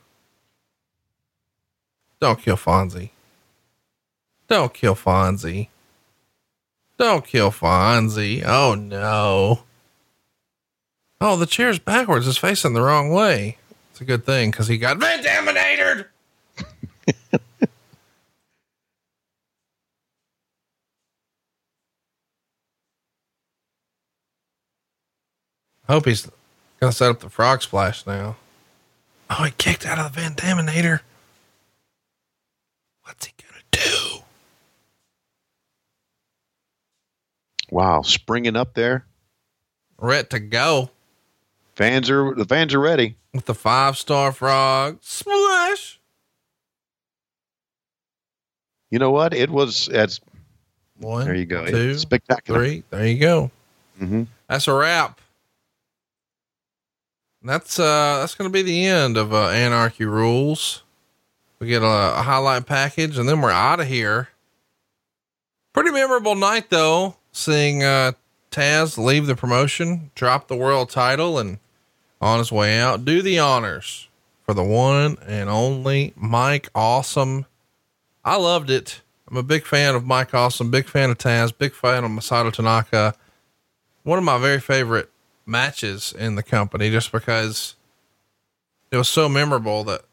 Don't kill Fonzie. Don't kill Fonzie. Don't kill Fonzie. Oh no. Oh, the chair's backwards. It's facing the wrong way. It's a good thing because he got Vandaminated. Hope he's gonna set up the frog splash now. Oh, he kicked out of the Vandaminator. What's he gonna do? Wow, springing up there. Ready to go Fans are the fans are ready. with the five star frog splash. You know what? It was. That's One, there. You go. two, It's spectacular. three. There you go. Mm-hmm. That's a wrap. That's uh that's gonna be the end of uh, Anarchy Rulz. We get a, a highlight package and then we're out of here. Pretty memorable night though, seeing uh Taz leave the promotion, drop the world title, and on his way out, do the honors for the one and only Mike Awesome I loved it. I'm a big fan of Mike Awesome, big fan of Taz, big fan of Masato Tanaka. One of my very favorite matches in the company, just because it was so memorable that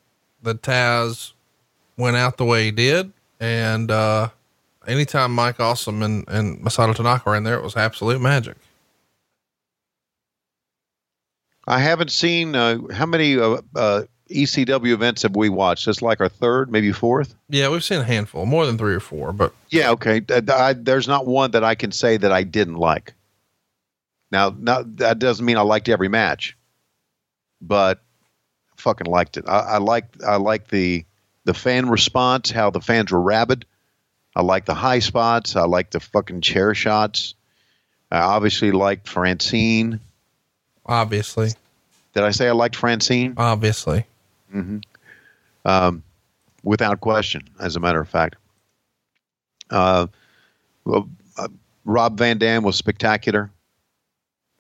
the Taz went out the way he did. And, uh, anytime Mike Awesome and, and Masato Tanaka were in there, it was absolute magic. I haven't seen uh, how many uh, uh, ECW events have we watched? It's like our third, maybe fourth. Yeah, we've seen a handful, more than three or four, but yeah, okay. I, there's not one that I can say that I didn't like. Now, not, that doesn't mean I liked every match, but I fucking liked it. I, I like I like the the fan response, how the fans were rabid. I like the high spots. I like the fucking chair shots. I obviously liked Francine. Obviously. Did I say I liked Francine? Obviously. Mm-hmm. Um, without question, as a matter of fact. Uh, well, uh, Rob Van Dam was spectacular.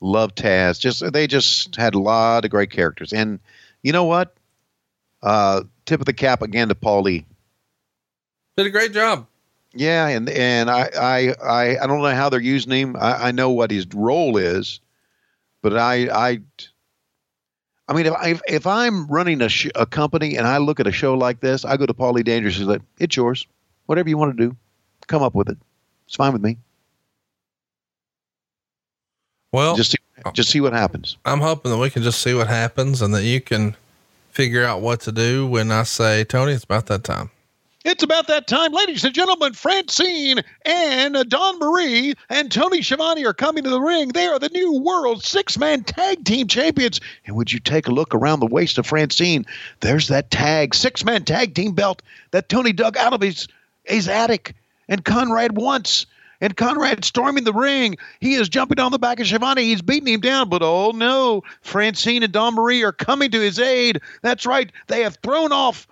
Love Taz. Just they just had a lot of great characters, and you know what? Uh, tip of the cap again to Paulie. Did a great job. Yeah, and and I I I, I don't know how they're using him. I, I know what his role is, but I I I mean, if I, if I'm running a, sh- a company and I look at a show like this, I go to Paulie Dangerous and say, "It's yours. Whatever you want to do, come up with it. It's fine with me." Well, just see, just see what happens. I'm hoping that we can just see what happens and that you can figure out what to do when I say, Tony, it's about that time. It's about that time, ladies and gentlemen. Francine and Dawn Marie and Tony Schiavone are coming to the ring. They are the new world six man tag team champions. And would you take a look around the waist of Francine? There's that tag, six man tag team belt that Tony dug out of his, his attic and Conrad wants. And Conrad storming the ring. He is jumping on the back of Schiavone. He's beating him down, but oh no, Francine and Dawn Marie are coming to his aid. That's right. They have thrown off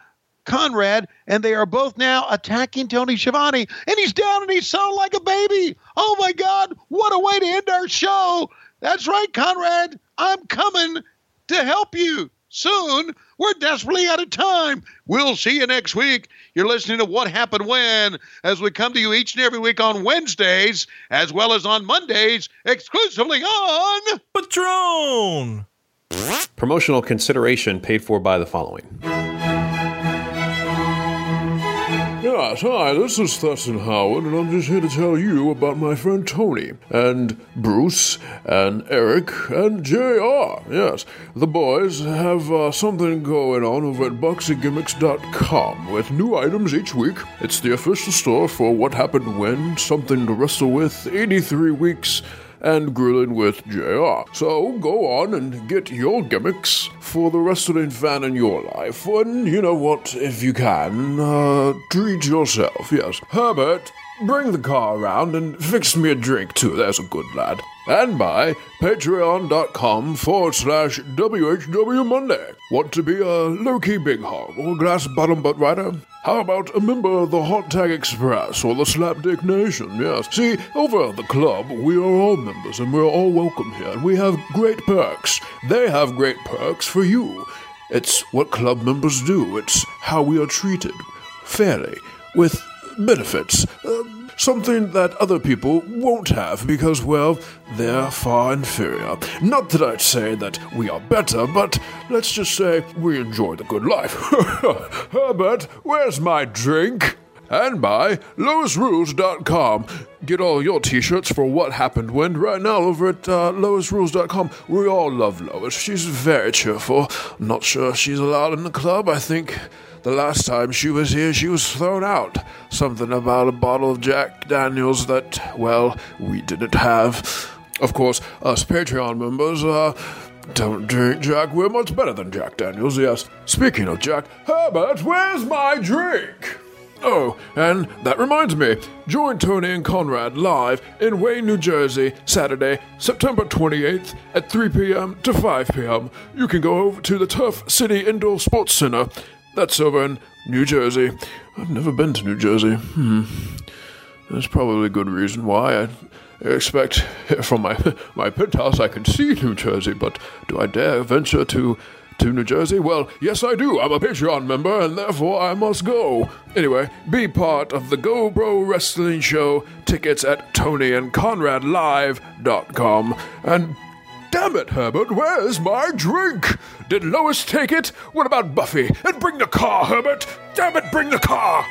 Conrad, and they are both now attacking Tony Schiavone, and he's down and he's sounding like a baby. Oh my God, what a way to end our show! That's right, Conrad, I'm coming to help you soon. We're desperately out of time. We'll see you next week. You're listening to What Happened When as we come to you each and every week on Wednesdays as well as on Mondays, exclusively on Patreon. Promotional consideration paid for by the following. Yes, hi, this is Thurston Howell, and I'm just here to tell you about my friend Tony, and Bruce, and Eric, and JR. Yes, the boys have uh, something going on over at BoxingGimmicks.com with new items each week. It's the official store for What Happened When, Something to Wrestle With, 83 Weeks, and grilling with JR. So go on and get your gimmicks for the wrestling fan in your life. And you know what, if you can, uh, treat yourself. Yes. Herbert, bring the car around and fix me a drink too, there's a good lad. And by patreon.com forward slash WHW Monday. Want to be a low key big hog or glass bottom butt rider? How about a member of the Hot Tag Express or the Slapdick Nation? Yes. See, over at the club, we are all members and we're all welcome here. And we have great perks. They have great perks for you. It's what club members do, it's how we are treated fairly, with benefits. Uh, something that other people won't have because, well, they're far inferior. Not that I'd say that we are better, but let's just say we enjoy the good life. Herbert, where's my drink? And by LoisRules.com. Get all your t shirts for what happened when right now over at uh, LoisRules.com. We all love Lois. She's very cheerful. Not sure she's allowed in the club. I think the last time she was here, she was thrown out. Something about a bottle of Jack Daniels that, well, we didn't have. Of course, us Patreon members, uh, don't drink Jack. We're much better than Jack Daniels, yes. Speaking of Jack, Herbert, where's my drink? Oh, and that reminds me, join Tony and Conrad live in Wayne, New Jersey, Saturday, September 28th at 3 p.m. to 5 p.m. You can go over to the Turf City Indoor Sports Center. That's over in New Jersey. I've never been to New Jersey. Hmm. There's probably a good reason why. I expect from my my penthouse I can see New Jersey, but do I dare venture to to New Jersey? Well, yes, I do. I'm a Patreon member, and therefore I must go. Anyway, be part of the Go Pro Wrestling Show. Tickets at TonyandConradLive.com. And damn it, Herbert, where's my drink? Did Lois take it? What about Buffy? And bring the car, Herbert! Damn it, bring the car!